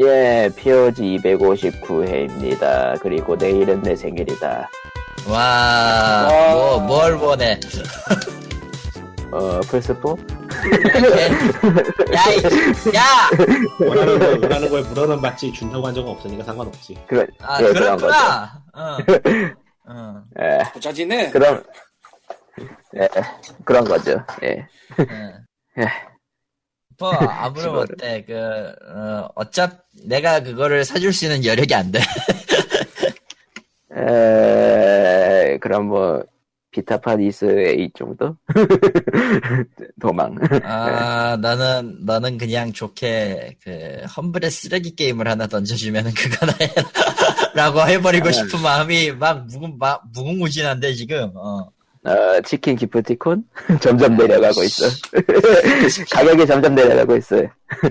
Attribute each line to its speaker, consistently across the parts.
Speaker 1: 예, POG 259회입니다. 그리고 내일은 내 생일이다.
Speaker 2: 와,
Speaker 3: 와.
Speaker 2: 뭐, 뭘 원해.
Speaker 1: 어, 플스4?
Speaker 2: 야, 이- 야!
Speaker 3: 원하는 걸 원하는 걸 물어는 받지 준다고 한 적은 없으니까 상관없지.
Speaker 1: 그래,
Speaker 2: 아,
Speaker 1: 예, 그런
Speaker 2: 그렇구나. 어. 어,
Speaker 1: 예,
Speaker 4: 부자지네.
Speaker 1: 그럼, 예, 그런 거죠. 예.
Speaker 2: 어. 뭐, 아무런
Speaker 1: 그거를.
Speaker 2: 어때, 그, 어, 어차피 내가 그거를 사줄 수 있는 여력이 안 돼.
Speaker 1: 에, 그럼 뭐, 비타파디스 A 정도? 도망.
Speaker 2: 아, 나는, 나는 그냥 좋게, 그, 험블의 쓰레기 게임을 하나 던져주면은 그거나 해라. 라고 해버리고 싶은 마음이 막 무궁, 막, 무궁무진한데, 지금, 어.
Speaker 1: 어, 치킨 기프티콘? 점점 내려가고 있어. 가격이 점점 내려가고 있어요.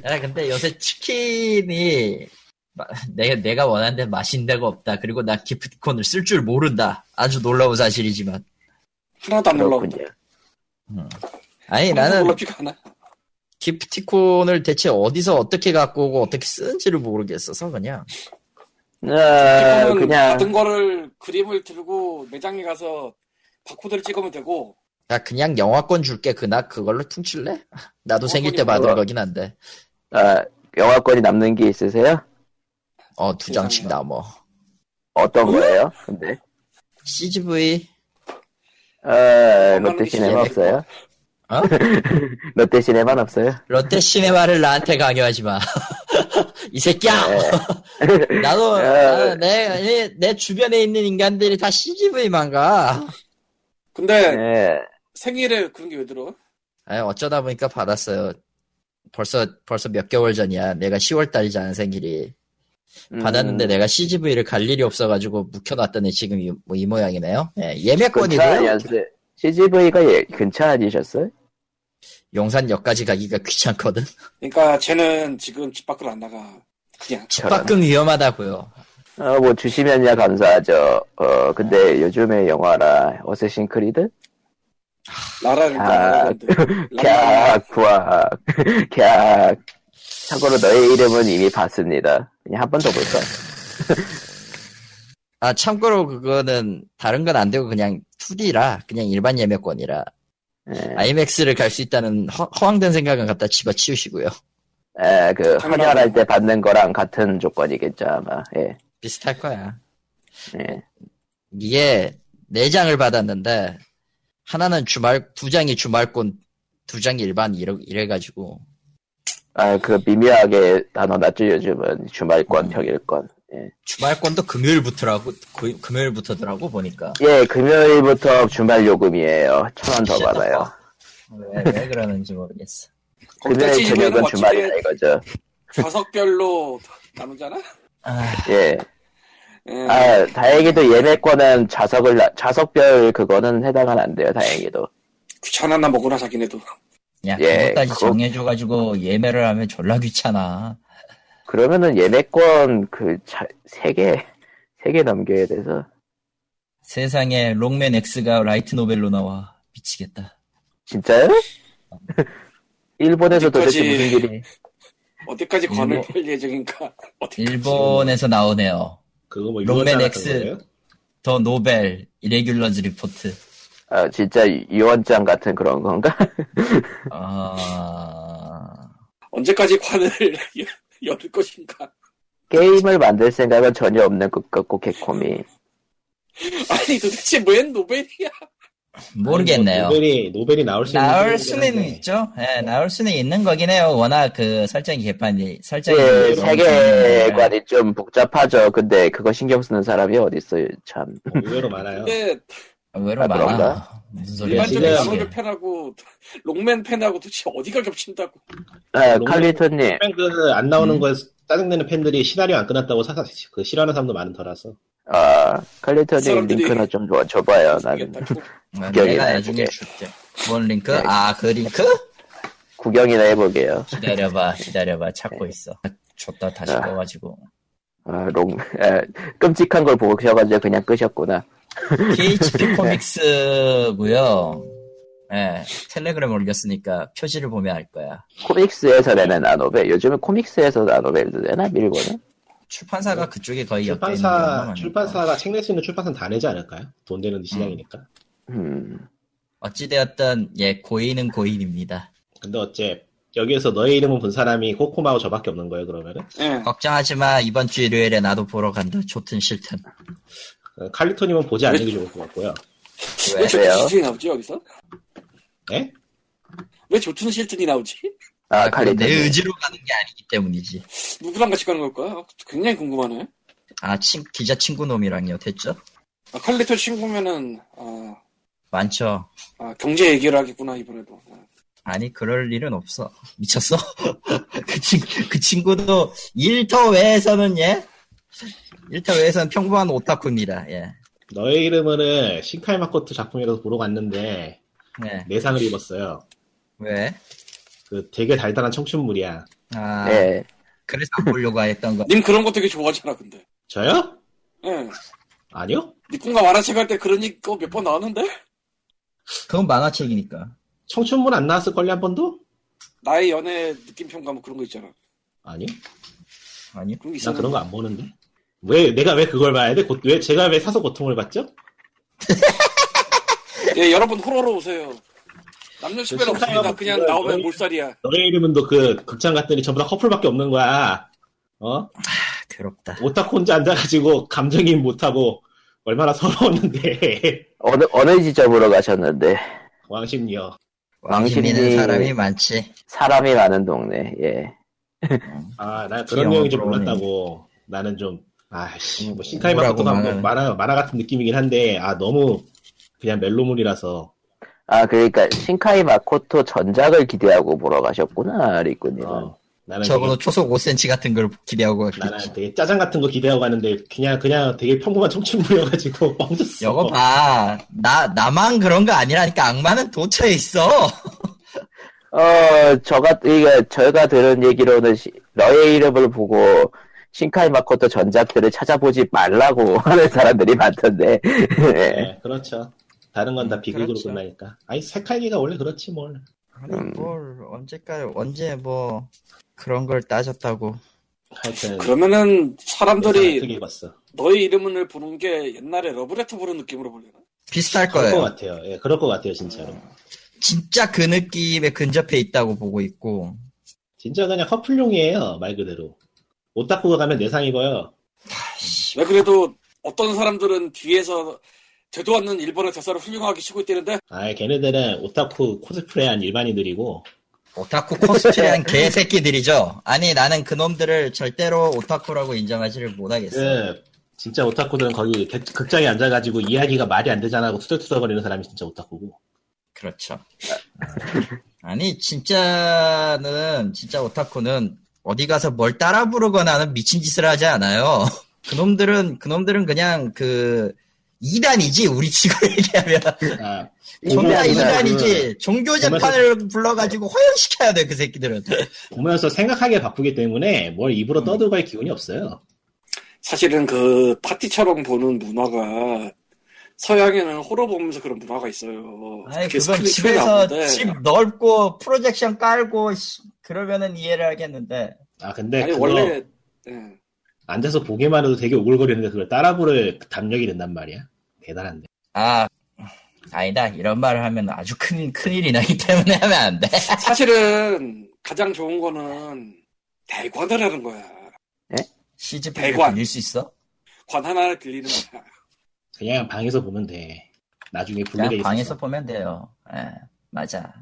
Speaker 2: 야, 근데 요새 치킨이, 마- 내가, 내가 원하는 데 맛있는 데가 없다. 그리고 나 기프티콘을 쓸 줄 모른다. 아주 놀라운 사실이지만.
Speaker 4: 하나도 안 놀라운데.
Speaker 1: 그렇군요.
Speaker 2: 아니, 나는. 기프티콘을 대체 어디서 어떻게 갖고 오고 어떻게 쓰는지를 모르겠어서, 그냥.
Speaker 1: 어,
Speaker 4: 이거는
Speaker 1: 그냥,
Speaker 4: 받은 거를 그림을 들고 매장에 가서 바코드를 찍으면 되고
Speaker 2: 야, 그냥 영화권 줄게. 그나 그걸로 퉁칠래? 나도 생길 때 받은? 거긴 한데.
Speaker 1: 어, 영화권이 남는 게 있으세요?
Speaker 2: 어, 두 장씩. 남어.
Speaker 1: 어떤 거예요? 근데?
Speaker 2: CGV,
Speaker 1: 어, 롯데시네마
Speaker 2: 게
Speaker 1: 없어요?
Speaker 2: 어?
Speaker 1: 롯데시네마는 없어요?
Speaker 2: 롯데 시네마를 나한테 강요하지 마. 이 새끼야! 나도,
Speaker 1: 어.
Speaker 2: 나- 내, 내, 내 주변에 있는 인간들이 다 CGV만 가.
Speaker 4: 근데
Speaker 1: 예.
Speaker 4: 생일에 그런 게 왜 들어?
Speaker 2: 아니, 어쩌다 보니까 받았어요. 벌써, 벌써 몇 개월 전이야. 내가 10월 달이잖아, 생일이.
Speaker 1: 음,
Speaker 2: 받았는데 내가 CGV를 갈 일이 없어가지고 묵혀놨더니 지금 이, 뭐 이 모양이네요. 예.
Speaker 1: 아니었어요? CGV가 예, 근처 아니셨어요?
Speaker 2: 용산역까지 가기가 귀찮거든.
Speaker 4: 그러니까 쟤는 지금 집 밖으로 안 나가. 그냥
Speaker 2: 집 밖은 위험하다고요.
Speaker 1: 어, 뭐 주시면야 감사하죠. 어, 근데 요즘의 영화라 어쌔신 크리드?
Speaker 4: 나라를
Speaker 1: 아,
Speaker 4: 나라
Speaker 1: 캬, 구악, 캬. 참고로 너의 이름은 이미 봤습니다. 그냥 한 번 더 볼까?
Speaker 2: 아, 참고로 그거는 다른 건 안 되고 그냥 2D라, 그냥 일반 예매권이라.
Speaker 1: 예,
Speaker 2: 아이맥스를 갈 수 있다는 허, 허황된 생각은 갖다 집어치우시고요.
Speaker 1: 예, 그. 헌혈할 때 받는 거랑 같은 조건이겠죠, 아마. 예,
Speaker 2: 비슷할 거야.
Speaker 1: 예.
Speaker 2: 이게 네 장을 받았는데 하나는 주말 두 장이 주말권, 두 장이 일반 이래, 이래가지고
Speaker 1: 아, 그 미묘하게 단어 놨죠, 요즘은. 주말권,
Speaker 2: 음.
Speaker 1: 평일권. 예.
Speaker 2: 주말권도 금요일부터라고 그- 금요일부터더라고 보니까.
Speaker 1: 예, 금요일부터 주말 요금이에요. 천 원 더 받아요.
Speaker 2: 왜, 왜 그러는지 모르겠어.
Speaker 1: 금요일 저녁은 주말이다 이거죠.
Speaker 4: 좌석별로 나누잖아.
Speaker 2: 아,
Speaker 1: 예.
Speaker 4: 예.
Speaker 1: 아, 다행히도 예매권은 좌석을, 나- 좌석별 그거는 해당은 안 돼요, 다행히도.
Speaker 4: 귀찮았나 먹으나 자기네도.
Speaker 2: 야
Speaker 1: 예,
Speaker 2: 그것까지
Speaker 1: 그거-
Speaker 2: 정해줘가지고 예매를 하면 졸라 귀찮아.
Speaker 1: 그러면은 예매권 그, 자, 세 개, 세 개 넘겨야 돼서.
Speaker 2: 세상에 롱맨 X가 라이트 노벨로 나와 미치겠다.
Speaker 1: 진짜요? 일본에서 도대체 무슨 일이.
Speaker 4: 어디까지 관을
Speaker 2: 일본-
Speaker 4: 팔 예정인가?
Speaker 2: 일본에서 나오네요.
Speaker 3: 그거 뭐
Speaker 2: 록맨
Speaker 3: 유언장
Speaker 2: X. The Novel Irregulars Report.
Speaker 1: 아, 진짜 유언장 같은 그런 건가?
Speaker 2: 아,
Speaker 4: 언제까지 관을 열을 것인가?
Speaker 1: 게임을 만들 생각은 전혀 없는 것 같고, 개콤이.
Speaker 4: 아니 도대체 웬 노벨이야?
Speaker 2: 모르겠네요.
Speaker 3: 아니, 뭐 노벨이 노벨이 나올 수 있는
Speaker 2: 나올 수는
Speaker 3: 한데.
Speaker 2: 있죠. 예, 나올 수는 있는 거긴 해요. 워낙 그 설정이 개판이 설정이
Speaker 1: 예,
Speaker 2: 너무
Speaker 1: 세계관이 좀 복잡하죠. 근데 그거 신경 쓰는 사람이 어딨어요, 참.
Speaker 3: 뭐 의외로 많아요.
Speaker 4: 근데
Speaker 2: 의외로
Speaker 1: 아,
Speaker 2: 많아.
Speaker 1: 그런가?
Speaker 2: 무슨 소리야?
Speaker 4: 일반적인 나노벨 팬하고 록맨 팬하고 도대체 어디가 겹친다고?
Speaker 1: 아,
Speaker 3: 록맨-
Speaker 1: 칼리토님.
Speaker 3: 그 안 나오는
Speaker 2: 음.
Speaker 3: 거에 짜증내는 팬들이 시나리오 안 끝났다고 사서 그 싫어하는 사람도 많은 터라서.
Speaker 1: 아,
Speaker 4: 사람들이-
Speaker 1: 링크나 좀 줘, 줘봐요, 나는.
Speaker 2: 아, 나중에
Speaker 1: 그게.
Speaker 2: 줄게. 뭔 링크?
Speaker 1: 네.
Speaker 2: 아, 그 링크?
Speaker 1: 구경이나 해보게요.
Speaker 2: 기다려봐, 기다려봐. 찾고 있어. 줬다 다시
Speaker 1: 아.
Speaker 2: 꺼가지고.
Speaker 1: 아, 롱, 아, 끔찍한 걸 보셔가지고 그냥 끄셨구나.
Speaker 2: PHP 코믹스고요. 예, 텔레그램 올렸으니까 표지를 보면 알 거야.
Speaker 1: 코믹스에서 내는 나노벨. 요즘은 코믹스에서 나노벨도 내나 밀고는?
Speaker 2: 출판사가 그쪽에 거의 엮여 있는 경우가
Speaker 3: 출판사. 출판사가 책 낼 수 있는 출판사는 다 내지 않을까요? 돈 되는 시장이니까.
Speaker 1: 음.
Speaker 2: 어찌되었든 예 고인은 고인입니다.
Speaker 3: 근데 어째 여기에서 너의 이름은 본 사람이 코코마고 저밖에 없는 거예요 그러면은?
Speaker 4: 예.
Speaker 2: 걱정하지 마 이번 주 일요일에 나도 보러 간다. 좋든 싫든.
Speaker 3: 어, 칼리토님은 보지 않는 게 좋을 것 같고요.
Speaker 4: 왜
Speaker 1: 왜요?
Speaker 4: 실튼이 나오지 여기서?
Speaker 3: 예?
Speaker 4: 왜 조툰 실튼이 나오지?
Speaker 1: 아,
Speaker 2: 그건
Speaker 1: 칼리토.
Speaker 2: 내 의지로 가는 게 아니기 때문이지.
Speaker 4: 누구랑 같이 가는 걸까? 굉장히 궁금하네.
Speaker 2: 아 친, 기자 친구 놈이랑요 됐죠?
Speaker 4: 아, 칼리토 친구면은 아,
Speaker 2: 많죠.
Speaker 4: 아, 경제 얘기를 하겠구나 이번에도. 아,
Speaker 2: 아니 그럴 일은 없어. 미쳤어? 그, 친, 그 친구도 일터 외에서는 예 일터 외에서는 평범한 오타쿠입니다. 예.
Speaker 3: 너의 이름은 신카이 마코토 작품이라서 보러 갔는데
Speaker 2: 네.
Speaker 3: 내상을 입었어요.
Speaker 2: 왜?
Speaker 3: 그 되게 달달한 청춘물이야.
Speaker 2: 아
Speaker 1: 예.
Speaker 2: 그래서 안 보려고 했던 거.
Speaker 4: 님 그런 거 되게 좋아하잖아 근데.
Speaker 3: 저요?
Speaker 4: 예.
Speaker 3: 아니요?
Speaker 4: 니꿈과 만화책 할 때 그런 얘기 몇번 나왔는데?
Speaker 2: 그건 만화책이니까.
Speaker 3: 청춘물 안 나왔을걸요 한 번도?
Speaker 4: 나의 연애 느낌평가 뭐 그런 거 있잖아.
Speaker 3: 아니요?
Speaker 2: 아니
Speaker 4: 그런 게
Speaker 3: 나. 그런 거 안 보는데. 왜 내가 왜 그걸 봐야 돼? 고- 왜 제가 왜 사서 고통을 받죠?
Speaker 4: 예, 여러분 호러로 오세요. 남녀 식별
Speaker 3: 그
Speaker 4: 없습니다.
Speaker 3: 신사하고
Speaker 4: 그냥 나오면 몰살이야.
Speaker 3: 너의 이름은 너그 극장 갔더니 전부 다 커플밖에 없는 거야. 어?
Speaker 2: 아, 괴롭다.
Speaker 3: 오타쿠 혼자 앉아가지고 감정이입 못하고 얼마나 서러웠는데
Speaker 1: 어느, 어느 지점으로 가셨는데.
Speaker 3: 왕십리요.
Speaker 1: 왕실이-
Speaker 2: 사람이 많지.
Speaker 1: 사람이 많은 동네, 예.
Speaker 3: 아,
Speaker 2: 나그
Speaker 3: 그런 내용인지
Speaker 2: 영화로
Speaker 3: 몰랐다고. 나는 좀, 아씨, 뭐, 신카이
Speaker 2: 뭐라고
Speaker 3: 마코토가 뭐 만화, 만화 같은 느낌이긴 한데, 아, 너무, 그냥 멜로물이라서,
Speaker 1: 아, 그러니까, 신카이 마코토 전작을 기대하고 보러 가셨구나, 리꾸님은.
Speaker 3: 어, 나는
Speaker 2: 적어도
Speaker 3: 되게,
Speaker 2: 초속 5cm 같은 걸 기대하고
Speaker 3: 나는
Speaker 2: 갔겠지.
Speaker 3: 되게 짜장 같은 거 기대하고 가는데, 그냥, 그냥 되게 평범한 청춘물이어가지고, 뻥졌어.
Speaker 2: 이거 봐. 나, 나만 그런 거 아니라니까 악마는 도처에 있어.
Speaker 1: 어, 저가, 이게, 저희가 들은 얘기로는, 시- 너의 이름을 보고, 신카이 마코토 전작들을 찾아보지 말라고 하는 사람들이 많던데. 예.
Speaker 3: 네, 그렇죠. 다른 건다
Speaker 2: 음,
Speaker 3: 비극으로
Speaker 2: 그렇죠.
Speaker 3: 끝나니까. 아니, 색깔기가 원래 그렇지, 뭘.
Speaker 2: 아니,
Speaker 1: 음.
Speaker 2: 뭘, 언제까지, 언제 뭐, 그런 걸 따졌다고.
Speaker 3: 하여튼,
Speaker 4: 그러면은 사람들이. 너의 이름을 부른 게 옛날에 러브레터 부른 느낌으로 보려나?
Speaker 2: 비슷할
Speaker 3: 그럴 것
Speaker 2: 거예요.
Speaker 3: 같아요. 예, 그럴 것 같아요, 진짜로.
Speaker 2: 진짜 그 느낌에 근접해 있다고 보고 있고.
Speaker 3: 진짜 그냥 커플용이에요, 말 그대로. 오타쿠가 가면 내상 입어요.
Speaker 4: 왜 그래도 어떤 사람들은 뒤에서 되도 않는 일본의 대사를 훌륭하게 치고 있다는데
Speaker 3: 아예 걔네들은 오타쿠 코스프레한 일반인들이고
Speaker 2: 오타쿠 코스프레한 개새끼들이죠. 아니, 나는 그놈들을 절대로 오타쿠라고 인정하지를 못하겠어.
Speaker 3: 그 진짜 오타쿠들은 거기 객- 극장에 앉아가지고 이야기가 말이 안 되잖아 하고 투덜투덜거리는 사람이 진짜 오타쿠고
Speaker 2: 그렇죠. 아니, 진짜는, 진짜 오타쿠는 어디 가서 뭘 따라 부르거나 하는 미친 짓을 하지 않아요. 그놈들은, 그놈들은 그냥 그, 이단이지, 우리 치고 얘기하면.
Speaker 3: 아,
Speaker 2: 존나
Speaker 1: 이단이다,
Speaker 2: 이단이지. 종교 재판을 불러가지고 허용시켜야 돼, 그 새끼들은.
Speaker 3: 보면서 생각하기에 바쁘기 때문에 뭘 입으로 떠들고 할 기운이 없어요.
Speaker 4: 사실은 그 파티처럼 보는 문화가 서양에는 호러 보면서 그런 문화가 있어요.
Speaker 2: 아니, 그건 집에서
Speaker 4: 나오는데.
Speaker 2: 집 넓고 프로젝션 깔고, 씨, 그러면은 이해를 하겠는데.
Speaker 3: 아 근데
Speaker 4: 아니
Speaker 3: 그거
Speaker 4: 원래 예.
Speaker 3: 앉아서 보기만 해도 되게 오글거리는데 그걸 따라 부를 담력이 된단 말이야. 대단한데.
Speaker 2: 아, 아니다. 이런 말을 하면 아주 큰, 큰일이 나기 때문에 하면 안 돼.
Speaker 4: 사실은 가장 좋은 거는 대관을 하는 거야.
Speaker 2: 시즈프를
Speaker 4: 대관.
Speaker 2: 빌릴 수 있어?
Speaker 4: 관 하나를 빌리는 거야.
Speaker 3: 그냥 방에서 보면 돼. 나중에 분리돼
Speaker 2: 그냥
Speaker 3: 있어.
Speaker 2: 방에서 보면 돼요. 예, 맞아.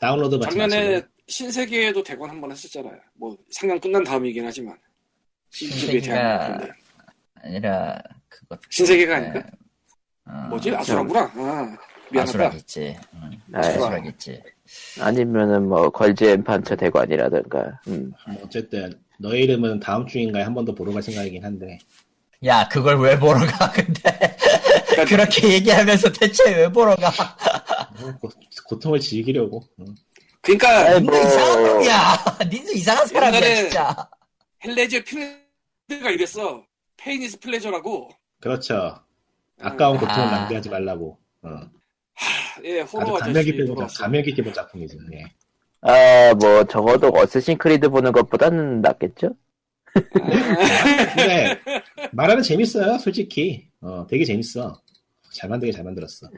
Speaker 3: 다운로드 받지
Speaker 4: 작년에. 신세계에도 대관 한 번 했었잖아요. 뭐 상영 끝난 다음이긴 하지만 신세계
Speaker 2: 신세계가- 아니라, 그것.
Speaker 4: 신세계가 아닌가?
Speaker 2: 어,
Speaker 4: 뭐지 아수라구나. 아, 미안하다.
Speaker 2: 아수라겠지. 응,
Speaker 1: 아,
Speaker 2: 아수라겠지.
Speaker 1: 아니면은 뭐, 걸즈앤 판처 대관이라든가, 음.
Speaker 3: 뭐 어쨌든 너의 이름은 다음 주인가에 한 번 더 보러 갈 생각이긴 한데
Speaker 2: 야, 그걸 왜 보러 가, 근데.
Speaker 4: 그러니까
Speaker 2: 그렇게 얘기하면서 대체 왜 보러 가?
Speaker 3: 뭐, 고, 고통을 즐기려고. 응.
Speaker 4: 그러니까
Speaker 2: 니도
Speaker 1: 뭐.
Speaker 2: 이상한 놈이야. 니도 이상한 사람이야,
Speaker 4: 옛날에-
Speaker 2: 진짜.
Speaker 4: 헬레이저의 핀헤드가 이랬어. Pain is pleasure라고.
Speaker 3: 그렇죠. 아까운
Speaker 2: 아.
Speaker 3: 고통을 낭비하지 말라고. 어.
Speaker 4: 예, 호러
Speaker 3: 아주 감명
Speaker 4: 돌아왔어요.
Speaker 3: 감명 깊은 작품이죠. 예.
Speaker 1: 아, 뭐, 적어도 어쌔신 크리드 보는 것보다는 낫겠죠?
Speaker 3: 근데 말하는 재밌어요, 솔직히. 어, 되게 재밌어. 잘 만들게 잘 만들었어.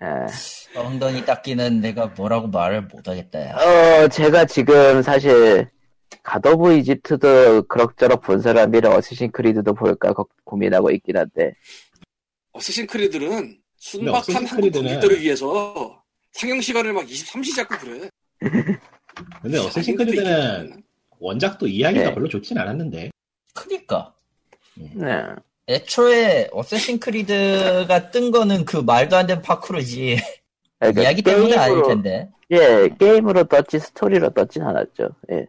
Speaker 1: 아,
Speaker 2: 엉덩이 닦기는 내가 뭐라고 말을 못하겠다. 야.
Speaker 1: 어, 제가 지금 사실, 갓오브 이집트도 그럭저럭 본 사람이라 어쌔신 크리드도 볼까 고- 고민하고 있긴 한데,
Speaker 4: 어쌔신 크리드는 순박한 한국 관객들을 위해서 상영 시간을 막 23시 잡고 그래.
Speaker 3: 근데 어쌔신 크리드는 원작도 이야기가
Speaker 1: 네.
Speaker 3: 별로 좋진 않았는데.
Speaker 2: 크니까.
Speaker 1: 네.
Speaker 2: 애초에 어쌔신 크리드가 뜬 거는 그 말도 안 되는 파쿠르지.
Speaker 1: 그러니까
Speaker 2: 이야기 때문에 아닐 텐데.
Speaker 1: 예, 게임으로 떴지 스토리로 떴진 않았죠. 예.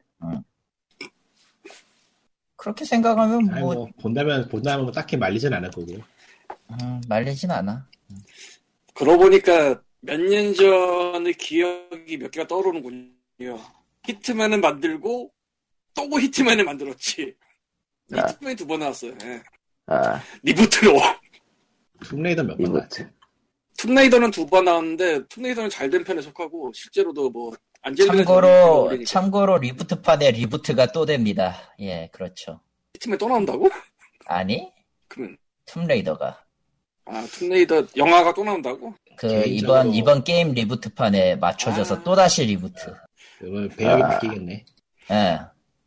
Speaker 2: 그렇게 생각하면
Speaker 3: 아니,
Speaker 2: 뭐
Speaker 3: 뭐, 본다면, 본다면 뭐 딱히 말리진 않을 거고.
Speaker 2: 음, 말리진 않아.
Speaker 4: 그러고 보니까 몇 년 전의 기억이 몇 개가 떠오르는군요. 히트맨을 만들고 또 히트맨을 만들었지.
Speaker 1: 아.
Speaker 4: 히트맨이 두 번 나왔어요. 예.
Speaker 1: 아,
Speaker 4: 리부트로.
Speaker 3: 툼레이더 몇 번. 나왔지?
Speaker 4: 툼레이더는 두 번 나왔는데 툼레이더는 잘 된 편에 속하고 실제로도 뭐
Speaker 2: 참고로. 참고로 reboot판에 reboot가 또 됩니다. 예, 그렇죠.
Speaker 4: 히트맨 또 나온다고?
Speaker 2: 아니
Speaker 4: 그러면
Speaker 2: 툼레이더가
Speaker 4: 아 툼레이더 영화가 또 나온다고?
Speaker 2: 그
Speaker 3: 개인적으로-
Speaker 2: 이번 이번 게임 reboot판에 맞춰져서
Speaker 4: 아.
Speaker 2: 또 다시 reboot.
Speaker 3: 그러면 배역이
Speaker 1: 아.
Speaker 3: 바뀌겠네.
Speaker 2: 예.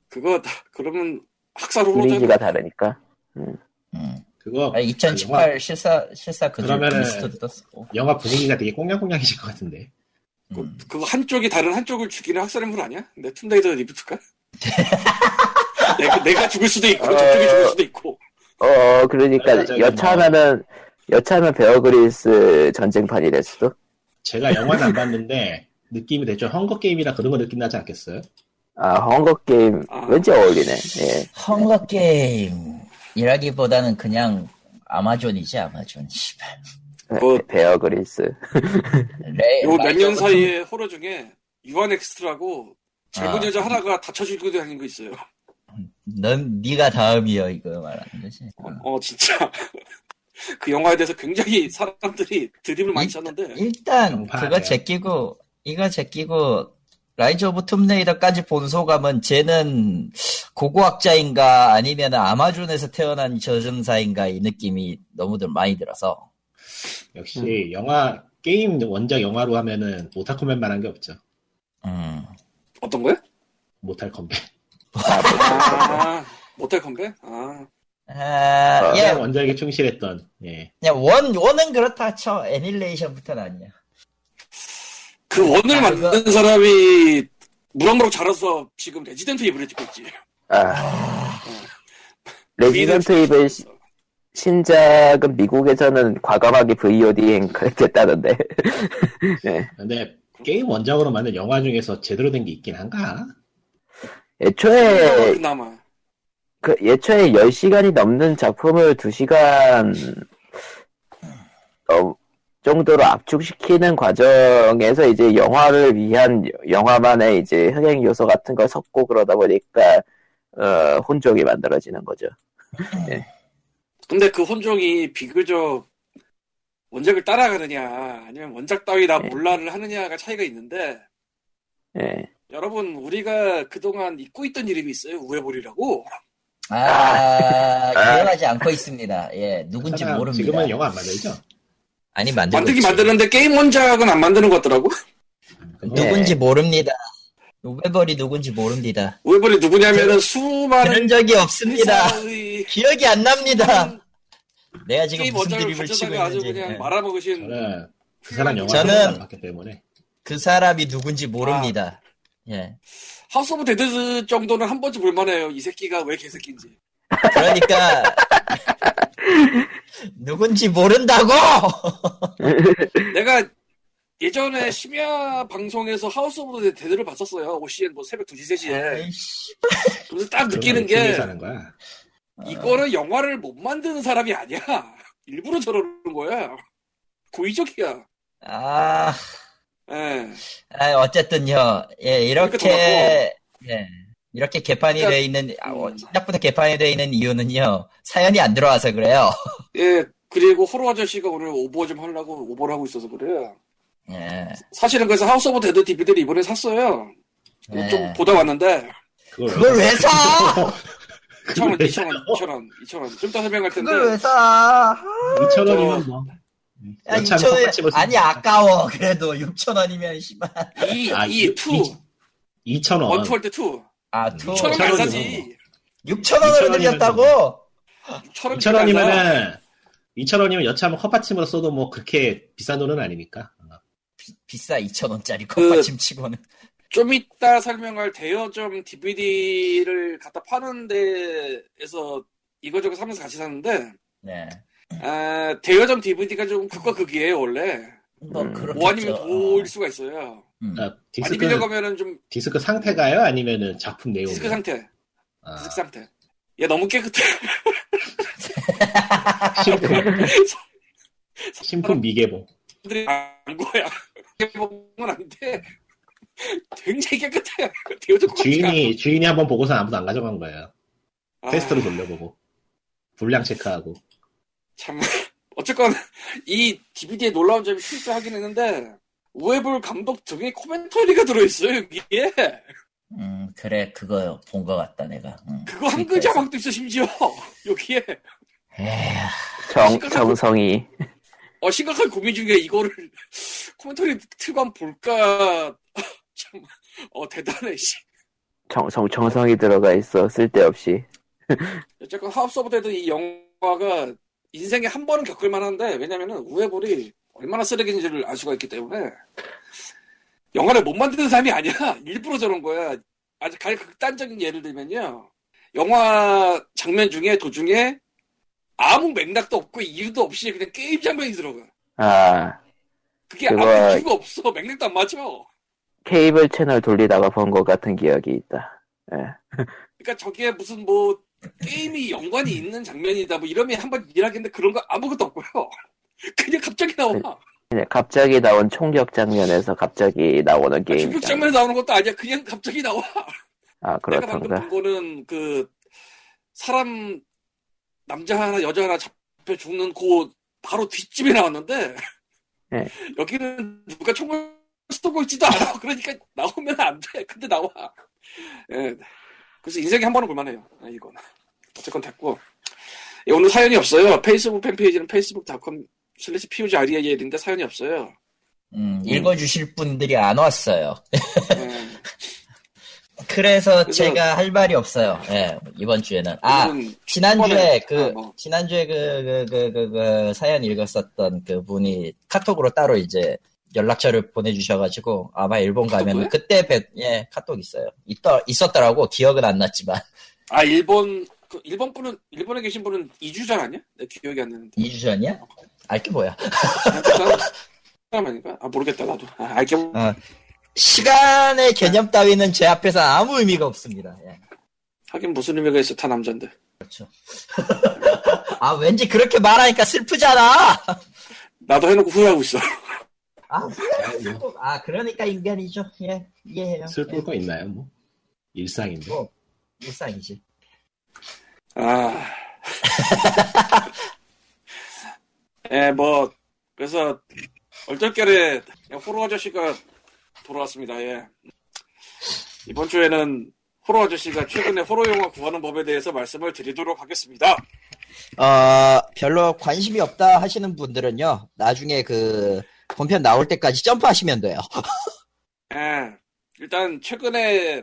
Speaker 4: 그거 다- 그러면 학살.
Speaker 1: 리니지가 다르니까.
Speaker 2: 음.
Speaker 3: 그거,
Speaker 2: 아, 2018 실사 실사 그
Speaker 3: 그러면은-
Speaker 2: 리스트도 떴고.
Speaker 3: 영화 분위기가 되게 꽁냥꽁냥해질 것 같은데.
Speaker 2: 음.
Speaker 4: 그 거 한쪽이 다른 한쪽을 죽이는 학살인물 아니야? 내 툼레이더 reboot가? 내가, 내가 죽을 수도 있고
Speaker 1: 어.
Speaker 4: 저쪽이 죽을 수도 있고
Speaker 1: 어, 그러니까
Speaker 3: 맞아, 저기
Speaker 1: 여차하면은 여차하면 베어 그릴스 전쟁판이 될 수도.
Speaker 3: 제가 영화는 안 봤는데, 느낌이 대충 헝거 게임이나 그런 거 느낌 나지 않겠어요?
Speaker 1: 아, 헝거 게임
Speaker 4: 아.
Speaker 1: 왠지 어울리네. 예.
Speaker 2: 헝거 게임이라기보다는 그냥 아마존이지 아마존. 씨발.
Speaker 4: 뭐-
Speaker 1: 베어그리스.
Speaker 2: 레-
Speaker 4: 요몇
Speaker 2: 라이저
Speaker 4: 년
Speaker 2: 같은-
Speaker 4: 사이에 호러 중에 유한 엑스트라고 젊은
Speaker 2: 아.
Speaker 4: 여자 하나가 다쳐 죽고 다니는 거 있어요
Speaker 2: 넌 네가 다음이여 이거 말하는 거지.
Speaker 4: 어, 어, 진짜 그 영화에 대해서 굉장히 사람들이 드립을 많이
Speaker 2: 이-
Speaker 4: 쳤는데
Speaker 2: 일단
Speaker 3: 정파네요.
Speaker 2: 그거 제끼고 이거 제끼고 라이즈 오브 툼레이더까지 본 소감은 쟤는 고고학자인가 아니면 아마존에서 태어난 저승사인가 이 느낌이 너무들 많이 들어서
Speaker 3: 역시 영화, 게임 원작 영화로 하면은 Mortal Kombat만 한 게 없죠.
Speaker 2: 음.
Speaker 4: 어떤 거요?
Speaker 3: Mortal Kombat.
Speaker 4: 아 Mortal Kombat? 아
Speaker 2: 아,
Speaker 1: 어,
Speaker 2: 예,
Speaker 3: 원작에 충실했던, 예.
Speaker 2: 그냥 원 원은 그렇다 쳐 Annihilation부터는 아니야.
Speaker 4: 그 원을
Speaker 2: 아,
Speaker 4: 만든 사람이 무럭무럭 자라서 지금 Resident Evil을 찍고 있지.
Speaker 1: 아. Resident Evil 시- 신작은 미국에서는 과감하게 VOD행 됐다던데. 예.
Speaker 3: 근데 게임 원작으로 만든 영화 중에서 제대로 된 게 있긴 한가?
Speaker 1: 애초에.
Speaker 4: 그
Speaker 1: 애초에 10시간이 넘는 작품을 2시간 어, 정도로 압축시키는 과정에서 이제 영화를 위한 영화만의 이제 흥행 요소 같은 걸 섞고 그러다 보니까 어, 혼종이 만들어지는 거죠.
Speaker 4: 근데 그 혼종이 비교적 원작을 따라가느냐 아니면 원작 따위나
Speaker 1: 네.
Speaker 4: 몰라를 하느냐가 차이가 있는데
Speaker 1: 예.
Speaker 4: 여러분 우리가 그동안 잊고 있던 이름이 있어요 우에볼이라고
Speaker 2: 아, 기억하지 않고 있습니다. 예, 누군지 모릅니다.
Speaker 3: 지금은 영화 안 만들죠?
Speaker 2: 아니 있지.
Speaker 4: 만드는데 게임 원작은 안 만드는 것 같더라고
Speaker 2: 누군지 모릅니다. 우베 볼이 누군지 모릅니다.
Speaker 4: 우베 볼이 누구냐면은 수많은
Speaker 2: 들은 적이 없습니다.
Speaker 4: 회사의
Speaker 2: 기억이 안 납니다. 내가 지금 무슨 드립을 치고
Speaker 4: 아주
Speaker 2: 있는지.
Speaker 4: 그냥
Speaker 2: 예.
Speaker 4: 말아먹으신
Speaker 3: 저는 그 사람 영화
Speaker 2: 저는-
Speaker 3: 봤기 때문에.
Speaker 2: 그 사람이 누군지 모릅니다. 예.
Speaker 4: House of Dead 정도는 한 번쯤 볼만해요 이 새끼가 왜 개새끼인지
Speaker 2: 그러니까 누군지 모른다고.
Speaker 4: 내가 예전에 심야 방송에서 House of Dead를 봤었어요. OCN 뭐 새벽 2시, 3시에.
Speaker 2: 아이씨.
Speaker 4: 그래서 딱 느끼는 게. 이거는 영화를 못 만드는 사람이 아니야. 일부러 저러는 거야. 고의적이야.
Speaker 2: 아,
Speaker 4: 예.
Speaker 2: 아, 어쨌든요. 예,
Speaker 4: 그러니까
Speaker 2: 이렇게 예. 이렇게 개판이
Speaker 4: 그러니까-
Speaker 2: 돼 있는 아, 어,
Speaker 4: 음.
Speaker 2: 시작부터 개판이 돼 있는 이유는요. 사연이 안 들어와서 그래요.
Speaker 4: 예. 그리고 호러 아저씨가 오늘 오버 좀 하려고 오버를 하고 있어서 그래요.
Speaker 2: 예.
Speaker 4: 사실은 그래서 하우스 오브 데드 DVD를 이번에 샀어요.
Speaker 2: 예.
Speaker 4: 좀 보다 왔는데
Speaker 3: 그걸,
Speaker 2: 그걸 왜 사?
Speaker 4: 2,000원,
Speaker 3: 왜
Speaker 4: 2,000원, 2,000원, 2,000원. 좀더 설명할 텐데
Speaker 2: 그걸 왜 사?
Speaker 3: 2,000원이면 뭐.
Speaker 2: 야,
Speaker 3: 여차하면
Speaker 2: 6천
Speaker 3: 똑같이 원볼수
Speaker 2: 아니
Speaker 3: 있으니까.
Speaker 2: 아까워. 그래도 6천 원이면 씨발.
Speaker 4: 이,
Speaker 3: 아,
Speaker 4: 이,
Speaker 3: 이-
Speaker 4: 투,
Speaker 3: 이- 2,000원.
Speaker 4: 원투 할때 투.
Speaker 2: 아,
Speaker 3: 음,
Speaker 2: 투.
Speaker 4: 6,000원 안
Speaker 3: 2,000원
Speaker 4: 사지.
Speaker 2: 6천 원을
Speaker 3: 2,000원 이면
Speaker 2: 들렸다고?
Speaker 4: 6,000원
Speaker 3: 2,000원이면은 2,000원이면 여차하면 컵받침으로 써도 뭐 그렇게 비싼 돈은 아니니까. 어.
Speaker 2: 비싸 2천 원짜리
Speaker 4: 그-
Speaker 2: 컵받침 치고는.
Speaker 4: 좀 이따 설명할 대여점 DVD를 갖다 파는 데에서 이거저거 사면서 같이 샀는데,
Speaker 2: 네.
Speaker 4: 아, 대여점 DVD가 좀 극과 극이에요, 원래.
Speaker 2: 뭐
Speaker 1: 음.
Speaker 4: 뭐 아니면
Speaker 2: 어.
Speaker 4: 도일 수가 있어요.
Speaker 2: 음.
Speaker 3: 아,
Speaker 4: 많이
Speaker 3: 디스크,
Speaker 4: 빌려가면은 좀
Speaker 3: 디스크 상태가요? 아니면은 작품 내용?
Speaker 4: 디스크 상태,
Speaker 3: 아,
Speaker 4: 디스크 상태. 얘 너무 깨끗해.
Speaker 3: 신품. 신품 미개봉.
Speaker 4: 사람들이 안 거야. 깨보은 아닌데, 굉장히 깨끗해. 대여점 거
Speaker 3: 주인이, 주인이 한번 보고서 아무도 안 가져간 거예요.
Speaker 4: 아,
Speaker 3: 테스트로 돌려보고. 불량 체크하고.
Speaker 4: 참 어쨌건 이 DVD에 놀라운 점이 실수하긴 했는데 우에볼 감독 등의 코멘터리가 들어있어요 여기에
Speaker 2: 음, 그래, 그거 본 것 같다, 내가. 음.
Speaker 4: 그거 한글 자막도 있어 심지어 여기에
Speaker 2: 에휴,
Speaker 1: 정, 정성이.
Speaker 4: 어 심각하게 고민 중에 이거를 commentary 한번 볼까 참 어 대단해 씨.
Speaker 1: 정, 정, 정성이 들어가 있어. 쓸데없이.
Speaker 4: 어쨌건 House of Dead 이 영화가 인생에 한 번은 겪을 만한데 왜냐면은 우베 볼이 얼마나 쓰레기인지를 알 수가 있기 때문에 영화를 못 만드는 사람이 아니야 일부러 저런 거야 아주 가장 극단적인 예를 들면요 영화 장면 중에 도중에 아무 맥락도 없고 이유도 없이 그냥 게임 장면이 들어가
Speaker 1: 아,
Speaker 4: 그게 아무 이유가 없어 맥락도 안 맞아
Speaker 1: 케이블 채널 돌리다가 본 것 같은 기억이 있다. 예.
Speaker 4: 그러니까 저게 무슨 뭐 게임이 연관이 있는 장면이다 뭐 이러면 한번 이해하겠는데 그런 거 아무것도 없고요 그냥 갑자기 나와
Speaker 1: 그냥 갑자기 나온 총격 장면에서 갑자기 나오는 게임.
Speaker 4: 중국 장면에 나오는 것도 아니야. 그냥 갑자기 나와.
Speaker 1: 아,
Speaker 4: 내가 방금
Speaker 1: 그렇던가.
Speaker 4: 본 거는 그 사람 남자 하나 여자 하나 잡혀 죽는 그 바로 뒷집에 나왔는데
Speaker 1: 네.
Speaker 4: 여기는 누가 총을 쏘고 있지도 않아. 그러니까 나오면 안 돼. 근데 나와. 예. 그래서 인생에 한 번은 볼만해요. 아, 이건 어쨌건 됐고 예, 오늘 사연이 없어요. 페이스북 fan page는 facebook.com slash POGREAL인데 사연이 없어요.
Speaker 2: 음, 읽어주실 분들이 안 왔어요.
Speaker 4: 예.
Speaker 2: 그래서 제가 할 말이 없어요. 예, 이번 주에는. 아, 지난주에 그,
Speaker 4: 아, 뭐.
Speaker 2: 지난주에 그, 그, 그, 그, 그 사연 읽었었던 그 분이 카톡으로 따로 이제 연락처를 보내주셔가지고 아마 일본
Speaker 4: 카톡으로요?
Speaker 2: 그때 뵙, 예, 카톡 있어요. 있더, 있었더라고. 기억은 안 났지만.
Speaker 4: 아 일본 그 일본 분은 일본에 계신 분은 2주 전 아니야? 내 기억이 안 나는데.
Speaker 2: 2주 전이야? 알게 뭐야.
Speaker 4: 사람 아닌가? 아 모르겠다 나도. 아, 알게 모-
Speaker 2: 어, 시간의 개념 따위는 제 앞에서 아무 의미가 없습니다. 예,
Speaker 4: 하긴 무슨 의미가 있어 다 남잔데.
Speaker 2: 그렇죠. 아, 왠지 그렇게 말하니까 슬프잖아!
Speaker 4: 나도 해놓고 후회하고 있어.
Speaker 2: 아, 아, 그러니까 인간이죠. 예, 이해해요.
Speaker 3: 슬플
Speaker 2: 예,
Speaker 3: 거 있나요, 뭐? 일상인데.
Speaker 2: 뭐, 일상이지.
Speaker 4: 아. 예, 뭐 그래서 얼떨결에 호러 아저씨가 돌아왔습니다. 예. 이번 주에는 호러 아저씨가 최근에 호러 영화 구하는 법에 대해서 말씀을 드리도록 하겠습니다.
Speaker 2: 어, 별로 관심이 없다 하시는 분들은요, 나중에 그, 본편 나올 때까지 점프하시면 돼요.
Speaker 4: 예. 일단 최근에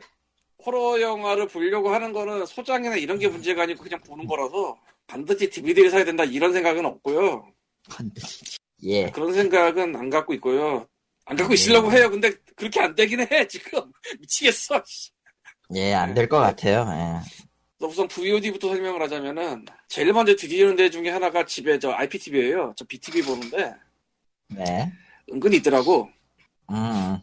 Speaker 4: 호러 영화를 보려고 하는 거는 소장이나 이런 게 문제가 아니고 그냥 보는 거라서 반드시 DVD를 사야 된다 이런 생각은 없고요.
Speaker 2: 예.
Speaker 4: 그런 생각은 안 갖고 있고요. 안 갖고 있으려고 해요. 근데 그렇게 안 되긴 해 지금 미치겠어. 씨.
Speaker 2: 예, 안 될 것 같아요. 예.
Speaker 4: 우선 VOD부터 설명을 하자면은 제일 먼저 드리는 데 중에 하나가 집에 저 IPTV예요. 저 BTV 보는데
Speaker 2: 네.
Speaker 4: 은근히 있더라고.
Speaker 2: 음,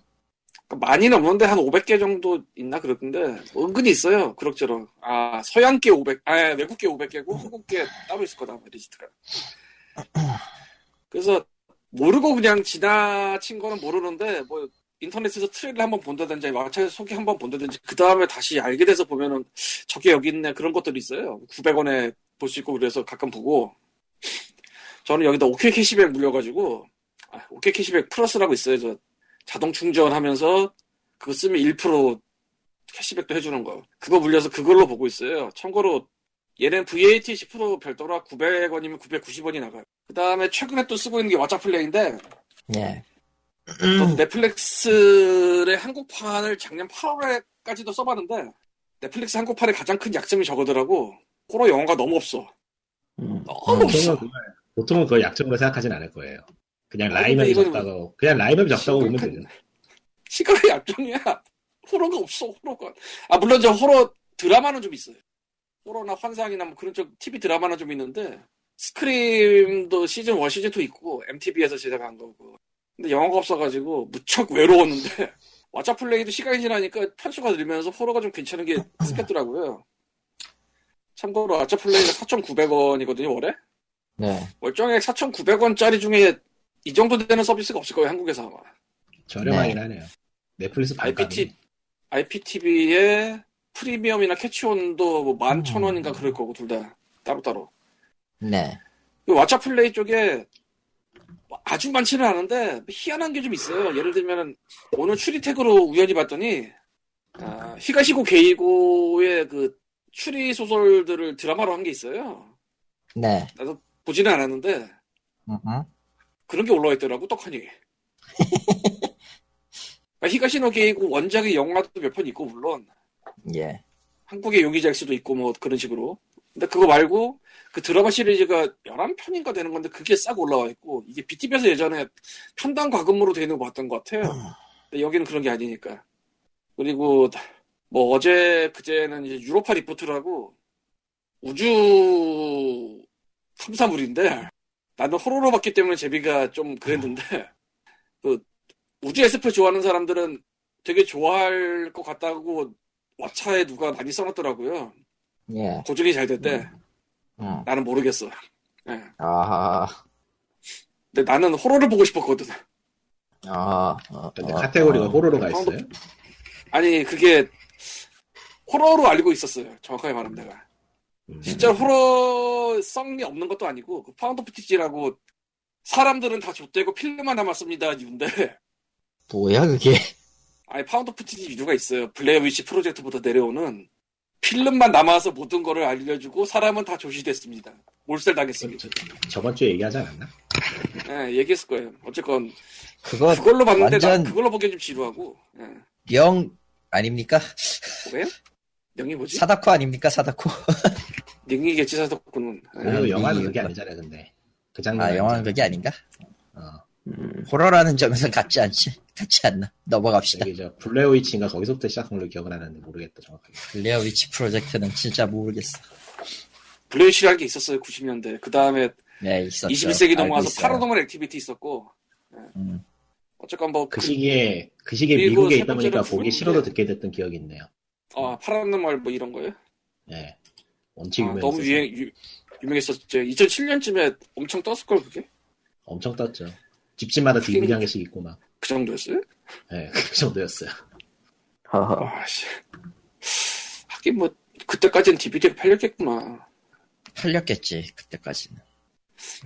Speaker 4: 그러니까 많이는 없는데 한 500개 정도 있나 그렇던데 뭐 은근히 있어요 그럭저럭 아 서양계 500, 아 외국계 500개고 한국계 따로 있을 거다 리스트가 그래서 모르고 그냥 지나친 거는 모르는데 뭐 인터넷에서 트레일을 한번 본다든지 마차에서 소개 한번 본다든지 그 다음에 다시 알게 돼서 보면은 저게 여기 있네 그런 것들이 있어요 900원에 볼 수 있고 그래서 가끔 보고 저는 여기다 OK 캐시백 물려가지고 아, OK 캐시백 플러스라고 있어요. 저 자동 충전하면서 그거 쓰면 1% 캐시백도 해주는 거. 그거 물려서 그걸로 보고 있어요. 참고로 얘는 VAT 10% 별도라 900원이면 990원이 나가요. 그 다음에 최근에 또 쓰고 있는 게 왓챠 플레이인데
Speaker 2: 예.
Speaker 4: 저도 넷플릭스의 한국판을 작년 8월에까지도 써봤는데 넷플릭스 한국판의 가장 큰 약점이 저거더라고. 호러 영화가 너무 없어.
Speaker 1: 음.
Speaker 4: 너무 없어.
Speaker 3: 보통은 그걸, 보통은 그걸 약점으로 생각하진 않을 거예요. 그냥 라이맵이 적다고, 그냥 라이맵이 적다고 보면 되죠.
Speaker 4: 시간의 약점이야. 호러가 없어, 호러가. 아, 물론 저 호러 드라마는 좀 있어요. 호러나 환상이나 뭐 그런 쪽 TV 드라마는 좀 있는데, 스크림도 시즌 1, 시즌 2 있고, MTV에서 제작한 거고. 근데 영화가 없어가지고, 무척 외로웠는데, 왓챠 플레이도 시간이 지나니까 편수가 늘면서 호러가 좀 괜찮은 게 생겼더라고요. 참고로 왓챠 플레이가 4,900원이거든요, 월에?
Speaker 2: 네.
Speaker 4: 월정액 4,900원짜리 중에 이 정도 되는 서비스가 없을 거예요, 한국에서 아마.
Speaker 3: 저렴하긴
Speaker 2: 네.
Speaker 3: 하네요. 넷플릭스 반값.
Speaker 4: IPT, IPTV의 프리미엄이나 캐치온도 뭐 11,000원인가 그럴 거고, 둘 다. 따로따로.
Speaker 2: 네.
Speaker 4: 그 왓챠 플레이 쪽에 뭐 아주 많지는 않은데 희한한 게 좀 있어요. 예를 들면은 오늘 추리택으로 우연히 봤더니 아, 히가시고 게이고의 그 추리 소설들을 드라마로 한 게 있어요.
Speaker 2: 네.
Speaker 4: 나도 보지는 않았는데
Speaker 2: 음흠.
Speaker 4: 그런 게 올라와 있더라고 떡하니. 그러니까 히가시노 게이고 원작의 영화도 몇 편 있고 물론
Speaker 2: 예.
Speaker 4: 한국의 용의자일 수도 있고 뭐 그런 식으로. 근데 그거 말고 그 드라마 시리즈가 11편인가 되는 건데 그게 싹 올라와 있고 이게 BTV에서 예전에 편당 과금으로 되는 거 봤던 것 같아요. 근데 여기는 그런 게 아니니까. 그리고 뭐 어제 그제는 이제 유로파 리포트라고 우주 탐사물인데 나는 호러로 봤기 때문에 재미가 좀 그랬는데 그 우주 SF 좋아하는 사람들은 되게 좋아할 것 같다고 왓챠에 누가 많이 써놨더라고요.
Speaker 2: 예.
Speaker 4: 고증이 잘 됐대.
Speaker 2: 음.
Speaker 4: 나는 모르겠어. 예.
Speaker 2: 아하.
Speaker 4: 근데 나는 호러를 보고 싶었거든.
Speaker 2: 아. 어,
Speaker 3: 근데
Speaker 2: 어,
Speaker 3: 카테고리가
Speaker 2: 어.
Speaker 3: 호러로가
Speaker 4: found-
Speaker 3: 있어요?
Speaker 4: 아니 그게 호러로 알고 있었어요. 정확하게 말하면 내가.
Speaker 3: 음.
Speaker 4: 진짜 호러 성이 없는 것도 아니고 그 found footage라고 사람들은 다 좆되고 필름만 남았습니다 류인데
Speaker 2: 뭐야 그게?
Speaker 4: 아니 found footage 류가 있어요. Blair Witch Project부터 내려오는 필름만 남아서 모든 거를 알려주고 사람은 다 조시됐습니다. 몰살 당했습니다.
Speaker 3: 저, 저번 주에 얘기하지 않았나?
Speaker 4: 예, 얘기했을 거예요. 어쨌건
Speaker 2: 그거
Speaker 4: 그걸로 봤는데
Speaker 2: 완전-
Speaker 4: 나 그걸로 보기엔 좀 지루하고. 예.
Speaker 2: 영 아닙니까?
Speaker 4: 뭐예요? 영이 뭐지?
Speaker 2: 사다코 아닙니까 사다코?
Speaker 4: 영이겠지 사덕구는. 예.
Speaker 2: 아,
Speaker 3: 영화는
Speaker 2: 이-
Speaker 3: 그게 아니잖아요, 근데. 그 장면.
Speaker 2: 아 영화는 그게 아닌가?
Speaker 3: 어,
Speaker 1: 음.
Speaker 2: 호러라는 점에서 같지 않지? 같지 않나? 넘어갑시다.
Speaker 3: 여기 저 블레오이치인가 거기서부터 시작한 걸로 기억을 하는데 모르겠다 정확하게.
Speaker 2: 블레어 위치 프로젝트는 진짜 모르겠어.
Speaker 4: 블레이시라는 게 있었어요 90년대. 그 다음에
Speaker 2: 네 있었죠.
Speaker 4: 21세기
Speaker 2: 알고
Speaker 4: 넘어와서. 파라노멀 액티비티 있었고.
Speaker 2: 음.
Speaker 4: 어쨌건
Speaker 3: 뭐그
Speaker 4: 그,
Speaker 3: 시기에 그 시기에 미국에
Speaker 4: 세
Speaker 3: 있다 보니까 보기 싫어도 듣게 됐던 기억이 있네요.
Speaker 4: 어, 파라노멀 뭐 이런 거요.
Speaker 3: 예. 원칙
Speaker 4: 아, 너무 유행 유, 유명했었죠. 2007년쯤에 엄청 떴을 걸 그게
Speaker 3: 엄청 떴죠. 집집마다 DVD 한 개씩 있고 막.
Speaker 4: 그 정도였어요?
Speaker 3: 예, 그 정도였어요.
Speaker 1: 허허.
Speaker 4: 아씨. 하긴 뭐 그때까지는 DVD가 팔렸겠구나.
Speaker 2: 팔렸겠지 그때까지는.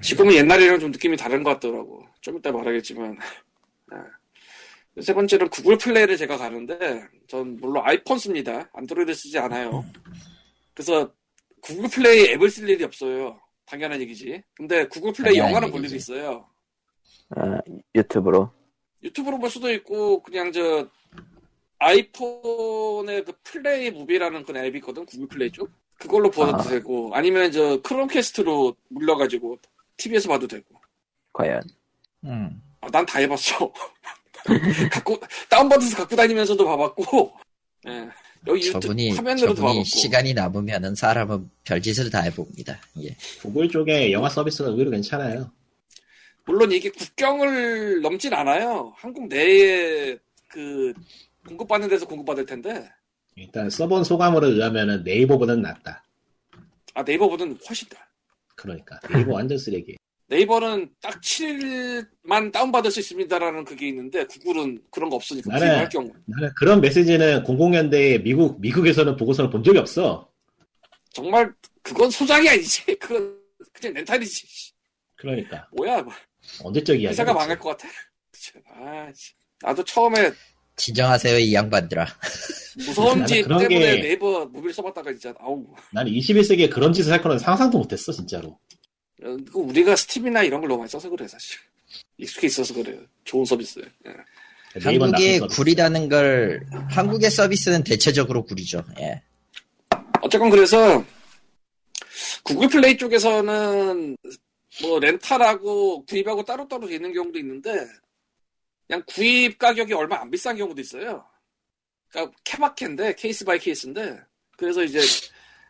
Speaker 4: 지금은 옛날이랑 좀 느낌이 다른 것 같더라고. 좀 이따 말하겠지만. 네. 세 번째는 구글 플레이를 제가 가는데, 전 물론 아이폰 씁니다. 안드로이드 쓰지 않아요. 그래서 구글 플레이 앱을 쓸 일이 없어요. 당연한 얘기지. 근데 구글 플레이 영화는 볼 일이. 있어요.
Speaker 1: 아, 유튜브로.
Speaker 4: 유튜브로 볼 수도 있고, 그냥 저, 아이폰의 그 플레이 무비라는 그 앱이 있거든, 구글 플레이 쪽. 그걸로 봐도
Speaker 1: 아.
Speaker 4: 되고, 아니면 저 크롬캐스트로 물려가지고, TV에서 봐도 되고.
Speaker 1: 과연.
Speaker 2: 음.
Speaker 4: 아, 난다 해봤어. 갖고 다운받아서 갖고 다니면서도 봐봤고, 예. 여기 유튜브
Speaker 2: 저분이
Speaker 4: 화면으로도
Speaker 2: 저분이
Speaker 4: 봐봤고.
Speaker 2: 시간이 남으면은 사람은 별짓을 다 해봅니다. 예.
Speaker 3: 구글 쪽에 영화 서비스가 의외로 괜찮아요.
Speaker 4: 물론 이게 국경을 넘진 않아요. 한국 내에 그 공급받는 데서 공급받을 텐데,
Speaker 3: 일단 써본 소감으로 의하면은 네이버보다는 낫다.
Speaker 4: 아 네이버보다는 훨씬 나.
Speaker 3: 그러니까 네이버 완전 쓰레기.
Speaker 4: 네이버는 딱 7일만 다운받을 수 있습니다라는 그게 있는데 구글은 그런 거 없으니까
Speaker 3: 나는-
Speaker 4: 구입할 경우
Speaker 3: 나는 그런 메시지는 00년대에 미국 미국에서는 보고서는 본 적이 없어.
Speaker 4: 정말 그건 소장이 아니지 그건 그냥 렌탈이지
Speaker 3: 그러니까
Speaker 4: 뭐야 뭐.
Speaker 3: 언제적 이야기?
Speaker 4: 회사가 망할 것 같아. 아, 씨. 나도 처음에
Speaker 2: 진정하세요 이 양반들아.
Speaker 4: 무서운지 때문에
Speaker 3: 게-
Speaker 4: 네이버 무비를 써봤다가 진짜 아우
Speaker 3: 나는 21세기에 그런 짓을 할 거는 상상도 못했어 진짜로.
Speaker 4: 어, 그 우리가 스팀이나 이런 걸 너무 많이 써서 그래 사실 익숙해 있어서 그래요 좋은 서비스 예.
Speaker 3: 나쁜 서비스.
Speaker 2: 구리다는 걸 한국의 서비스는 대체적으로 구리죠. 예.
Speaker 4: 어쨌건 그래서 구글 플레이 쪽에서는 뭐 렌탈하고 구입하고 따로따로 되는 경우도 있는데 그냥 구입 가격이 얼마 안 비싼 경우도 있어요. 그러니까 케바케인데 case by case인데. 그래서 이제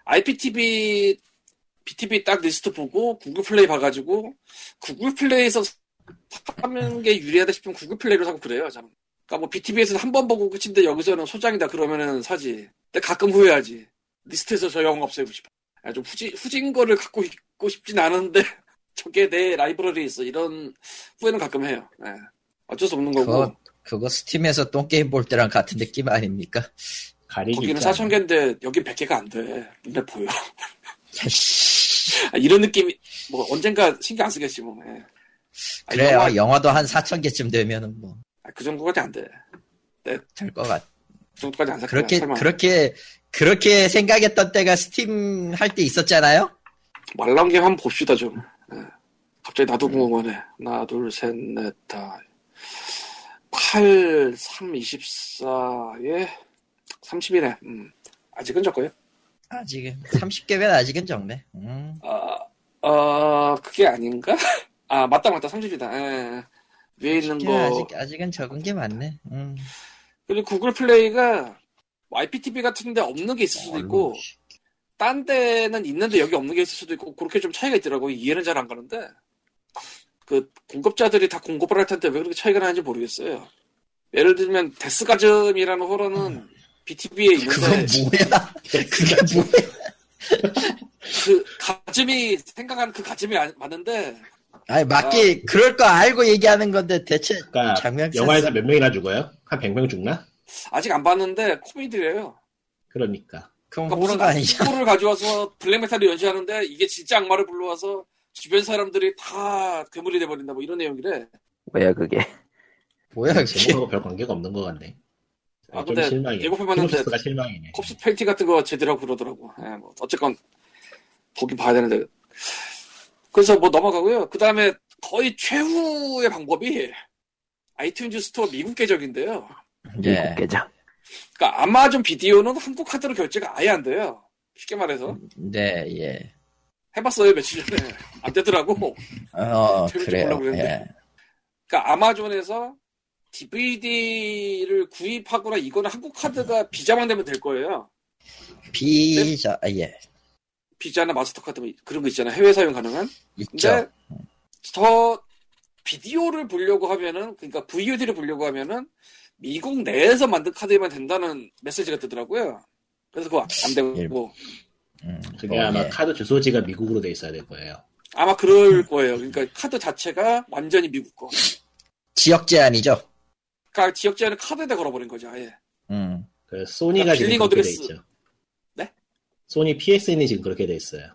Speaker 4: IPTV BTV 딱 리스트 보고 구글 플레이 봐가지고 구글 플레이에서 사는 게 유리하다 싶으면 구글 플레이로 사고 그래요 저는 그러니까 뭐 BTV에서는 한 번 보고 끝인데 여기서는 소장이다 그러면은 사지. 근데 가끔 후회하지. 리스트에서 저 영화 없애고 싶어. 아, 좀 후지, 후진 거를 갖고 있고 싶진 않은데, 저게 내 라이브러리에 있어. 이런 후회는 가끔 해요. 예. 어쩔 수 없는 거고.
Speaker 2: 그거 그거 스팀에서 똥게임 볼 때랑 같은 느낌 아닙니까?
Speaker 4: 거기는
Speaker 3: 있지 않아?
Speaker 4: 4,000개인데, 여긴 100개가 안 돼. 눈에 보여. 아, 이런 느낌이, 뭐, 언젠가 신경 안 쓰겠지, 뭐. 예. 아,
Speaker 2: 그래요.
Speaker 4: 영화-
Speaker 2: 영화도 한 4천 개쯤 되면은 뭐
Speaker 4: 아, 그 정도까지 안 돼.
Speaker 2: 같.
Speaker 4: 그 정도까지 안살 거야.
Speaker 2: 그렇게
Speaker 4: 설마.
Speaker 2: 그렇게 그렇게 생각했던 때가 스팀 할 때 있었잖아요.
Speaker 4: 말 나온 게 한번 봅시다, 좀. 예. 갑자기 나도 궁금하네. 하나, 둘, 셋, 넷, 다. 8, 3, 24에 30이네. 음. 아직은 적고요.
Speaker 2: 아직은 30개면 아직은 적네. 음.
Speaker 4: 아, 어, 그게 아닌가? 아, 맞다, 맞다. 30이다. 예. 위에 있는
Speaker 2: 30개
Speaker 4: 거.
Speaker 2: 아직 아직은 적은 게 많네. 음.
Speaker 4: 그리고 구글 플레이가 뭐 IPTV 같은 데 없는 게 있을 수도 있고, 딴 데는 있는데 여기 없는 게 있을 수도 있고, 그렇게 좀 차이가 있더라고. 이해는 잘 안 가는데. 그, 공급자들이 다 공급을 할 텐데 왜 그렇게 차이가 나는지 모르겠어요. 예를 들면, 데스가즘이라는 호러는 BTV에
Speaker 2: 그건
Speaker 4: 있는데,
Speaker 2: 뭐야? 그게 뭐야?
Speaker 4: 그, 가즘이, 생각하는 그 가즘이 아- 맞는데,
Speaker 2: 아니 맞게 그럴 거 알고 얘기하는 건데 대체
Speaker 3: 그러니까
Speaker 2: 장면
Speaker 3: 영화에서. 몇 명이나 죽어요? 한 100명 죽나?
Speaker 4: 아직 안 봤는데, 코미디래요.
Speaker 3: 그러니까
Speaker 2: 그럼
Speaker 4: 그러니까
Speaker 2: 호러가 아니잖아.
Speaker 4: 악물을 가져와서 블랙메탈을 연주하는데 이게 진짜 악마를 불러와서 주변 사람들이 다 괴물이 돼버린다 뭐 이런 내용이래.
Speaker 1: 뭐야 그게
Speaker 2: 뭐야 그게?
Speaker 3: 제목하고 별 관계가 없는 것 같네.
Speaker 4: 아,
Speaker 3: 좀
Speaker 4: 근데
Speaker 3: 실망이네.
Speaker 4: 예고편 봤는데
Speaker 3: 시놉시스가 실망이네.
Speaker 4: kop스 팬티 같은 거 제대로 그러더라고. 예, 뭐 어쨌건 보긴 봐야 되는데. 그래서 뭐 넘어가고요. 그 다음에 거의 최후의 방법이 아이튠즈 스토어 미국 계정인데요.
Speaker 2: 예.
Speaker 1: 미국 계정
Speaker 4: 그러니까 아마존 비디오는 한국 카드로 결제가 아예 안 돼요. 쉽게 말해서
Speaker 2: 네, 예.
Speaker 4: 해봤어요 며칠 전에 안 되더라고.
Speaker 2: 어,
Speaker 4: 재밌게
Speaker 2: 그래요. 예.
Speaker 4: 그러니까 아마존에서 DVD를 구입하거나 이거는 한국 카드가 비자만 되면 될 거예요.
Speaker 2: 비자, 아, 예.
Speaker 4: 비자나 마스터카드 뭐 그런 거 있잖아요. 해외 사용 가능한.
Speaker 2: 있죠.
Speaker 4: 근데 저 비디오를 보려고 하면은 그러니까 VOD를 보려고 하면은 미국 내에서 만든 카드에만 된다는 메시지가 뜨더라고요. 그래서 그거 안 되고
Speaker 2: 음,
Speaker 3: 그게
Speaker 2: 뭐,
Speaker 3: 아마
Speaker 2: 예.
Speaker 3: 카드 주소지가 미국으로 돼 있어야 될 거예요.
Speaker 4: 아마 그럴 거예요. 그러니까 카드 자체가 완전히 미국 거.
Speaker 2: 지역 제한이죠.
Speaker 4: 그러니까 지역 제한을 카드에다 걸어버린 거죠. 아예.
Speaker 2: 음.
Speaker 3: 그 소니가
Speaker 4: 그러니까
Speaker 3: 지금 그렇게 돼
Speaker 4: 어드레스.
Speaker 3: 있죠.
Speaker 4: 네?
Speaker 3: 소니 PSN이 지금 그렇게 돼 있어요.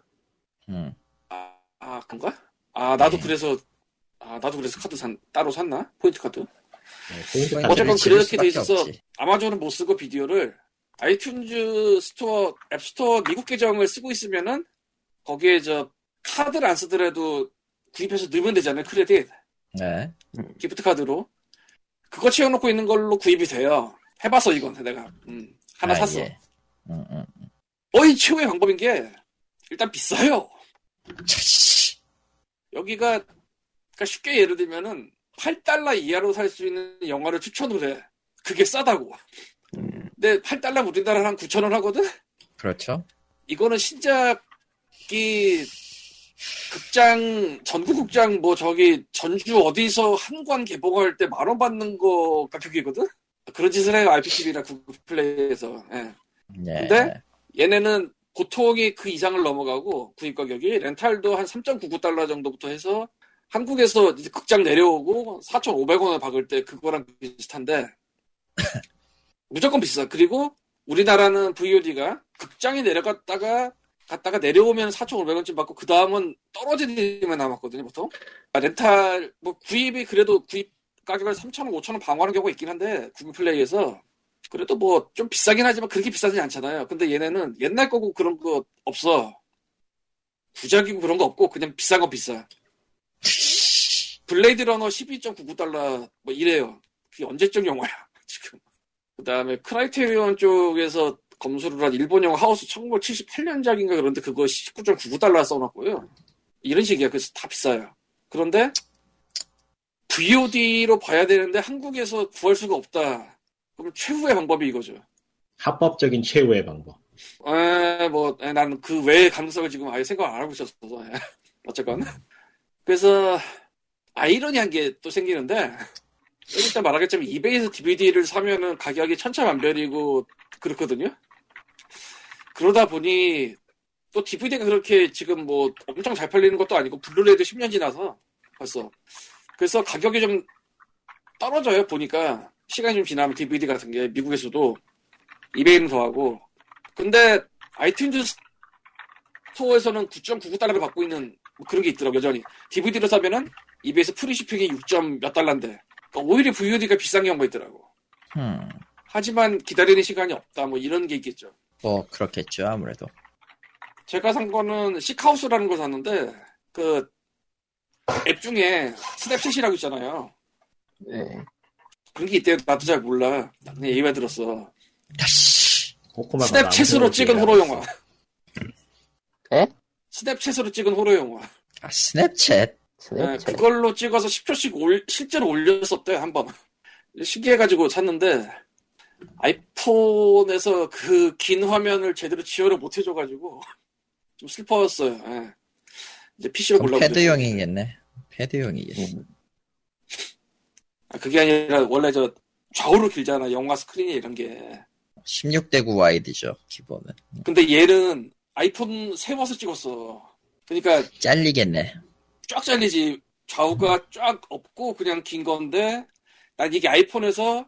Speaker 2: 음.
Speaker 4: 아, 아 그런가? 아 나도
Speaker 2: 네.
Speaker 4: 그래서 아 나도 그래서 카드 산 따로 샀나? 포인트 카드?
Speaker 3: 네.
Speaker 4: 어쨌건 그렇게 돼 있어서
Speaker 2: 없지.
Speaker 4: 아마존은 못 쓰고 비디오를 아이튠즈 스토어 앱스토어 미국 계정을 쓰고 있으면은 거기에 저 카드를 안 쓰더라도 구입해서 넣으면 되잖아요 크레딧
Speaker 2: 네.
Speaker 4: gift 카드로 그거 채워놓고 있는 걸로 구입이 돼요 해봤어 이건 내가 음, 하나
Speaker 2: 아,
Speaker 4: 샀어
Speaker 2: 예. 음, 음.
Speaker 4: 거의 최후의 방법인 게 일단 비싸요. 여기가 그러니까 쉽게 예를 들면은 8달러 이하로 살 수 있는 영화를 추천을 해 그게 싸다고
Speaker 1: 음,
Speaker 4: 근데 8달러 우리나라 한 9천 원 하거든
Speaker 2: 그렇죠.
Speaker 4: 이거는 신작이 극장 전국 극장 뭐 저기 전주 어디서 한 관 개봉할 때 만 원 받는 거 가격이거든 그런 짓을 해요 IPTV나 구글 플레이에서 예.
Speaker 2: 네.
Speaker 4: 근데? 얘네는 보통이 그 이상을 넘어가고 구입 가격이 렌탈도 한 3.99달러 정도부터 해서 한국에서 극장 내려오고 4,500원을 박을 때 그거랑 비슷한데 무조건 비싸. 그리고 우리나라는 VOD가 극장에 내려갔다가 갔다가 내려오면 4,500원쯤 받고 그 다음은 떨어지는 일만 남았거든요 보통. 아, 렌탈 뭐 구입이 그래도 구입 가격을 3,000원 5,000원 방어하는 경우가 있긴 한데 구글 플레이에서 그래도 뭐 좀 비싸긴 하지만 그렇게 비싸지 않잖아요. 근데 얘네는 옛날 거고 그런 거 없어. 부작이고 그런 거 없고 그냥 비싼 거 비싸 블레이드 러너 12.99달러 뭐 이래요 그게 언제적 영화야 지금 그 다음에 크라이테리온 쪽에서 검수를 한 일본 영화 하우스 1978년작인가 그런데 그거 19.99달러 써놨고요. 이런 식이야. 그래서 다 비싸요. 그런데 VOD로 봐야 되는데 한국에서 구할 수가 없다. 그럼 최후의 방법이 이거죠.
Speaker 3: 합법적인 최후의 방법.
Speaker 4: 에, 뭐, 에, 나는 그 외의 가능성을 지금 아예 생각 안 하고 있었어. 에. 어쨌건. 그래서, 아이러니한 게 또 생기는데, 좀 이따 말하겠지만, 이베이에서 DVD를 사면은 가격이 천차만별이고, 그렇거든요? 그러다 보니, 또 DVD가 그렇게 지금 뭐 엄청 잘 팔리는 것도 아니고, 블루레이도 10년 지나서 벌써. 그래서 가격이 좀 떨어져요, 보니까. 시간이 좀 지나면 DVD 같은 게 미국에서도 이베이는 더하고. 근데 아이튠즈 스토어에서는 9.99달러를 받고 있는 뭐 그런 게 있더라고, 여전히. DVD로 사면은 이베이에서 free shipping이 6점 몇 달러인데. 그러니까 오히려 VOD가 비싼 경우가 있더라고.
Speaker 2: 음,
Speaker 4: 하지만 기다리는 시간이 없다, 뭐 이런 게 있겠죠.
Speaker 2: 뭐 그렇겠죠 아무래도.
Speaker 4: 제가 산 거는 Sickhouse라는 걸 샀는데, 그, 앱 중에 스냅챗이라고 있잖아요.
Speaker 1: 네.
Speaker 4: 그런 게 있대요. 나도 잘 몰라. 나는 얘기만 들었어. 스냅챗으로 찍은. 호러 영화.
Speaker 1: 에?
Speaker 4: 스냅챗으로 찍은 호러 영화.
Speaker 2: 아 스냅챗.
Speaker 4: 네,
Speaker 1: 스냅챗.
Speaker 4: 그걸로 찍어서 10초씩 올, 실제로 올렸었대, 한 번. 신기해가지고 샀는데, 아이폰에서 그 긴 화면을 제대로 지원을 못 해줘가지고, 좀 슬퍼졌어요. 예. 이제 PC로 보려고.
Speaker 2: 패드용이겠네. 패드용이겠네.
Speaker 1: 음.
Speaker 4: 아, 그게 아니라, 원래 저, 좌우로 길잖아, 영화 스크린이 이런 게.
Speaker 2: 16대 9 와이드죠 기본은.
Speaker 4: 근데 얘는 아이폰 세워서 찍었어. 그러니까
Speaker 2: 잘리겠네.
Speaker 4: 쫙 잘리지. 좌우가 쫙 없고 그냥 긴 건데 난 이게 아이폰에서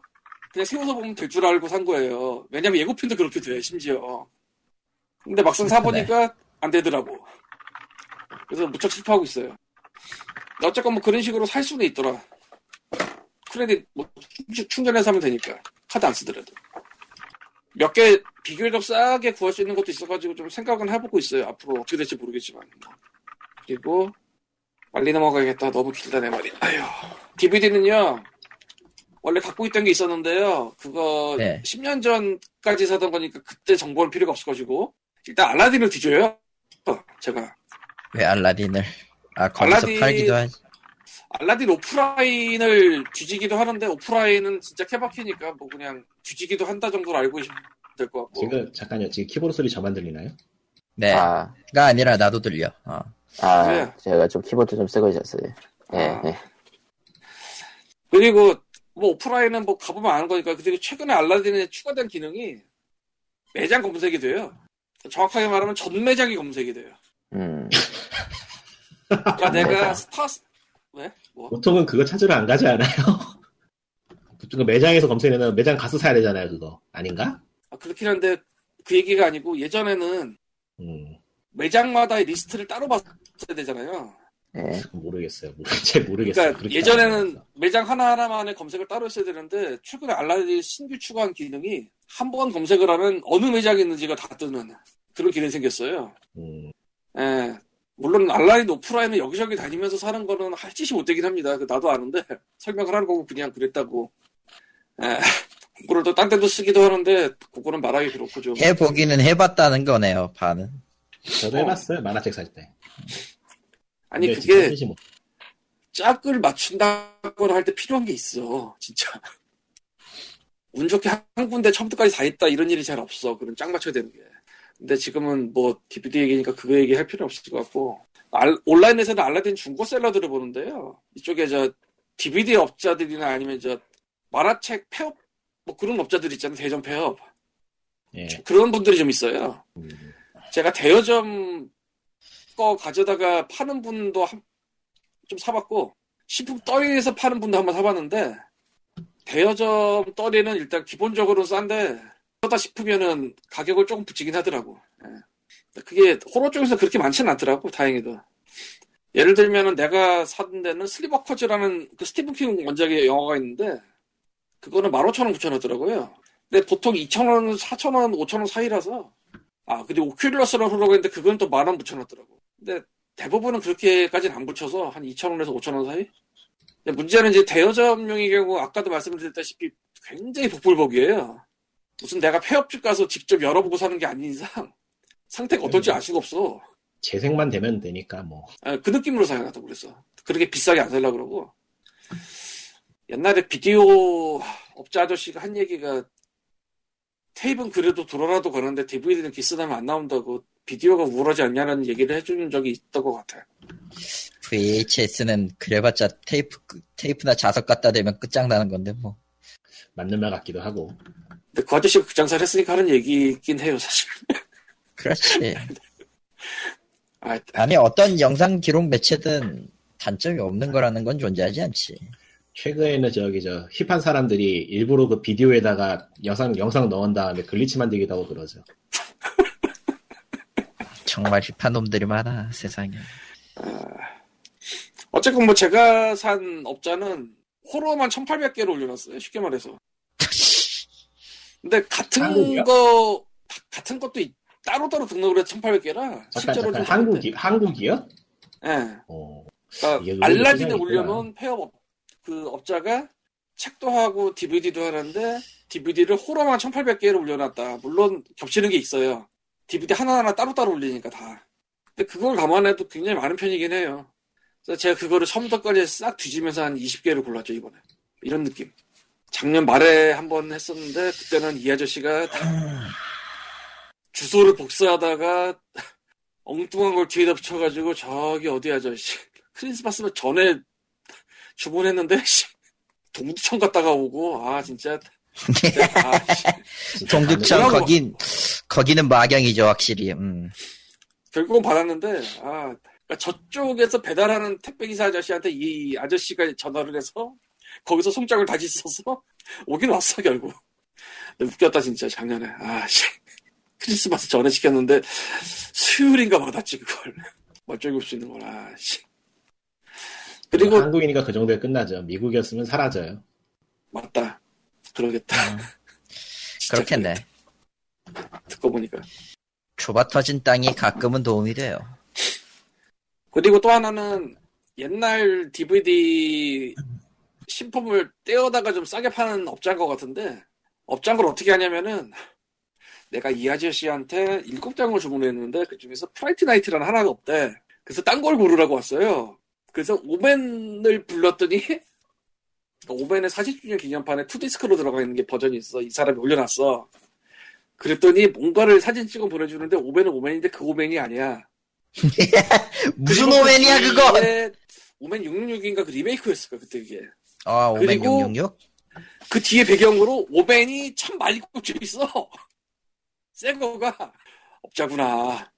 Speaker 4: 그냥 세워서 보면 될 줄 알고 산 거예요. 왜냐면 예고편도 그렇게 돼 심지어. 근데 막상 사보니까 안 되더라고. 그래서 무척 슬퍼하고 있어요. 어쨌건 뭐 그런 식으로 살 수는 있더라. 크레딧 뭐 충- 충전해서 하면 되니까 카드 안 쓰더라도. 몇 개 비교적 싸게 구할 수 있는 것도 있어가지고 좀 생각은 해보고 있어요. 앞으로 어떻게 될지 모르겠지만. 그리고 빨리 넘어가야겠다. 너무 길다 내 말이. 아휴. DVD는요. 원래 갖고 있던 게 있었는데요. 그거
Speaker 2: 네.
Speaker 4: 10년 전까지 사던 거니까 그때 정보는 필요가 없어가지고 일단 알라딘을 뒤져요. 어, 제가
Speaker 2: 왜 알라딘을? 아 거기서
Speaker 4: 알라딘-
Speaker 2: 팔기도 하지.
Speaker 4: 알라딘 오프라인을 뒤지기도 하는데 오프라인은 진짜 케바키니까 뭐 그냥 뒤지기도 한다 정도로 알고 계시면 될 것 같고.
Speaker 3: 지금 잠깐요. 지금 키보드 소리 저만 들리나요?
Speaker 2: 네.
Speaker 1: 아,
Speaker 2: 가 아 니라 나도 들려. 어.
Speaker 1: 아,
Speaker 4: 그래.
Speaker 1: 제가 좀 키보드 좀 쓰고 있었어요. 예,
Speaker 4: 아.
Speaker 1: 예.
Speaker 4: 그리고 뭐 오프라인은 뭐 가보면 아는 거니까 그리고 최근에 알라딘에 추가된 기능이 매장 검색이 돼요. 정확하게 말하면 전 매장이 검색이 돼요.
Speaker 1: 음,
Speaker 4: 그러니까 내가. 스타스 왜? 뭐?
Speaker 3: 보통은 그거 찾으러 안 가지 않아요? 보통 매장에서 검색하면 매장 가서 사야 되잖아요, 그거. 아닌가?
Speaker 4: 아, 그렇긴 한데 그 얘기가 아니고 예전에는
Speaker 3: 음,
Speaker 4: 매장마다의 리스트를 따로 봤어야 되잖아요.
Speaker 1: 예.
Speaker 3: 모르겠어요. 모르- 잘 모르겠어요.
Speaker 4: 그러니까 예전에는. 매장 하나하나만의 검색을 따로 했어야 되는데 최근에 알라딘이 신규 추가한 기능이 한 번 검색을 하면 어느 매장이 있는지가 다 뜨는 그런 기능이 생겼어요.
Speaker 3: 음,
Speaker 4: 예. 물론 알라딘 오프라인은 여기저기 다니면서 사는 거는 할 짓이 못 되긴 합니다. 그 나도 아는데 설명을 하는 거고 그냥 그랬다고. 예. 그거를 또 딴 데도 쓰기도 하는데 그거는 말하기 그렇고 좀.
Speaker 2: 해보기는 해봤다는 거네요, 반은.
Speaker 3: 저도
Speaker 4: 어.
Speaker 3: 해봤어요. 만화책 살 때.
Speaker 4: 아니 그게 짝을 맞춘다거나 할 때 필요한 게 있어. 진짜. 운 좋게 한 군데 처음부터까지 다 있다 이런 일이 잘 없어. 그런 짝 맞춰야 되는 게. 근데 지금은 뭐 DVD 얘기니까 그거 얘기 할 필요 없을 것 같고 알- 온라인에서는 알라딘 중고 셀러들을 보는데요. 이쪽에 저 DVD 업자들이나 아니면 저 만화책 폐업 뭐 그런 업자들 있잖아요. 대전 폐업
Speaker 3: 예.
Speaker 4: 그런 분들이 좀 있어요.
Speaker 3: 음,
Speaker 4: 제가 대여점 거 가져다가 파는 분도 한- 좀 사봤고 식품 떨이에서 파는 분도 한번 사봤는데 대여점 떨이는 일단 기본적으로 싼데 그러다 싶으면은 가격을 조금 붙이긴 하더라고. 예. 그게 호러 쪽에서 그렇게 많지는 않더라고 다행히도. 예를 들면은 내가 산 데는 슬리버커즈라는 그 스티븐 킹 원작의 영화가 있는데 그거는 15,000원, 9,000원더라고요. 근데 보통 2,000원, 4,000원, 5,000원 사이라서 아 그리고 오큘러스라는 호러가 있는데 그건 또 만 원 붙여놨더라고. 근데 대부분은 그렇게까지는 안 붙여서 한 2,000원에서 5,000원 사이? 근데 문제는 이제 대여점용의 경우 아까도 말씀드렸다시피 굉장히 복불복이에요. 무슨 내가 폐업집 가서 직접 열어보고 사는 게 아닌 이상 상태가 어떨지 알 수가 없어.
Speaker 3: 재생만 되면 되니까 뭐.
Speaker 4: 아, 그 느낌으로 사용하다고 그랬어. 그렇게 비싸게 안 살려고 그러고. 옛날에 비디오 업자 아저씨가 한 얘기가 테이프는 그래도 돌아라도 가는데 DVD는 기스나면 안 나온다고 비디오가 우월하지 않냐는 얘기를 해주는 적이 있던 것 같아.
Speaker 2: VHS는 그래봤자 테이프 테이프나 자석 갖다 대면 끝장나는 건데 뭐.
Speaker 3: 맞는 말 같기도 하고.
Speaker 4: 근데 그 아저씨가 그 장사를 했으니까 하는 얘기긴 해요, 사실.
Speaker 2: 그렇지.
Speaker 4: 아,
Speaker 2: 아니 어떤 영상 기록 매체든 단점이 없는 거라는 건 존재하지 않지.
Speaker 3: 최근에는 저기 저 hip한 사람들이 일부러 그 비디오에다가 영상 영상 넣은 다음에 glitch 만들기도 하고 그러죠.
Speaker 2: 정말 hip한 놈들이 많아 세상에.
Speaker 4: 어쨌건 뭐 제가 산 업자는 호러만 1800개를 올려놨어요. 쉽게 말해서. 근데 같은
Speaker 3: 한국이요?
Speaker 4: 거, 같은 것도 이- 따로따로 등록을 해서 1800개라
Speaker 3: 잠깐
Speaker 4: 실제로
Speaker 3: 잠깐
Speaker 4: 좀
Speaker 3: 한국이 한국이요?
Speaker 4: 예.
Speaker 3: 어,
Speaker 4: 그러니까 알라딘에 올려놓은 폐업 업, 그 업자가 책도 하고 DVD도 하는데 DVD를 호러만 1800개를 올려놨다. 물론 겹치는 게 있어요. DVD 하나하나 따로따로 올리니까 다. 근데 그걸 감안해도 굉장히 많은 편이긴 해요. 그래서 제가 그거를 처음부터까지 싹 뒤지면서 한 20개를 골랐죠, 이번에. 이런 느낌. 작년 말에 한 번 했었는데 그때는 이 아저씨가 다 주소를 복사하다가 엉뚱한 걸 뒤에다 붙여가지고 저기 어디 아저씨 크리스마스 전에 주문했는데 씨, 동두천 갔다가 오고 아 진짜 아,
Speaker 2: 동두천 거긴 거기는 마경이죠 확실히. 음.
Speaker 4: 결국은 받았는데 아 그러니까 저쪽에서 배달하는 택배기사 아저씨한테 이 아저씨가 전화를 해서 거기서 송장을 다시 써서 오긴 왔어 결국 웃겼다 진짜 작년에 아씨 크리스마스 전에 시켰는데 수요일인가 받았지 그걸 멀쩡히 올수 있는 걸 아씨 그리고
Speaker 3: 한국이니까 그 정도에 끝나죠. 미국이었으면 사라져요.
Speaker 4: 맞다 그러겠다
Speaker 2: 음. 그렇겠네.
Speaker 4: 그러겠다. 듣고 보니까
Speaker 2: 좁아 터진 땅이 가끔은 도움이 돼요.
Speaker 4: 그리고 또 하나는 옛날 DVD 신품을 떼어다가 좀 싸게 파는 업자인 것 같은데 업자인 걸 어떻게 하냐면은 내가 이 아저씨한테 일곱 장을 주문했는데 그 중에서 프라이트 나이트라는 하나가 없대. 그래서 딴 걸 고르라고 왔어요. 그래서 오벤을 불렀더니 오벤의 40주년 기념판에 투디스크로 들어가 있는 게 버전이 있어. 이 사람이 올려놨어. 그랬더니 뭔가를 사진 찍어 보내주는데 오벤은 오벤인데 그 오벤이 아니야.
Speaker 2: 무슨 오맨이야
Speaker 4: 그
Speaker 2: 그거?
Speaker 4: 오맨 666인가 그 리메이크였을 거야 그때 그게
Speaker 2: 아 오맨
Speaker 4: 그리고
Speaker 2: 666?
Speaker 4: 그 뒤에 배경으로 오벤이 참 많이 꽂혀 있어 새 거가 업자구나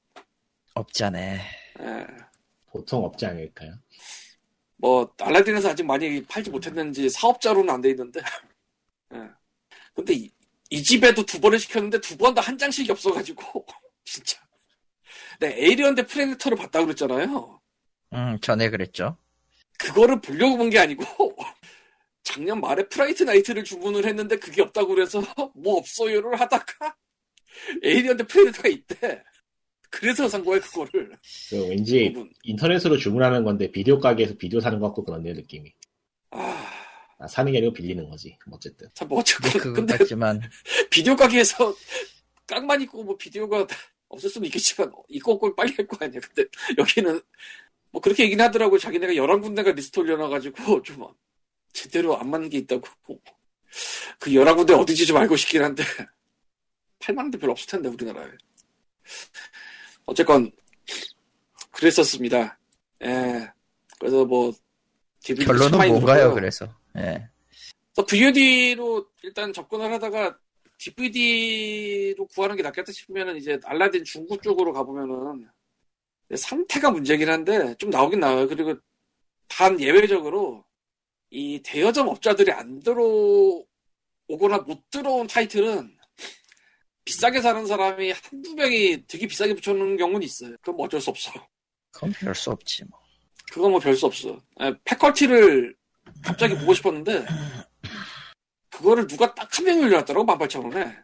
Speaker 2: 없자네.
Speaker 4: 예.
Speaker 3: 보통 업자 아닐까요?
Speaker 4: 뭐 알라딘에서 아직 많이 팔지 못했는지 사업자로는 안 돼 있는데 예. 근데 이, 이 집에도 두 번을 시켰는데 두 번 다 한 장씩이 없어가지고 진짜 내 에이리언 대 프레데터를 봤다고 그랬잖아요
Speaker 2: 음 전에 그랬죠.
Speaker 4: 그거를 보려고 본 게 아니고 작년 말에 프라이트 나이트를 주문을 했는데 그게 없다고 그래서 뭐 없어요를 하다가 에이리언 대 프레데터가 있대. 그래서 산 거야 그거를.
Speaker 3: 그 왠지
Speaker 4: 부분.
Speaker 3: 인터넷으로 주문하는 건데 비디오 가게에서 비디오 사는 것 같고 그런데요 느낌이.
Speaker 4: 아,
Speaker 3: 아, 사는 게 아니고 빌리는 거지. 뭐 어쨌든.
Speaker 4: 참뭐 어쨌건
Speaker 2: 그거
Speaker 4: 근데
Speaker 2: 같지만
Speaker 4: 비디오 가게에서 깡만 있고 뭐 비디오가 없을 수는 있겠지만 있고 없고 빨리 할 거 아니야. 근데 여기는 뭐 그렇게 얘기는 하더라고. 자기네가 11군데가 리스트 올려놔가지고 좀 제대로 안 맞는 게 있다고. 그 11군데 어딘지 좀 알고 싶긴 한데 8만 원대 별로 없을 텐데 우리나라에. 어쨌건 그랬었습니다. 예. 그래서 뭐 DVD
Speaker 2: 결론은 뭔가요?
Speaker 4: 들었고요.
Speaker 2: 그래서 예.
Speaker 4: 그래서 VOD로 일단 접근을 하다가 DVD로 구하는 게 낫겠다 싶으면은 이제 알라딘 중국 쪽으로 가보면은 상태가 문제긴 한데 좀 나오긴 나와요. 그리고 단 예외적으로 이 대여점 업자들이 안 들어오거나 못 들어온 타이틀은 비싸게 사는 사람이 한두 명이 되게 비싸게 붙여놓는 경우는 있어요. 뭐 어쩔 수 없어.
Speaker 2: 그건 별 수 없지 뭐.
Speaker 4: 그건 뭐 별 수 없어. 에, 패컬티를 갑자기 보고 싶었는데 그거를 누가 딱 한 명이 올려놨더라고 18,000원에.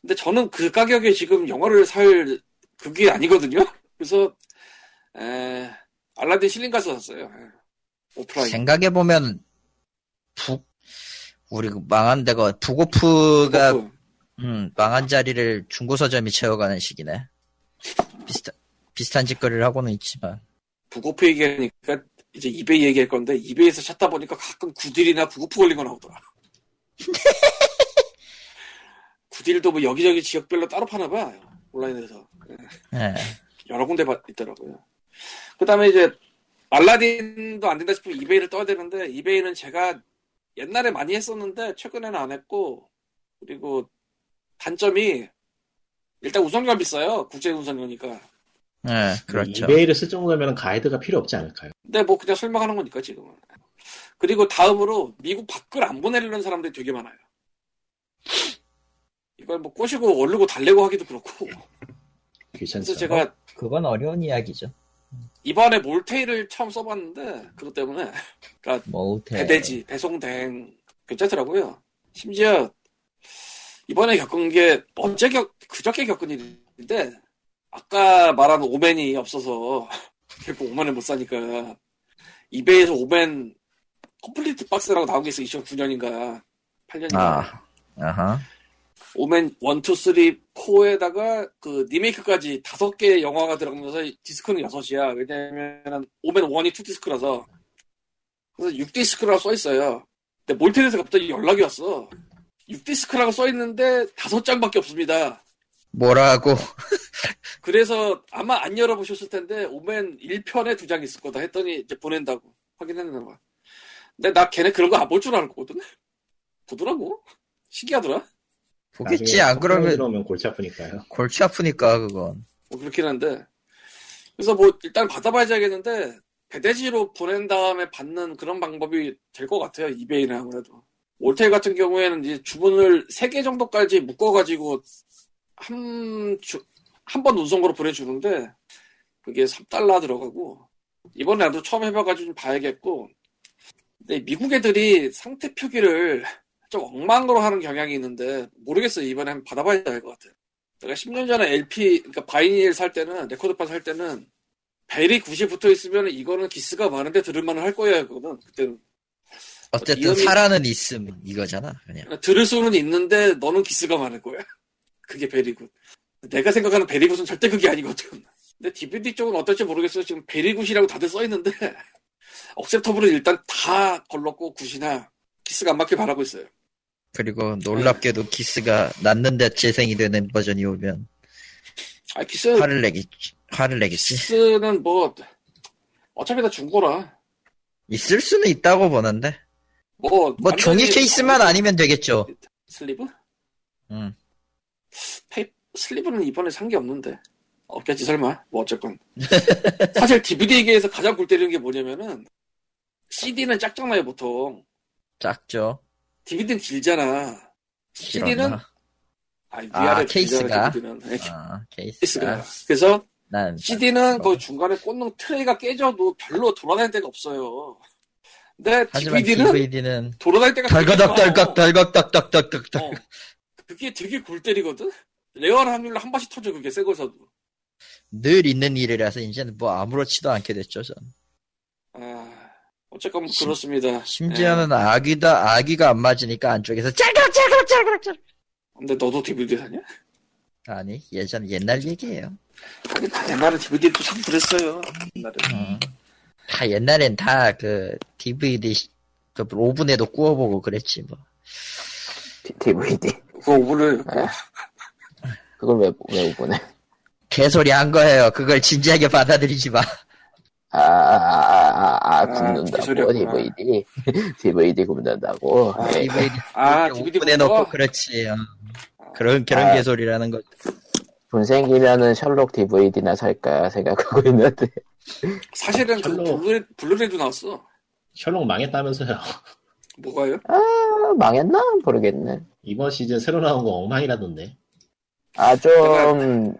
Speaker 4: 근데 저는 그 가격에 지금 영화를 살 그게 아니거든요. 그래서 에, 알라딘 실링 가서 샀어요. 에, 오프라인.
Speaker 2: 생각해 보면 북 우리 그 망한 데가 북오프가
Speaker 4: 그거
Speaker 2: 음, 망한 자리를 중고 서점이 채워가는 시기네. 비슷한 비슷한 짓거리를 하고는 있지만
Speaker 4: 북오프 얘기하니까 이제 이베이 얘기할 건데 이베이에서 찾다 보니까 가끔 구딜이나 북오프 걸린 거 나오더라. 구딜도 뭐 여기저기 지역별로 따로 파나 봐 온라인에서
Speaker 2: 예.
Speaker 4: 여러 군데 봐- 있더라고요. 그 다음에 이제 알라딘도 안 된다 싶으면 이베이를 떠야 되는데 이베이는 제가 옛날에 많이 했었는데 최근에는 안 했고 그리고 단점이 일단 우선료가 비싸요 국제 우선료니까.
Speaker 2: 예, 그렇죠.
Speaker 3: 이베이를 쓸 정도면 가이드가 필요 없지 않을까요?
Speaker 4: 근데 뭐 그냥 설명하는 거니까 지금은. 그리고 다음으로 미국 밖을 안 보내려는 사람들이 되게 많아요. 이걸 뭐 꼬시고 얼르고 달래고 하기도 그렇고.
Speaker 3: 귀찮죠.
Speaker 4: 그래서 제가
Speaker 2: 그건 어려운 이야기죠.
Speaker 4: 이번에 몰테일을 처음 써봤는데 그것 때문에
Speaker 2: 뭐 호텔.
Speaker 4: 배대지 배송 대행 괜찮더라고요. 심지어 이번에 겪은 게 어제 겪 그저께 겪은 일인데 아까 말한 오멘이 없어서 결국 오멘을 못 사니까 이베이에서 오멘 complete 박스라고 나온 게 있어 2009년인가 8년인가
Speaker 2: 아, 아하.
Speaker 4: 오멘 1, 2, 3, 4에다가 그 리메이크까지 다섯 개 영화가 들어가면서 디스크는 6이야. 왜냐면 오멘 1이 2디스크라서. 그래서 6디스크라고 써있어요. 근데 몰테에서 갑자기 연락이 왔어. 6디스크라고 써있는데 다섯 장밖에 없습니다.
Speaker 2: 뭐라고?
Speaker 4: 그래서 아마 안 열어보셨을 텐데 오멘 1편에 두 장 있을 거다 했더니 이제 보낸다고 확인했나 봐. 근데 나 걔네 그런 거 안 볼 줄 알았거든. 보더라고. 신기하더라.
Speaker 2: 보겠지, 안 그러면
Speaker 3: 들어오면 골치 아프니까요.
Speaker 2: 골치 아프니까, 그건.
Speaker 4: 뭐 그렇긴 한데 그래서 뭐 일단 받아봐야겠는데 배대지로 보낸 다음에 받는 그런 방법이 될 것 같아요 이베이는 아무래도 올테일 같은 경우에는 이제 주문을 3개 정도까지 묶어가지고 한 한 번 운송으로 보내주는데 그게 3달러 들어가고 이번에 나도 처음 해봐가지고 좀 봐야겠고 근데 미국 애들이 상태 표기를 좀 엉망으로 하는 경향이 있는데 모르겠어요 이번에 한번 받아봐야 될 것 같아요 내가 10년 전에 LP, 그러니까 바이닐 살 때는, 레코드판 살 때는, 벨이 90 붙어 있으면 이거는 기스가 많은데 들을만은 할 거야, 그거는. 그때는.
Speaker 2: 어쨌든
Speaker 4: 이름이-
Speaker 2: 살아는 있음, 이거잖아, 그냥.
Speaker 4: 들을 수는 있는데 너는 기스가 많을 거야. 그게 very good. 내가 생각하는 very good은 절대 그게 아니거든. 근데 DVD 쪽은 어떨지 모르겠어요. 지금 very good이라고 다들 써있는데, acceptable은 일단 다 걸렀고, good이나 기스가 안 맞게 바라고 있어요.
Speaker 2: 그리고 놀랍게도 기스가 났는데 재생이 되는 버전이 오면
Speaker 4: 아, 기스,
Speaker 2: 화를 내겠지. 화를 내겠지.
Speaker 4: 키스는 뭐, 어차피 다 중고라.
Speaker 2: 있을 수는 있다고 보는데.
Speaker 4: 뭐,
Speaker 2: 뭐 종이 케이스만 아니면 되겠죠.
Speaker 4: Sleeve?
Speaker 2: 음.
Speaker 4: 페이, sleeve는 이번에 산 게 없는데. 없겠지, 설마. 뭐, 어쨌건. 사실 DVD계에서 가장 골 때리는 게 뭐냐면은, CD는 작잖아요, 보통.
Speaker 2: 작죠.
Speaker 4: DVD는 길잖아. CD는,
Speaker 2: 길었나?
Speaker 4: 아, 아,
Speaker 2: 케이스가? 아, 케이스가.
Speaker 4: 케이스가. 그래서,
Speaker 2: 난
Speaker 4: CD는 거의 중간에 꽂는 트레이가 깨져도 별로 돌아다닐 데가 없어요. 근데 DVD는
Speaker 2: DVD는
Speaker 4: 돌아다닐 데가 되게
Speaker 2: 덜거덕
Speaker 4: 많아.
Speaker 2: 덜컥 덜컥 덜컥
Speaker 4: 어. 그게 되게 골 때리거든? rare한 확률로 한 번씩 터져, 그게 새 거서도.
Speaker 2: 늘 있는 일이라서 이제는 뭐 아무렇지도 않게 됐죠, 전.
Speaker 4: 아, 어쨌건 뭐
Speaker 2: 심-
Speaker 4: 그렇습니다.
Speaker 2: 심지어는 아귀가 아귀가 안 맞으니까 안쪽에서 짤깍 짤깍 짤깍 짤깍.
Speaker 4: 예. 근데 너도 DVD 사냐?
Speaker 2: 아니 예전 옛날 얘기예요.
Speaker 4: 다 옛날에 DVD도 사고 그랬어요. 옛날에.
Speaker 2: 음. 다 옛날엔 다 그 DVD 시- 그 오븐에도 구워보고 그랬지 뭐.
Speaker 1: DVD.
Speaker 4: 그거 오븐을, 그,
Speaker 1: 그걸 왜, 왜 보내?
Speaker 2: 개소리 한 거예요. 그걸 진지하게 받아들이지 마.
Speaker 1: 아, 아, 아, 아, 아, 굽는다고. DVD. DVD 굽는다고.
Speaker 4: 아,
Speaker 1: 예.
Speaker 2: DVD
Speaker 4: 아, DVD 거?
Speaker 2: 그렇지. 어. 그런 그런
Speaker 1: 아.
Speaker 2: 개소리라는 거.
Speaker 1: 돈 생기면은 셜록 DVD나 살까 생각하고 있는데.
Speaker 4: 사실은 그
Speaker 3: 별로.
Speaker 4: 블루레, 블루레이도 나왔어.
Speaker 3: 셜록 망했다면서요.
Speaker 4: 뭐가요?
Speaker 1: 아, 망했나? 모르겠네.
Speaker 3: 이번 시즌 새로 나온 거 엉망이라던데.
Speaker 1: 아, 좀,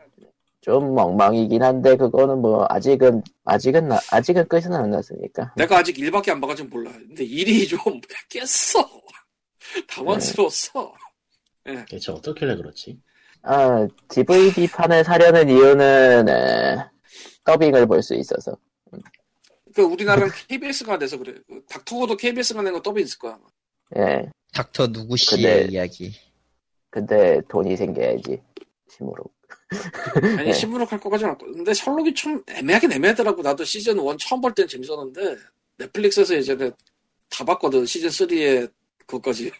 Speaker 1: 좀 멍멍이긴 한데, 그거는 뭐, 아직은, 아직은, 나- 아직은 끝은 안 났으니까.
Speaker 4: 내가 아직 일밖에 안 봐가지고 몰라. 근데 일이 좀 깼어. 당황스러웠어.
Speaker 3: 대체 어떻게래 그렇지?
Speaker 1: 아, DVD판을 사려는 이유는, 에, 더빙을 볼 수 있어서.
Speaker 4: 그 우리나라는 KBS가 돼서 그래. 그 닥터호도 KBS가 낸 거 더빙 있을 거야. 아마.
Speaker 1: 예.
Speaker 2: 닥터 누구 씨의
Speaker 1: 근데-
Speaker 2: 이야기.
Speaker 1: 근데 돈이 생겨야지. 힘으로.
Speaker 4: 아니
Speaker 1: 네.
Speaker 4: 신문을 할 거까지는 않고. 근데 셜록이 좀 애매하긴 애매하더라고. 나도 시즌 1 처음 볼 땐 재밌었는데 넷플릭스에서 예전에 다 봤거든. 시즌 3에 그것까지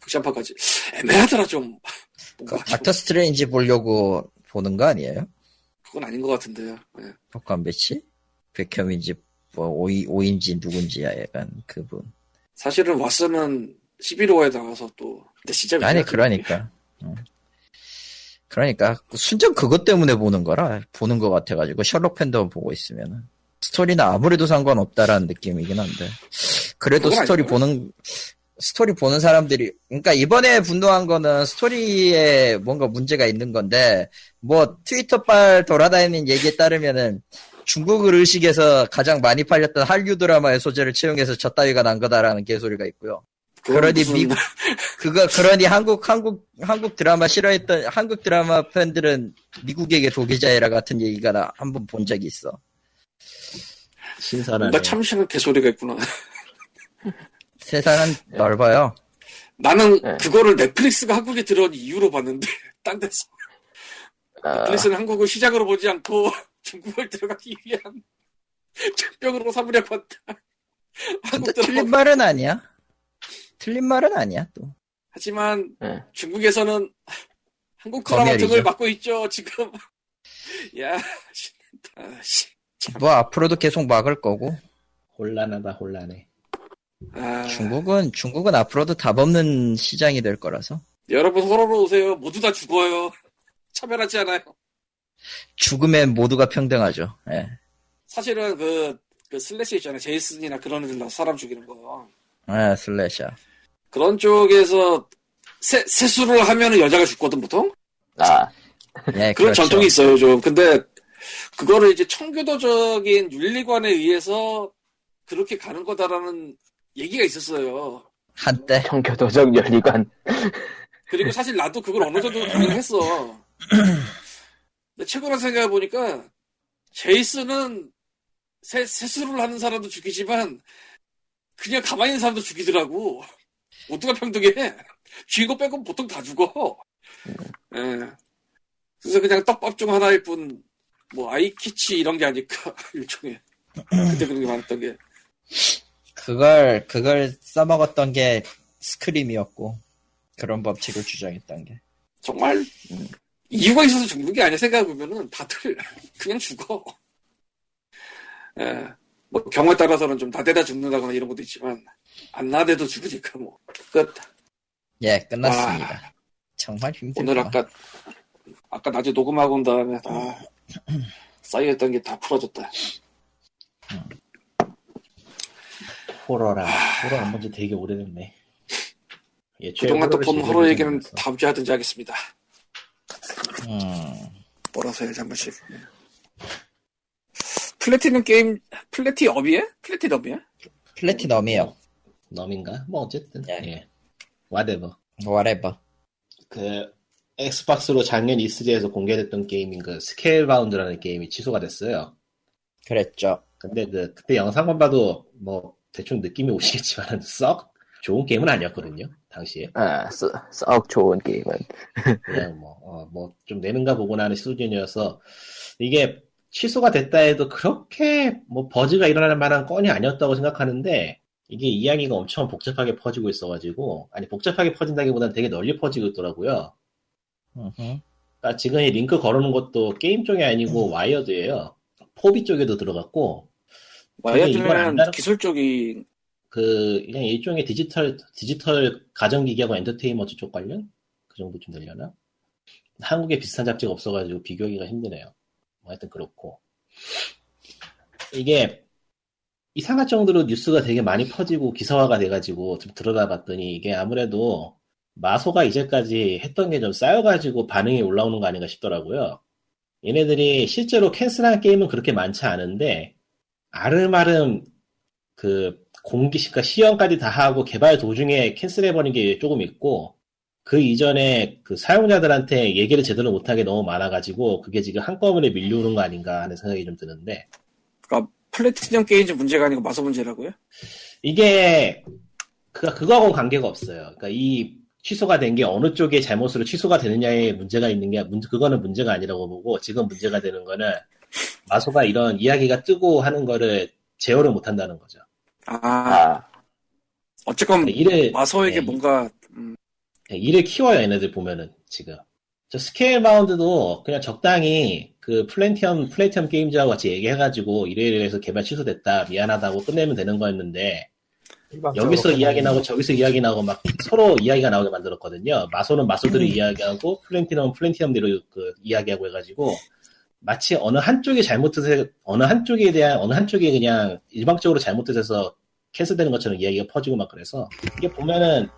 Speaker 4: 극장판까지 애매하더라 좀. 그좀
Speaker 2: 닥터 스트레인지 보려고 보는 거 아니에요?
Speaker 4: 그건 아닌 것 같은데요. 예.
Speaker 2: 효과 배치? 백혐인지 뭐 오이 오인지 누군지 약간 그분.
Speaker 4: 사실은 왓슨은 11호에 나와서 또 근데 진짜
Speaker 2: 아니 그러니까. 응. 그러니까 순전 그것 때문에 보는 거라 보는 것 같아가지고 셜록 팬더 보고 있으면은 스토리는 아무래도 상관없다라는 느낌이긴 한데 그래도 스토리
Speaker 4: 아니고요.
Speaker 2: 보는 스토리 보는 사람들이 그러니까 이번에 분노한 거는 스토리에 뭔가 문제가 있는 건데 뭐 트위터빨 돌아다니는 얘기에 따르면은 중국을 의식해서 가장 많이 팔렸던 한류 드라마의 소재를 채용해서 저 따위가 난 거다라는 개소리가 있고요. 그러니
Speaker 4: 무슨-
Speaker 2: 미국 그거 그러니 한국 한국 한국 드라마 싫어했던 한국 드라마 팬들은 미국에게 독이자해라 같은 얘기가 나 한 번 본 적이 있어.
Speaker 3: 신선하네.
Speaker 4: 뭔가 참신한 개소리가 있구나.
Speaker 2: 세상은 넓어요.
Speaker 4: 나는
Speaker 1: 네.
Speaker 4: 그거를 넷플릭스가 한국에 들어온 이유로 봤는데 딴 데서
Speaker 1: 아,
Speaker 4: 넷플릭스는 한국을 시작으로 보지 않고 중국을 들어가기 위한 적병으로 삼으려고 한다. 한국
Speaker 2: 틀린
Speaker 4: 드라마.
Speaker 2: 말은 아니야. 틀린 말은 아니야 또.
Speaker 4: 하지만
Speaker 1: 네.
Speaker 4: 중국에서는 한국 드라마
Speaker 2: 검열이죠.
Speaker 4: 등을 맡고 있죠 지금. 야, 신난다. 아, 씨.
Speaker 2: 뭐 앞으로도 계속 막을 거고
Speaker 3: 혼란하다 혼란해.
Speaker 4: 아,
Speaker 2: 중국은 중국은 앞으로도 답 없는 시장이 될 거라서
Speaker 4: 여러분 호러로 오세요. 모두 다 죽어요. 차별하지 않아요.
Speaker 2: 죽으면 모두가 평등하죠. 예.
Speaker 4: 사실은 그, 그 slash 있잖아요. 제이슨이나 그런 애들 사람 죽이는 거.
Speaker 2: 아, 슬래셔.
Speaker 4: 그런 쪽에서 세, 세수를 하면은 여자가 죽거든 보통.
Speaker 1: 아,
Speaker 2: 예,
Speaker 4: 그런
Speaker 2: 그렇죠.
Speaker 4: 전통이 있어요 좀. 근데 그거를 이제 청교도적인 윤리관에 의해서 그렇게 가는 거다라는 얘기가 있었어요.
Speaker 2: 한때
Speaker 1: 청교도적 연리관.
Speaker 4: 그리고 사실 나도 그걸 어느 정도 동의했어. 근데 최근에 생각해 보니까 제이슨은 세, 세수를 하는 사람도 죽이지만 그냥 가만히 있는 사람도 죽이더라고. 모두가 평등해. 주인공 빼고 보통 다 죽어. 예. 그래서 그냥 떡밥 중 하나일 뿐, 뭐, 아이키치 이런 게 아닐까, 일종의. 그때 그런 게 많았던 게.
Speaker 2: 그걸 그걸 써먹었던 게 스크림이었고 그런 법칙을 주장했던 게
Speaker 4: 정말, 이유가 있어서 죽는 게 아니야, 생각해보면은 다들 그냥 죽어. 예. 뭐, 경우에 따라서는 좀 나대다 죽는다거나 이런 것도 있지만, 안 나대도 죽으니까 뭐. 끝.
Speaker 2: 예, 끝났습니다. 정말 힘들다.
Speaker 4: 오늘 아까, 아까 낮에 녹음하고 온 다음에, 아, 쌓여있던 게 다 풀어졌다.
Speaker 3: 호러라. 호러 안 본지 되게 오래됐네. 예,
Speaker 4: 그동안 또본 호러 얘기는. 다음 주에 하든지 하겠습니다.
Speaker 2: 음,
Speaker 4: 몰아서 해야지 한 번씩. 플래티넘 게임, 플래티 업이야? 플래티 넘이야?
Speaker 2: 플래티넘이요.
Speaker 3: 넘인가? 뭐 어쨌든
Speaker 2: 예.
Speaker 3: 예. whatever.
Speaker 2: whatever.
Speaker 3: 그 엑스박스로 작년 E3에서 공개됐던 게임인 그 스케일 바운드라는 게임이 취소가 됐어요.
Speaker 2: 그랬죠.
Speaker 3: 근데 그 그때 영상만 봐도 뭐 대충 느낌이 오시겠지만 썩 좋은 게임은 아니었거든요. 당시에
Speaker 1: 아, 썩, 썩 좋은 게임은.
Speaker 3: 그냥 뭐뭐좀 내는가 보구나 하는 수준이어서 이게 취소가 됐다 해도 그렇게 뭐 buzz가 일어날 만한 건이 아니었다고 생각하는데 이게 이야기가 엄청 복잡하게 퍼지고 있어가지고 아니 복잡하게 퍼진다기보다는 되게 널리 퍼지고 있더라고요. 그러니까 지금 이 링크 걸어놓은 것도 게임 쪽이 아니고 와이어드예요. 포브스 쪽에도 들어갔고
Speaker 4: 와이어드는
Speaker 3: 다룬-
Speaker 4: 기술적인,
Speaker 3: 그 그냥 일종의 디지털 디지털 가전기기하고 엔터테인먼트 쪽 관련 그 정도쯤 되려나? 한국에 비슷한 잡지가 없어가지고 비교하기가 힘드네요. 뭐 하여튼 그렇고 이게 이상할 정도로 뉴스가 되게 많이 퍼지고 기사화가 돼가지고 좀 들어가 봤더니 이게 아무래도 마소가 이제까지 했던 게 좀 쌓여가지고 반응이 올라오는 거 아닌가 싶더라고요. 얘네들이 실제로 캔슬한 게임은 그렇게 많지 않은데 아름아름 그 공기시가 시연까지 다 하고 개발 도중에 캔슬해버린 게 조금 있고 그 이전에 그 사용자들한테 얘기를 제대로 못하게 너무 많아가지고 그게 지금 한꺼번에 밀려오는 거 아닌가 하는 생각이 좀 드는데
Speaker 4: 그러니까 플래티넘 게임즈 문제가 아니고 마소 문제라고요?
Speaker 3: 이게 그 그거하고는 관계가 없어요. 그러니까 이 취소가 된 게 어느 쪽의 잘못으로 취소가 되느냐에 문제가 있는 게 문- 그거는 문제가 아니라고 보고 지금 문제가 되는 거는 마소가 이런 이야기가 뜨고 하는 거를 제어를 못 한다는 거죠.
Speaker 4: 아,
Speaker 1: 아,
Speaker 4: 어쨌건
Speaker 3: 일을
Speaker 4: 마소에게
Speaker 3: 네,
Speaker 4: 뭔가 음,
Speaker 3: 일을 키워요 얘네들 보면은 지금 저 스케일 바운드도 그냥 적당히 그 플래티넘 플래티넘 게임즈하고 같이 얘기해가지고 이래 이래해서 개발 취소됐다 미안하다고 끝내면 되는 거였는데 여기서 이야기 나고 저기서 이야기 나고 막 서로 이야기가 나오게 만들었거든요. 마소는 마소들이 이야기하고 플래티넘은 플래티넘대로 그 이야기하고 해가지고 마치 어느 한쪽이 잘못해서 어느 한쪽에 대한 어느 한쪽이 그냥 일방적으로 잘못해서 캔슬되는 것처럼 이야기가 퍼지고 막 그래서 이게 보면은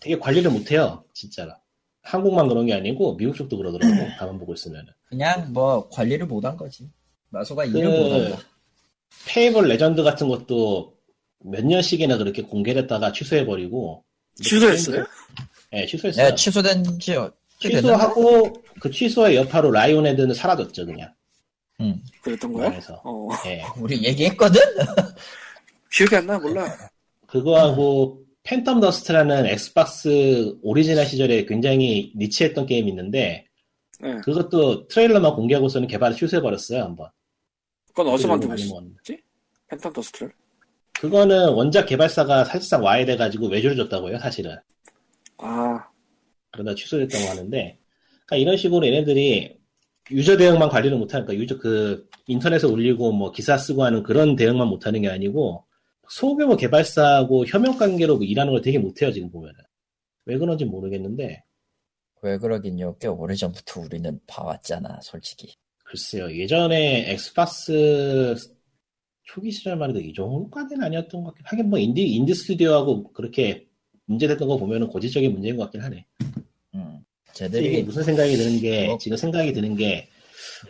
Speaker 3: 되게 관리를 못해요, 진짜로. 한국만 그런 게 아니고 미국 쪽도 그러더라고. 가만 보고 있으면은.
Speaker 2: 그냥 뭐 관리를 못한 거지. 마소가 일을
Speaker 3: 그
Speaker 2: 못한다.
Speaker 3: 페이블 레전드 같은 것도 몇 년씩이나 그렇게 공개됐다가 취소해버리고.
Speaker 4: 취소했어요?
Speaker 3: 네, 취소했어요.
Speaker 2: 네, 취소된 지 어-?
Speaker 3: 취소하고 그 취소의 여파로 라이온헤드는 사라졌죠 그냥
Speaker 2: 응.
Speaker 4: 그랬던 거야?
Speaker 3: 그래서
Speaker 4: 어,
Speaker 3: 예
Speaker 2: 우리 얘기했거든?
Speaker 4: 기억이 안 나, 몰라.
Speaker 3: 그거하고 팬텀 더스트라는 엑스박스 오리지널 시절에 굉장히 niche했던 게임이 있는데
Speaker 4: 네.
Speaker 3: 그것도 트레일러만 공개하고서는 개발을 취소해버렸어요 한번
Speaker 4: 그건 어디서 만들고
Speaker 3: 많이
Speaker 4: 있어?
Speaker 3: 먹었는데.
Speaker 4: 팬텀 더스트를?
Speaker 3: 그거는 원작 개발사가 사실상 와야 돼가지고 외주를 줬다고요 사실은
Speaker 4: 아,
Speaker 3: 그러다 취소됐다고 하는데 그러니까 이런 식으로 얘네들이 유저 대응만 관리를 못하니까 유저 그 인터넷에 올리고 뭐 기사 쓰고 하는 그런 대응만 못하는 게 아니고 소규모 개발사하고 협력 관계로 뭐 일하는 걸 되게 못해요 지금 보면은 왜 그런지 모르겠는데
Speaker 2: 왜 그러긴요. 꽤 오래전부터 우리는 봐왔잖아, 솔직히.
Speaker 3: 글쎄요 예전에 엑스박스 초기 시절만 해도 이 정도까지는 아니었던 것 같긴 하긴 뭐 인디 인디 스튜디오하고 그렇게 문제됐던 거 보면은 고질적인 문제인 것 같긴 하네
Speaker 2: 음. 쟤들이
Speaker 3: 무슨 생각이 드는 게
Speaker 2: 뭐?
Speaker 3: 지금 생각이 드는 게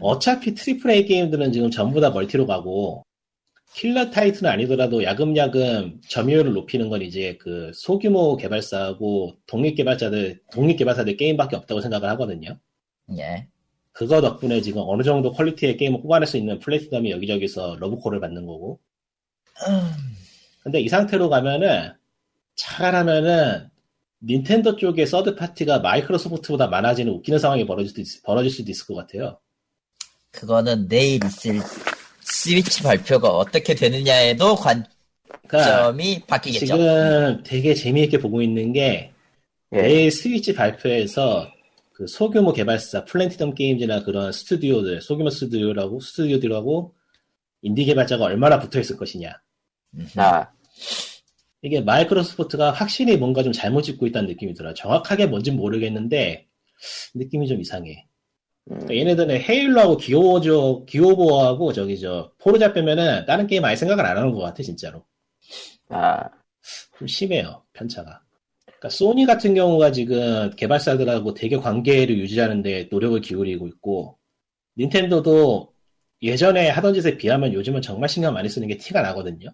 Speaker 3: 어차피 triple A 게임들은 지금 전부 다 멀티로 가고 킬러 타이틀은 아니더라도 야금야금 점유율을 높이는 건 이제 그 소규모 개발사하고 독립 개발자들 독립 개발사들 게임밖에 없다고 생각을 하거든요.
Speaker 2: 예.
Speaker 3: 그거 덕분에 지금 어느 정도 퀄리티의 게임을 뽑아낼 수 있는 플래티넘이 여기저기서 러브콜을 받는 거고. 근데 이 상태로 가면은 잘하면은 닌텐도 쪽의 서드 파티가 마이크로소프트보다 많아지는 웃기는 상황이 벌어질 수도, 있, 벌어질 수도 있을 것 같아요.
Speaker 2: 그거는 내일 있을 스위치 발표가 어떻게 되느냐에도 관점이
Speaker 3: 그러니까
Speaker 2: 바뀌겠죠.
Speaker 3: 지금 되게 재미있게 보고 있는 게
Speaker 1: 예.
Speaker 3: 내일 스위치 발표에서 그 소규모 개발사 플래티넘 게임즈나 그런 스튜디오들 소규모 스튜디오라고 스튜디오들하고 인디 개발자가 얼마나 붙어 있을 것이냐.
Speaker 2: 음.
Speaker 1: 아,
Speaker 3: 이게 마이크로소프트가 확실히 뭔가 좀 잘못 짓고 있다는 느낌이 들어요. 정확하게 뭔진 모르겠는데 느낌이 좀 이상해.
Speaker 1: 음,
Speaker 3: 그러니까 얘네들은 헤일로하고 기오저 기오보하고 저기 저 포르자 빼면은 다른 게임 아예 생각을 안 하는 것 같아 진짜로.
Speaker 1: 아,
Speaker 3: 좀 심해요 편차가. 그러니까 소니 같은 경우가 지금 개발사들하고 되게 관계를 유지하는데 노력을 기울이고 있고 닌텐도도 예전에 하던 짓에 비하면 요즘은 정말 신경 많이 쓰는 게 티가 나거든요.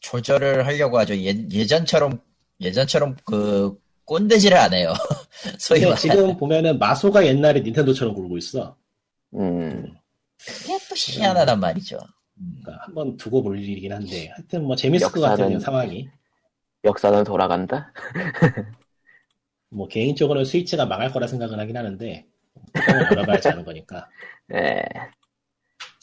Speaker 2: 조절을 하려고 하죠. 예, 예전처럼 예전처럼 그 꼰대질을 안 해요. 소위
Speaker 3: 근데. 지금 보면은 마소가 옛날에 닌텐도처럼 굴고 있어.
Speaker 1: 음,
Speaker 2: 그게 또 희한하단 말이죠. 음.
Speaker 3: 그러니까 한번 두고 볼 일이긴 한데 하여튼 뭐 재밌을 것 같아요
Speaker 1: 역사는-
Speaker 3: 상황이.
Speaker 1: 역사는 돌아간다?
Speaker 3: 뭐 개인적으로는 스위치가 망할 거라 생각은 하긴 하는데 돌아봐야지 않은 거니까.
Speaker 1: 예.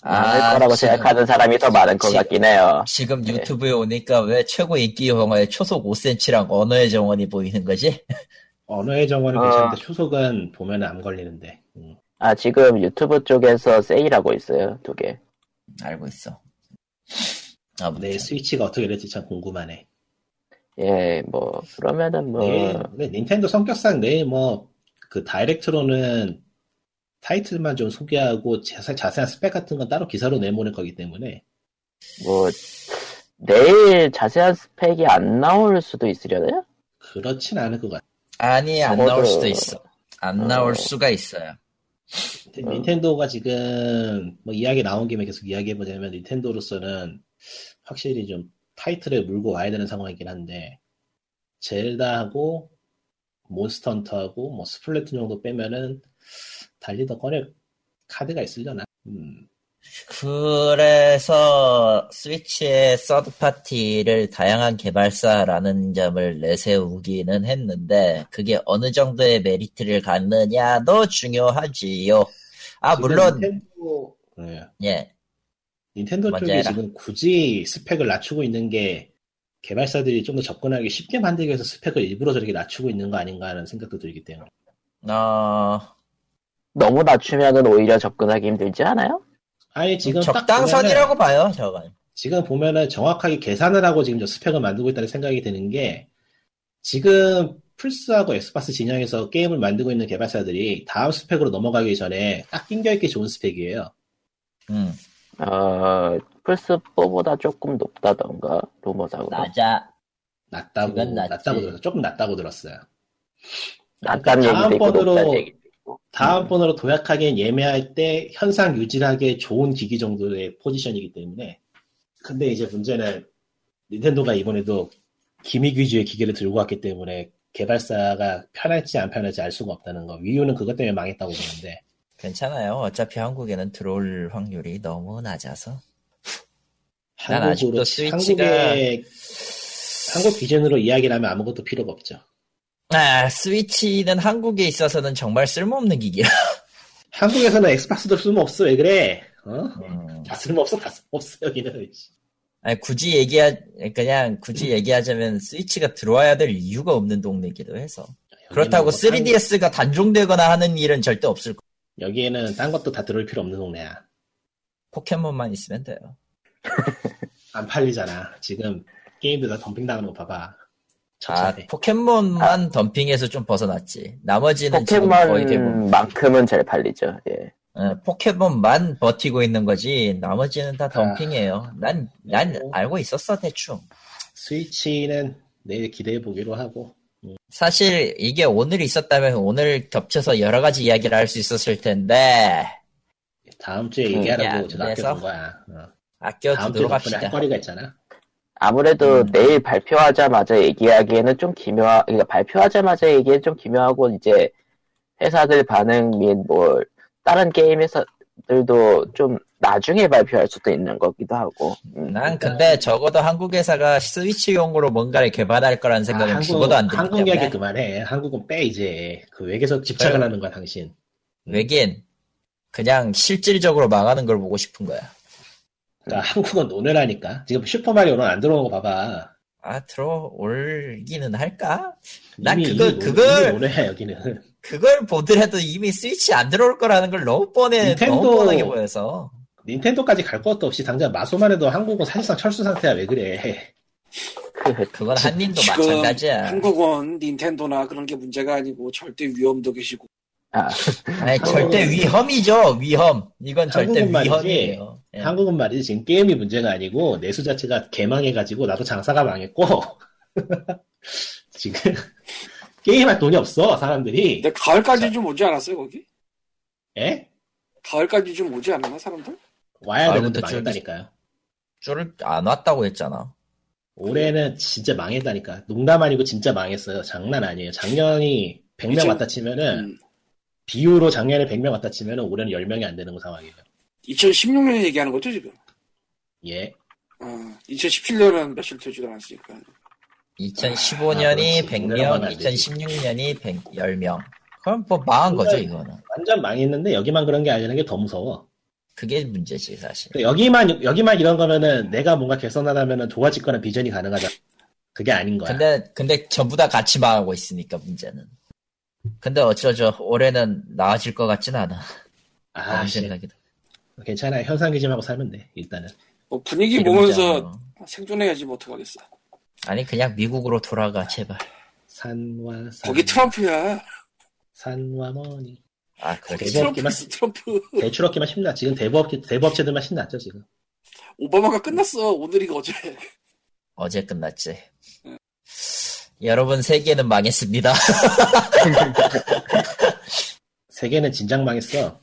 Speaker 2: 아,
Speaker 1: 아, 거라고
Speaker 2: 지금-
Speaker 1: 생각하는 사람이 더 많은 것
Speaker 2: 지-
Speaker 1: 같긴 해요.
Speaker 2: 지금
Speaker 1: 네.
Speaker 2: 유튜브에 오니까 왜 최고 인기 영화의 초속 5cm랑 언어의 정원이 보이는 거지?
Speaker 3: 언어의 정원은
Speaker 1: 아.
Speaker 3: 괜찮은데 초속은 보면 안 걸리는데. 음.
Speaker 1: 아, 지금 유튜브 쪽에서 세일하고 있어요, 두 개.
Speaker 2: 알고 있어. 아무튼
Speaker 3: 내 스위치가 어떻게 될지 참 궁금하네.
Speaker 1: 예, 뭐, 그러면은 뭐,
Speaker 3: 네, 근데 닌텐도 성격상 내일 뭐 그 다이렉트로는 타이틀만 좀 소개하고 자세, 자세한 스펙 같은 건 따로 기사로 내보낼 거기 때문에
Speaker 1: 뭐, 내일 자세한 스펙이 안 나올 수도 있으려나요?
Speaker 3: 그렇진 않을 것 같아.
Speaker 2: 아니 안
Speaker 1: 적어도-
Speaker 2: 나올 수도 있어. 안
Speaker 1: 어.
Speaker 2: 나올 수가 있어요.
Speaker 3: 닌텐도가 지금 뭐 이야기 나온 김에 계속 이야기해 보자면 닌텐도로서는 확실히 좀 타이틀을 물고 와야 되는 상황이긴 한데 젤다하고 몬스터 헌터하고 뭐 스플래툰 정도 빼면은 달리 더 꺼낼 카드가 있으려나? 음,
Speaker 2: 그래서 스위치의 서드 파티를 다양한 개발사라는 점을 내세우기는 했는데 그게 어느 정도의 메리트를 갖느냐도 중요하지요. 아 물론
Speaker 3: 닌텐도, 네.
Speaker 2: 예
Speaker 3: 닌텐도 쪽이
Speaker 2: 해라.
Speaker 3: 지금 굳이 스펙을 낮추고 있는 게 개발사들이 좀 더 접근하기 쉽게 만들기 위해서 스펙을 일부러 저렇게 낮추고 있는 거 아닌가 하는 생각도 들기 때문에
Speaker 2: 어,
Speaker 1: 너무 낮추면은 오히려 접근하기 힘들지 않아요?
Speaker 3: 아니 지금 딱
Speaker 2: 적당선이라고 봐요 저건.
Speaker 3: 지금 보면은 정확하게 계산을 하고 지금 저 스펙을 만들고 있다는 생각이 드는 게 지금 플스하고 엑스박스 진영에서 게임을 만들고 있는 개발사들이 다음 스펙으로 넘어가기 전에 딱 낑겨있기 좋은 스펙이에요.
Speaker 2: 음,
Speaker 1: 어, 플스4보다 조금 높다던가, 루머상으로.
Speaker 2: 낮아.
Speaker 3: 낮다고. 낮다고 들었어요. 조금 낮다고 들었어요.
Speaker 1: 낮다는
Speaker 3: 다음
Speaker 1: 얘기도 있고,
Speaker 3: 번으로-
Speaker 1: 높
Speaker 3: 다음번으로 도약하기엔 예매할 때 현상 유지하기에 좋은 기기 정도의 포지션이기 때문에 근데 이제 문제는 닌텐도가 이번에도 기믹 위주의 기계를 들고 왔기 때문에 개발사가 편할지 안 편할지 알 수가 없다는 거 위유는 그것 때문에 망했다고 보는데
Speaker 2: 괜찮아요. 어차피 한국에는 들어올 확률이 너무 낮아서. 난 아직도
Speaker 3: 한국으로
Speaker 2: 스위치가-
Speaker 3: 한국의 한국 기준으로 이야기를 하면 아무것도 필요가 없죠.
Speaker 2: 아, 스위치는 한국에 있어서는 정말 쓸모없는 기기라.
Speaker 3: 한국에서는 엑스박스도 쓸모없어 왜 그래? 어?
Speaker 2: 음.
Speaker 3: 다 쓸모없어 다 쓸모없어 여기는
Speaker 2: 아니, 굳이 얘기하, 그냥 굳이 얘기하자면 스위치가 들어와야 될 이유가 없는 동네이기도 해서. 그렇다고
Speaker 3: 뭐 딴-
Speaker 2: 3DS가 단종되거나 하는 일은 절대 없을 거.
Speaker 3: 여기에는 딴 것도 다 들어올 필요 없는 동네야.
Speaker 2: 포켓몬만 있으면 돼요.
Speaker 3: 안 팔리잖아. 지금 게임들 다 덤핑 당하는 거 봐봐.
Speaker 2: 아,
Speaker 3: 첩사대.
Speaker 2: 포켓몬만 덤핑해서 좀 벗어났지. 나머지는 지금 거의 대부분
Speaker 1: 포켓몬만큼은 잘 팔리죠, 예.
Speaker 2: 어, 포켓몬만 버티고 있는 거지. 나머지는 다 덤핑이에요. 난, 난
Speaker 3: 네.
Speaker 2: 알고 있었어, 대충.
Speaker 3: 스위치는 내일 기대해 보기로 하고.
Speaker 2: 사실 이게 오늘 있었다면 오늘 겹쳐서 여러 가지 이야기를 할 수 있었을 텐데
Speaker 3: 다음 주에
Speaker 1: 음,
Speaker 3: 얘기하라고
Speaker 2: 그래서?
Speaker 3: 아껴둔 거야. 어.
Speaker 2: 아껴 두도록
Speaker 3: 덕분에 할
Speaker 2: 합시다.
Speaker 3: 거리가 있잖아.
Speaker 1: 아무래도
Speaker 2: 음.
Speaker 1: 내일 발표하자마자 얘기하기에는 좀 기묘하, 그러니까 발표하자마자 얘기는 좀 기묘하고, 이제, 회사들 반응 및 뭐, 다른 게임 회사들도 좀 나중에 발표할 수도 있는 거기도 하고. 음.
Speaker 2: 난 근데 적어도 한국 회사가 스위치용으로 뭔가를 개발할 거라는 생각은
Speaker 3: 아,
Speaker 2: 죽어도 안 들기
Speaker 3: 한국
Speaker 2: 때문에
Speaker 3: 이야기 그만해. 한국은 빼 이제. 그 외계에서 집착을? 하는 거야 당신.
Speaker 2: 외긴 그냥 실질적으로 망하는 걸 보고 싶은 거야.
Speaker 3: 그러니까 한국은 논외라니까. 지금 슈퍼마리오는 안 들어오는 거 봐봐.
Speaker 2: 아 들어올기는 할까? 난
Speaker 3: 이미-
Speaker 2: 그걸-
Speaker 3: 이미
Speaker 2: 그걸-
Speaker 3: 논외야 여기는.
Speaker 2: 그걸 보더라도 이미 스위치 안 들어올 거라는 걸 너무 뻔해
Speaker 3: 닌텐도-
Speaker 2: 너무 뻔하게 보여서
Speaker 3: 닌텐도까지 갈 것도 없이 당장 마소만 해도 한국은 사실상 철수 상태야 왜 그래.
Speaker 1: 그,
Speaker 2: 그건 한님도 마찬가지야.
Speaker 4: 한국은 닌텐도나 그런 게 문제가 아니고 절대 위험도 계시고
Speaker 1: 아,
Speaker 2: 아니 절대 위험이죠 위험. 이건 절대. 위험이에요. 예.
Speaker 3: 한국은 말이지 지금 게임이 문제가 아니고 내수 자체가 개망해가지고 나도 장사가 망했고 지금 게임할 돈이 없어 사람들이
Speaker 4: 근데 가을까지 좀 오지 않았어요 거기?
Speaker 3: 에?
Speaker 4: 가을까지 좀 오지 않았나 사람들?
Speaker 3: 와야
Speaker 2: 아,
Speaker 3: 되는데 망했다니까요
Speaker 2: 줄을 안 왔다고 했잖아.
Speaker 3: 올해는 진짜 망했다니까 농담 아니고 진짜 망했어요 장난 아니에요 작년이 100명
Speaker 4: 이제-
Speaker 3: 왔다 치면은
Speaker 4: 음.
Speaker 3: 비유로 작년에 100명 왔다 치면은 올해는 10명이 안 되는 상황이에요
Speaker 4: 2016년 얘기하는 거죠 지금?
Speaker 3: 예
Speaker 4: 어, 2017년은 며칠 되지도 않았으니까
Speaker 2: 2015년이
Speaker 3: 아, 그렇지. 올해만
Speaker 2: 100명,
Speaker 3: 안 되지.
Speaker 2: 2016년이 100, 10명. 그럼 뭐 망한 거죠, 이거는.
Speaker 3: 완전 망했는데 여기만 그런 게 아니라는 게 더 무서워
Speaker 2: 그게 문제지, 사실.
Speaker 3: 그러니까 여기만 여기만 이런 거면은 내가 뭔가 개선하려면은 도와짓거나 비전이 가능하다 그게 아닌 거야
Speaker 2: 근데, 근데 전부 다 같이 망하고 있으니까, 문제는. 근데 어쩌죠. 올해는 나아질 것 같진 않아.
Speaker 3: 아.
Speaker 2: 생각이도.
Speaker 3: 괜찮아. 현상 기점하고 살면 돼. 일단은.
Speaker 4: 뭐 분위기. 보면서 생존해야지 뭐 어떡하겠어
Speaker 2: 아니, 그냥 미국으로 돌아가, 제발.
Speaker 3: 산와 산.
Speaker 4: 거기 트럼프야
Speaker 3: 산와 머니.
Speaker 2: 아, 그래.
Speaker 3: 대박.
Speaker 4: 트럼프
Speaker 3: 대출업기만 신나. 지금 대부업 대부업체들만 신났죠 지금.
Speaker 4: 오바마가 끝났어 오늘이가 어제
Speaker 2: 어제 끝났지. 여러분 세계는 망했습니다.
Speaker 3: 세계는 진작 망했어.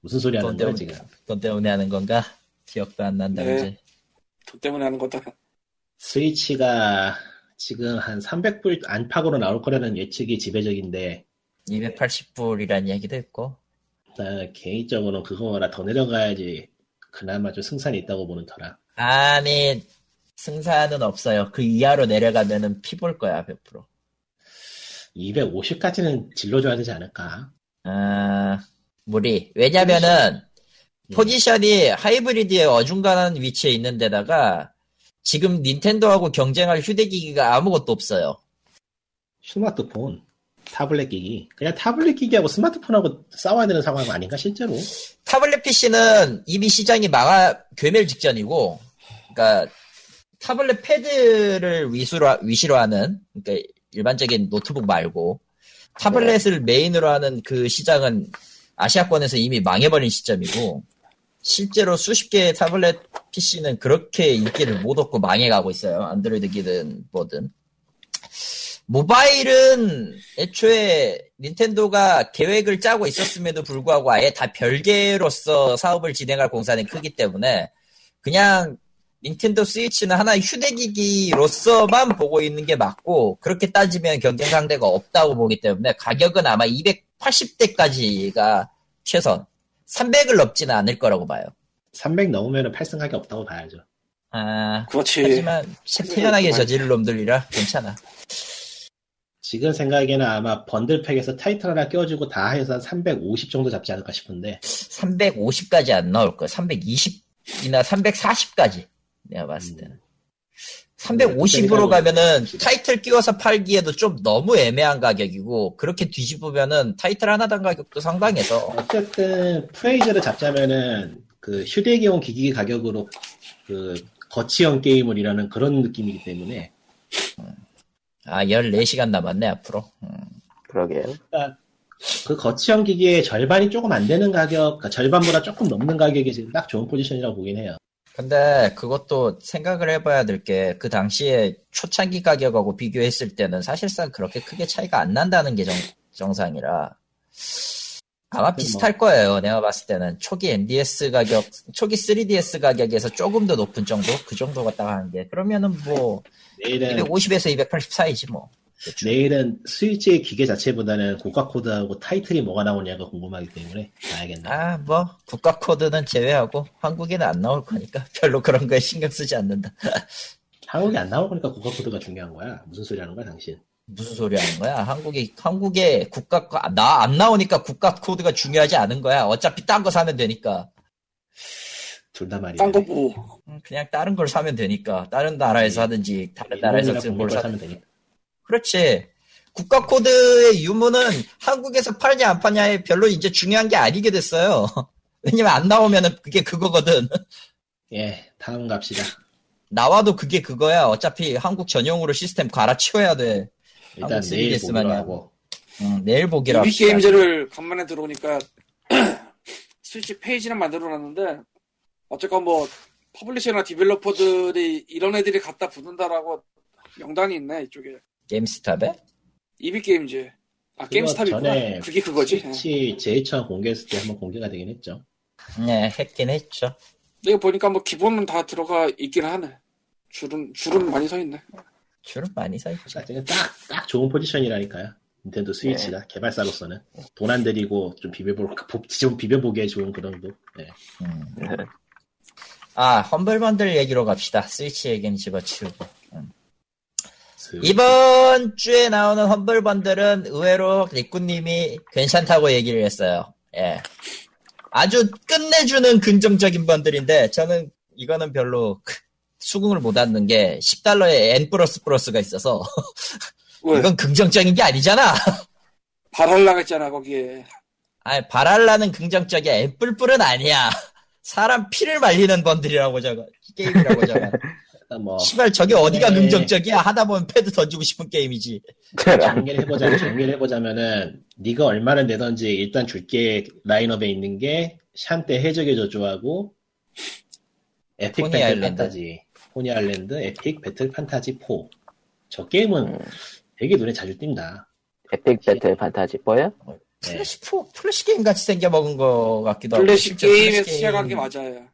Speaker 3: 무슨 소리 하는
Speaker 2: 돈
Speaker 3: 거야
Speaker 2: 때문에,
Speaker 3: 지금?
Speaker 2: 돈 때문에 하는 건가? 기억도 안 난다
Speaker 4: 네.
Speaker 2: 이제.
Speaker 4: 돈 때문에 하는 거다.
Speaker 3: 스위치가 지금 한 300불 안팎으로 나올 거라는 예측이 지배적인데
Speaker 2: 280불이라는 얘기도 있고.
Speaker 3: 나 개인적으로는 그거보다 더 내려가야지 그나마 좀 승산이 있다고 보는 터라.
Speaker 2: 아니 승산은 없어요. 그 이하로 내려가면은 피볼 거야 100%.
Speaker 3: 250까지는 질러줘야 되지 않을까?
Speaker 2: 아 무리. 왜냐면은 포지션이 하이브리드의 어중간한 위치에 있는 데다가 지금 닌텐도하고 경쟁할 휴대기기가 아무것도 없어요.
Speaker 3: 스마트폰, 타블렛 기기. 그냥 타블렛 기기하고 스마트폰하고 싸워야 되는 상황 아닌가 실제로?
Speaker 2: 타블렛 PC는 이미 시장이 망하 괴멸 직전이고, 그러니까 타블렛 패드를 위주로 위시로 하는 그러니까 일반적인 노트북 말고 타블렛을 메인으로 하는 그 시장은 아시아권에서 이미 망해버린 시점이고 실제로 수십 개의 타블렛 PC는 그렇게 인기를 못 얻고 망해가고 있어요. 안드로이드기든 뭐든. 모바일은 애초에 닌텐도가 계획을 짜고 있었음에도 불구하고 아예 다 별개로서 사업을 진행할 공사는 크기 때문에 그냥 닌텐도 스위치는 하나의 휴대기기로서만 보고 있는 게 맞고 그렇게 따지면 경쟁 상대가 없다고 보기 때문에 가격은 아마 280대까지가 최선 300을 넘지는 않을 거라고 봐요.
Speaker 3: 300 넘으면 8승하기 없다고 봐야죠.
Speaker 2: 아,
Speaker 4: 그렇지.
Speaker 2: 하지만 태연하게 저지를 놈들이라 괜찮아. 지금
Speaker 3: 생각에는 아마 번들팩에서 타이틀 하나 껴주고 다 해서 한350 정도 잡지 않을까 싶은데
Speaker 2: 350까지 안 나올 거야. 320이나 340까지. 내가 봤을 때는. 350으로 가면은 타이틀 끼워서 팔기에도 좀 너무 애매한 가격이고 그렇게 뒤집으면은 타이틀 하나당 가격도 상당해서
Speaker 3: 어쨌든 프레이즈를 잡자면은 그 휴대기용 기기 가격으로 그 거치형 게임을 이라는 그런 느낌이기 때문에
Speaker 2: 아 14시간 남았네 앞으로. 음.
Speaker 1: 그러게요.
Speaker 3: 그 거치형 기기의 절반이 조금 안 되는 가격, 그러니까 절반보다 조금 넘는 가격이 지금 딱 좋은 포지션이라고 보긴 해요.
Speaker 2: 근데 그것도 생각을 해봐야 될 게 그 당시에 초창기 가격하고 비교했을 때는 사실상 그렇게 크게 차이가 안 난다는 게 정, 정상이라 아마 비슷할 거예요. 내가 봤을 때는 초기 NDS 가격, 초기 3DS 가격에서 조금 더 높은 정도, 그 정도가 딱 하는 게 그러면은 뭐
Speaker 3: 내일은
Speaker 2: 250에서 280 사이지 뭐.
Speaker 3: 내일은 스위치의 기계 자체보다는 고가 코드하고 타이틀이 뭐가 나오냐가 궁금하기 때문에 봐야겠네.
Speaker 2: 아 뭐 국가 코드는 제외하고 한국에는 안 나올 거니까 별로 그런 거에 신경 쓰지 않는다.
Speaker 3: 한국이 안 나오니까 국가 코드가 중요한 거야. 무슨 소리 하는 거야, 당신?
Speaker 2: 무슨 소리 하는 거야? 한국이 한국에 국가 나 안 나오니까 국가 코드가 중요하지 않은 거야. 어차피 딴 거 사면 되니까.
Speaker 3: 둘 다 말이야.
Speaker 4: 딴거 뭐.
Speaker 2: 음, 그냥 다른 걸 사면 되니까. 다른 나라에서 하든지 다른 나라에서 쓰는 걸.
Speaker 3: 사면 되니까.
Speaker 2: 그렇지. 국가 코드의 유무는 한국에서 팔냐 안 팔냐에 별로 이제 중요한 게 아니게 됐어요. 왜냐면 안 나오면은 그게 그거거든.
Speaker 3: 예, 다음 갑시다.
Speaker 2: 나와도 그게 그거야. 어차피 한국 전용으로 시스템 갈아치워야 돼.
Speaker 3: 일단 내일
Speaker 2: 3DS
Speaker 3: 보기로. 하고.
Speaker 2: 음, 내일 보기로 합시다.
Speaker 4: 게임즈를 간만에 들어오니까 스위치 페이지는 만들어놨는데 어쨌건 뭐 publisher나 developer들이 이런 애들이 갖다 붙는다라고 명단이 있네 이쪽에
Speaker 2: 게임스탑에?
Speaker 4: 이비 게임즈 아 게임스탑이구나
Speaker 3: 전에
Speaker 4: 그게 그거지
Speaker 3: 스위치 제일 공개했을 때 한번 공개가 되긴 했죠.
Speaker 2: 네, 했긴 했죠.
Speaker 4: 이거 보니까 뭐 기본은 다 들어가 있긴 하네 줄은 줄은 많이 서 있네
Speaker 2: 줄은 많이 서 있죠.
Speaker 3: 딱, 딱 좋은 포지션이라니까요. 닌텐도 스위치가 개발사로서는 돈 안 들이고 좀 비벼볼 좀 비벼보기에 좋은 그런 거. 네.
Speaker 2: 음. 아, 험블 번들 얘기로 갑시다. 스위치 얘기는 집어치우고.
Speaker 3: 스-
Speaker 2: 이번 주에 나오는 험블 번들은 의외로 리꾸님이 괜찮다고 얘기를 했어요. 예. 아주 끝내주는 긍정적인 번들인데, 저는 이거는 별로 수긍을 못 하는 게 10달러에 N 플러스 플러스가 있어서,
Speaker 4: 왜
Speaker 2: 이건 긍정적인 게 아니잖아.
Speaker 4: 발할라 있잖아 거기에
Speaker 2: 아니, 발할라는 긍정적이야. N플플은 아니야. 사람 피를 말리는 번들이라고 저거. 게임이라고 저거.
Speaker 3: 일단 뭐
Speaker 2: 시발 저게 어디가
Speaker 3: 네.
Speaker 2: 긍정적이야? 하다 보면 패드 던지고 싶은 게임이지.
Speaker 3: 정리를 해보자면 정리를 해보자면은 네가 얼마를 내던지 일단 줄게 라인업에 있는 게 샨테 해적의 저주하고 에픽 배틀
Speaker 2: 아일랜드.
Speaker 3: 판타지, 포니 아일랜드, 에픽 배틀 판타지 4. 저 게임은 되게 눈에 자주 띈다.
Speaker 1: Epic Battle Fantasy 뭐요?
Speaker 2: 플래시 포 플래시 게임 같이 생겨 먹은 거 같기도 하고.
Speaker 4: 플래시 게임에서
Speaker 2: 플래시
Speaker 4: 시작한 게
Speaker 2: 게임-
Speaker 4: 맞아요.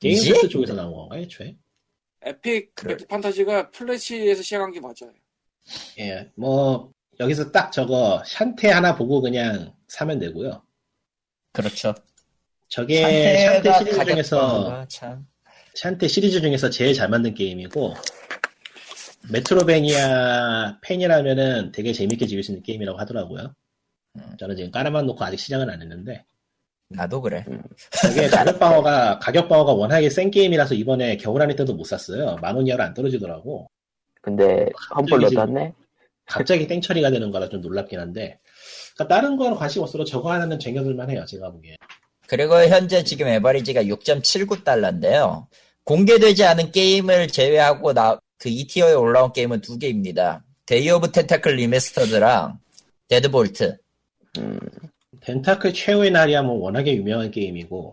Speaker 3: 게임? 패스 쪽에서 나온 건가, 애초에?
Speaker 4: Epic
Speaker 2: 그래.
Speaker 4: Battle Fantasy가 플래시에서 시작한 게 맞아요.
Speaker 3: 예, 뭐, 여기서 딱 저거, Shantae 하나 보고 그냥 사면 되고요.
Speaker 2: 그렇죠.
Speaker 3: 저게 Shantae 시리즈 중에서. Shantae 시리즈 중에서 제일 잘 만든 게임이고, 메트로베니아 팬이라면은 되게 재밌게 즐길 수 있는 게임이라고 하더라고요.
Speaker 2: 음.
Speaker 3: 저는 지금 깔아만 놓고 아직 시작은 안 했는데,
Speaker 2: 나도 그래.
Speaker 3: 저게 가격 방어가, 가격 방어가 워낙에 센 게임이라서 이번에 겨울 안에 때도 못 샀어요. 만 원 이하로 안 떨어지더라고.
Speaker 1: 근데
Speaker 3: 지금-
Speaker 1: 떴네.
Speaker 3: 갑자기 땡처리가 되는 거라 좀 놀랍긴 한데, 그러니까 다른 거는 관심 없어도 저거 하나는 쟁여둘만 해요, 제가 보기에.
Speaker 2: 그리고 현재 지금 에버리지가 6.79달러인데요. 공개되지 않은 게임을 제외하고 나, 그 2tier에 올라온 게임은 두 개입니다. Day of the Tentacle Remastered랑 Deadbolt.
Speaker 1: 음,
Speaker 3: Tentacle 최후의 날이 하면 워낙에 유명한 게임이고,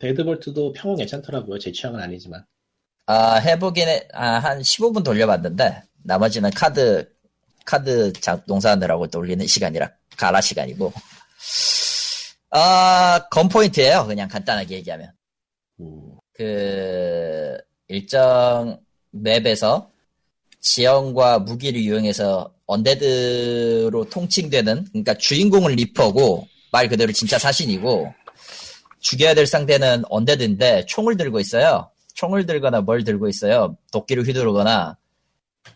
Speaker 3: Deadbolt도 평은 괜찮더라고요. 제 취향은 아니지만.
Speaker 2: 아, 해보긴 해, 아, 한 15분 돌려봤는데, 나머지는 카드, 카드 작, 농사하느라고 돌리는 시간이라, 가라 시간이고. 아, Gunpoint예요 그냥 간단하게 얘기하면.
Speaker 3: 음,
Speaker 2: 그 일정 map에서 지형과 무기를 이용해서 undead로 통칭되는 그러니까 주인공은 reaper고 말 그대로 진짜 사신이고 죽여야 될 상대는 undead인데 총을 들고 있어요. 총을 들거나 뭘 들고 있어요. 도끼를 휘두르거나.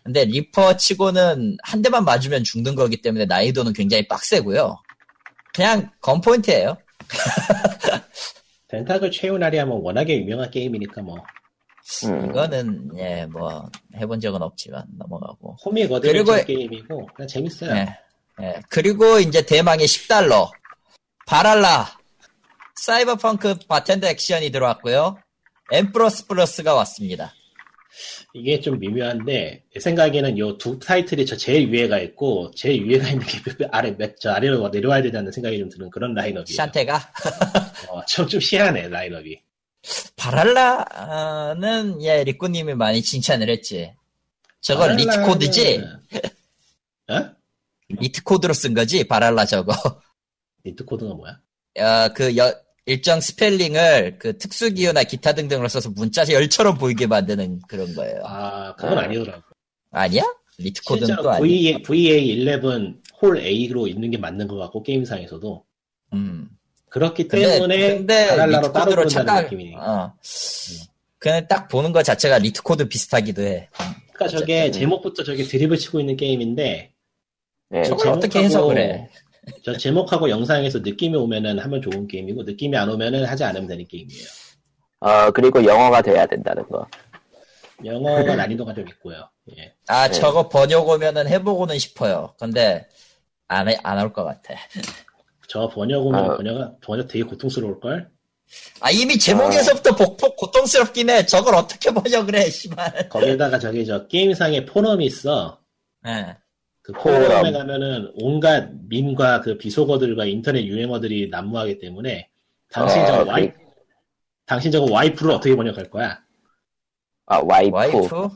Speaker 2: 근데 reaper 치고는 한 대만 맞으면 죽는 거기 때문에 난이도는 굉장히 빡세고요. 그냥 건포인트예요.
Speaker 3: 덴타클 최후의 날이 하면 워낙에 유명한 게임이니까 뭐,
Speaker 1: 음.
Speaker 2: 이거는 예 뭐 해본 적은 없지만 넘어가고.
Speaker 3: 호미 거드는
Speaker 2: 그리고-
Speaker 3: 게임이고, 그냥 재밌어요.
Speaker 2: 예. 예. 그리고 이제 대망의 10달러. 바랄라. 사이버펑크 바텐더 액션이 들어왔고요. 엠프러스 플러스가 왔습니다.
Speaker 3: 이게 좀 미묘한데, 제 생각에는 요 두 타이틀이 저 제일 위에가 있고, 제일 위에가 있는 게 아래, 몇- 저 아래로 내려와야 않는 생각이 좀 드는 그런 라인업이에요.
Speaker 2: Shantae가.
Speaker 3: 어, 좀, 좀 희한해, 라인업이.
Speaker 2: Valhalla는 예 리꾸님이 많이 칭찬을 했지. 저건
Speaker 3: Valhalla는-
Speaker 2: leet code지?
Speaker 3: 어?
Speaker 2: leet code로 쓴 거지? 바랄라 저거.
Speaker 3: leet code가 뭐야?
Speaker 2: 어, 그 여- 일정 스펠링을 그 특수 기호나 기타 등등으로 써서 문자 열처럼 보이게 만드는 그런 거예요.
Speaker 3: 아, 그건
Speaker 1: 아.
Speaker 3: 아니더라고.
Speaker 2: 아니야? leet code는
Speaker 3: 실제로
Speaker 2: 또 아니야.
Speaker 3: VA, VA11 Hall A로 있는 게 맞는 것 같고, 게임상에서도.
Speaker 2: 음.
Speaker 3: 그렇기
Speaker 2: 근데,
Speaker 3: 때문에,
Speaker 2: 근데
Speaker 3: Valhalla로 따로
Speaker 2: 착각,
Speaker 3: 느낌이니까.
Speaker 2: 어. 그냥 딱 보는 것 자체가 leet code 비슷하기도 해.
Speaker 3: 그러니까 저게
Speaker 2: 어쨌든.
Speaker 3: 제목부터 저게 드립을 치고 있는 게임인데,
Speaker 1: 네.
Speaker 2: 저걸 어떻게 해석을 해?
Speaker 3: 저 제목하고 영상에서 느낌이 오면은 하면 좋은 게임이고, 느낌이 안 오면은 하지 않으면 되는 게임이에요.
Speaker 1: 어, 그리고 영어가 돼야 된다는 거.
Speaker 3: 영어가 난이도가 좀 있고요. 예.
Speaker 2: 아,
Speaker 1: 네.
Speaker 2: 저거 번역 오면은 해보고는 싶어요. 근데, 안, 해- 안올 것 같아.
Speaker 3: 저 번역 오면
Speaker 1: 아.
Speaker 3: 번역, 번역 되게 고통스러울걸?
Speaker 2: 아, 이미 제목에서부터 복폭 고통스럽긴 해. 저걸 어떻게 번역을 해, 씨발.
Speaker 3: 거기에다가 저기 저 게임상에 포럼이 있어.
Speaker 2: 예.
Speaker 3: 그
Speaker 1: 포럼.
Speaker 3: 포럼에 가면은 온갖 밈과 그 비속어들과 인터넷 유행어들이 난무하기 때문에 당신
Speaker 1: 아,
Speaker 3: 저거 와이,
Speaker 1: 그-
Speaker 3: 당신 저거 와이프를 어떻게 번역할 거야?
Speaker 1: 아, 와이프.
Speaker 2: 와이프?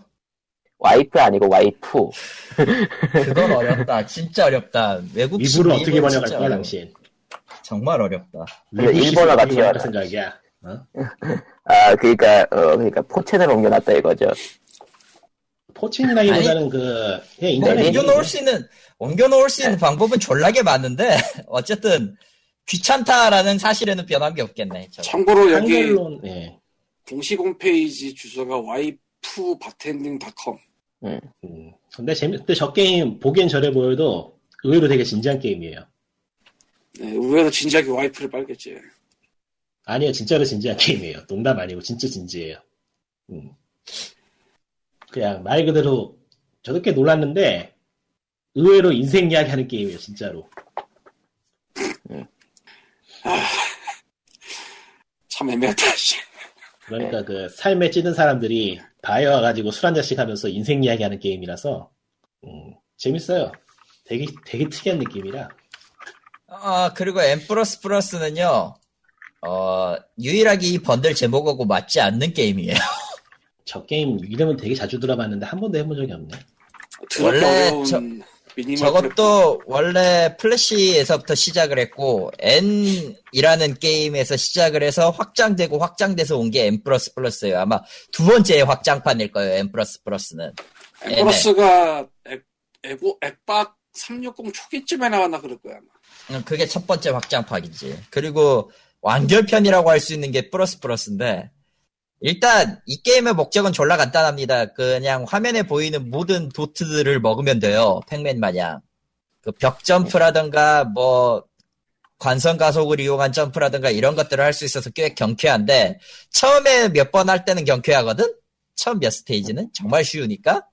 Speaker 1: 와이프 아니고 와이프.
Speaker 2: 그건 어렵다. 진짜 어렵다. 외국식
Speaker 3: 위부를 어떻게 번역할
Speaker 2: 진짜
Speaker 3: 거야,
Speaker 2: 어려워.
Speaker 3: 당신?
Speaker 2: 정말 어렵다.
Speaker 3: 어떻게 번역할
Speaker 1: 튀어나.
Speaker 3: 생각이야. 어?
Speaker 1: 아, 그니까, 어, 그니까 포첸을 옮겨놨다 이거죠.
Speaker 3: 포친이라기보다는 그 그냥
Speaker 2: 뭐
Speaker 3: 인터넷
Speaker 2: 옮겨놓을 수 있는, 옮겨놓을 수
Speaker 1: 네.
Speaker 2: 있는 방법은 졸라게 많은데, 어쨌든, 귀찮다라는 사실에는 변한 게 없겠네. 저거.
Speaker 4: 참고로 여기
Speaker 3: 한글로 예.
Speaker 4: 공식 홈페이지 주소가 와이프바텐딩닷컴.
Speaker 3: 음. 근데 재밌 근데 저 게임 보기엔 저래 보여도 의외로 되게 진지한 게임이에요.
Speaker 4: 네, 의외로 진지하게 와이프를 빨겠지.
Speaker 3: 아니요, 진짜로 진지한 게임이에요. 농담 아니고 진짜 진지해요. 음. 그냥 말 그대로 저렇게 놀랐는데 의외로 인생 이야기 하는 게임이에요, 진짜로.
Speaker 4: 참 애매하다. 씨.
Speaker 3: 그러니까 그 삶에 찌든 사람들이 바에 와가지고 술 한 잔씩 하면서 인생 이야기 하는 게임이라서 음, 재밌어요. 되게 되게 특이한 느낌이라
Speaker 2: 아, 그리고 M 플러스 플러스는요, 어, 유일하게 이 번들 제목하고 맞지 않는 게임이에요.
Speaker 3: 저 게임 이름은 되게 자주 들어봤는데 한 번도 해본 적이 없네.
Speaker 2: 원래 저- 저것도 원래 플래시에서부터 시작을 했고 N이라는 게임에서 시작을 해서 확장되고 확장돼서 온 게 N plus plus예요. 아마 두 번째 확장판일 거예요. N plus plus는.
Speaker 4: 액, 에고, 액박 360 초기쯤에 나왔나 그럴 거야 아마.
Speaker 2: 음, 그게 첫 번째 확장판이지. 그리고 완결편이라고 할 수 있는 게 플러스 플러스인데 일단 이 게임의 목적은 졸라 간단합니다. 그냥 화면에 보이는 모든 도트들을 먹으면 돼요. 팩맨 마냥. 그 벽 점프라든가 뭐 관성 가속을 이용한 점프라든가 이런 것들을 할 수 있어서 꽤 경쾌한데 처음에 몇 번 할 때는 경쾌하거든. 처음 몇 스테이지는 정말 쉬우니까.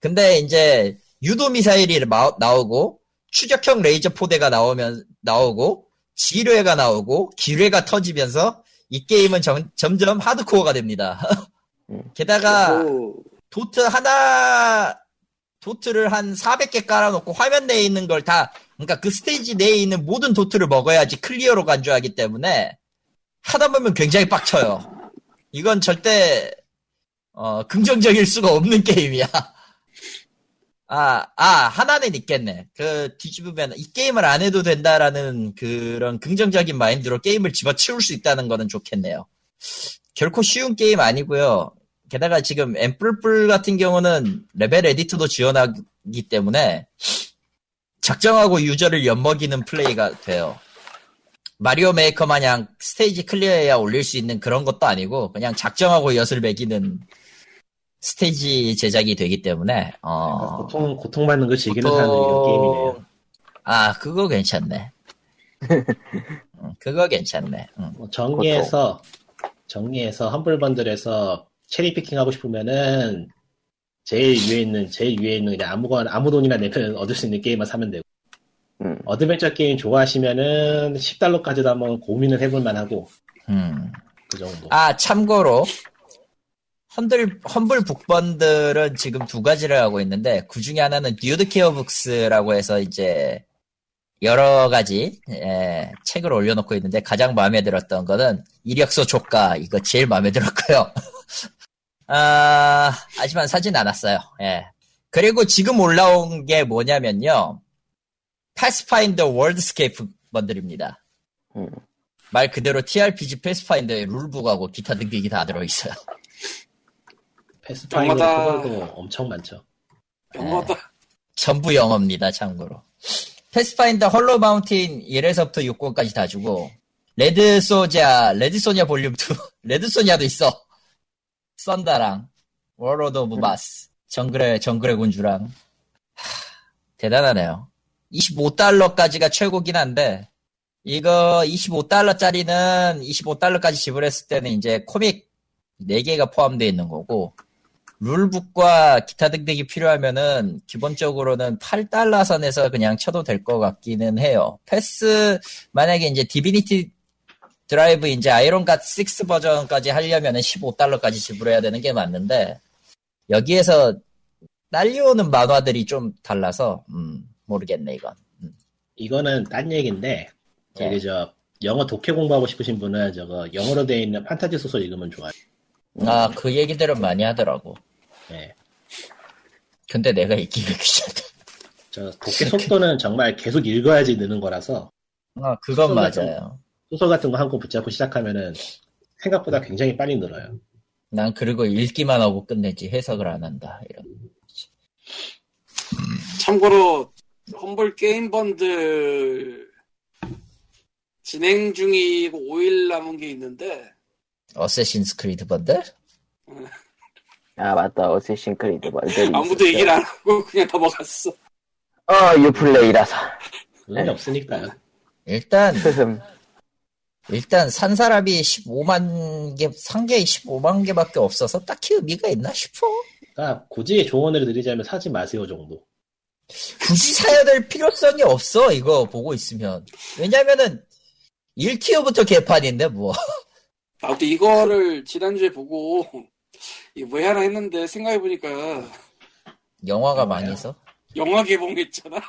Speaker 2: 근데 이제 유도 미사일이 마- 나오고 추적형 레이저 포대가 나오면 나오고 지뢰가 나오고 기뢰가 터지면서 이 게임은 점, 점점 하드코어가 됩니다.
Speaker 1: 음.
Speaker 2: 게다가 도트 하나 도트를 한 400개 깔아놓고 화면 내에 있는 걸 다 그러니까 그 스테이지 내에 있는 모든 도트를 먹어야지 clear로 간주하기 때문에 하다 보면 굉장히 빡쳐요. 이건 절대 어, 긍정적일 수가 없는 게임이야. 아, 아, 하나는 있겠네. 그, 뒤집으면, 이 게임을 안 해도 된다라는 그런 긍정적인 마인드로 게임을 집어치울 수 있다는 거는 좋겠네요. 결코 쉬운 게임 아니고요. 게다가 지금 N플플 같은 경우는 level editor도 지원하기 때문에 작정하고 user를 엿먹이는 플레이가 돼요. Mario Maker 마냥 스테이지 clear해야 올릴 수 있는 그런 것도 아니고 그냥 작정하고 엿을 매기는 스테이지 제작이 되기 때문에 어
Speaker 3: 고통 고통받는 걸 즐기는 사람들이 이런 게임이네요.
Speaker 2: 아 그거 괜찮네. 음, 그거 괜찮네. 음.
Speaker 3: 뭐 정리해서 정리해서 Humble Bundle에서 cherry picking 하고 싶으면은 제일 위에 있는 제일 위에 있는 그냥 아무거나 아무 돈이나 내면 얻을 수 있는 게임만 사면 되고
Speaker 1: 음.
Speaker 3: adventure 게임 좋아하시면은 10달러까지도 한번 고민을 해볼 만하고
Speaker 2: 음.
Speaker 3: 그 정도.
Speaker 2: 아, 참고로, 험블, 험블 북번들은 지금 두 가지를 하고 있는데, 그 중에 하나는 듀드 케어 북스라고 해서 이제, 여러 가지, 예, 책을 올려놓고 있는데, 가장 마음에 들었던 거는, 이력서 조가, 이거 제일 마음에 들었고요. 아, 하지만 사진 않았어요. 예. 그리고 지금 올라온 게 뭐냐면요. Pathfinder Worldscape bundle입니다.
Speaker 1: 음.
Speaker 2: 말 그대로 TRPG Pathfinder의 rulebook하고 기타 등등이 다 들어있어요.
Speaker 3: Pathfinder
Speaker 4: 영어다.
Speaker 3: 소설도 엄청 많죠.
Speaker 4: 영어다.
Speaker 2: 전부 영어입니다, 참고로. Pathfinder Hollow Mountain 1에서부터 6권까지 다 주고, Red Sonja, Red Sonja volume 2, Red Sonja도 있어. Thun'da랑, Warlord of Mars, 정글의, 정글의 군주랑. 하, 대단하네요. 25달러까지가 최고긴 한데, 이거 25달러짜리는 25달러까지 지불했을 때는 이제 comic 4개가 포함되어 있는 거고, rulebook과 기타 등등이 필요하면은 기본적으로는 8달러 선에서 그냥 쳐도 될 것 같기는 해요. 패스 만약에 이제 Divinity Drive 이제 Iron Gods 6 버전까지 하려면은 15달러까지 지불해야 되는 게 맞는데 여기에서 딸려오는 만화들이 좀 달라서 음, 모르겠네 이건.
Speaker 3: 이거는 딴 얘기인데 저기
Speaker 2: 예.
Speaker 3: 저 영어 독해 공부하고 싶으신 분은 저거 영어로 되어 있는 판타지 소설 읽으면 좋아요.
Speaker 2: 아 그 얘기들은 많이 하더라고.
Speaker 3: 예.
Speaker 2: 근데 내가 읽기가 귀찮다.
Speaker 3: 저 독해 속도는 정말 계속 읽어야지 느는 거라서
Speaker 2: 아 그건
Speaker 3: 소설 같은
Speaker 2: 맞아요.
Speaker 3: 소설 같은 거 한 권 붙잡고 시작하면은 생각보다 굉장히 빨리 늘어요.
Speaker 2: 난 그리고 읽기만 하고 끝내지 해석을 안 한다. 이런.
Speaker 4: 참고로 Humble 게임 번들 진행 중이고 5일 남은 게 있는데
Speaker 2: Assassin's Creed bundle?
Speaker 1: 아 맞다 Assassin's Creed bundle이
Speaker 4: 아무도 얘기를 안 하고 그냥 넘어갔어.
Speaker 1: 어 Uplay라서
Speaker 3: 의미
Speaker 1: 네.
Speaker 3: 없으니까요.
Speaker 2: 일단 일단 산 사람이 15만 개, 산 게 15만 개밖에 없어서 딱히 의미가 있나 싶어.
Speaker 3: 그러니까 굳이 조언을 드리자면 사지 마세요 정도.
Speaker 2: 굳이 사야 될 필요성이 없어 이거 보고 있으면. 왜냐면은 1티어부터 개판인데 뭐.
Speaker 4: 나도 이거를 지난주에 보고 이게 왜 하나 했는데 생각해 보니까
Speaker 2: 영화가
Speaker 3: 영화야?
Speaker 2: 많이 있어.
Speaker 4: 영화 개봉했잖아.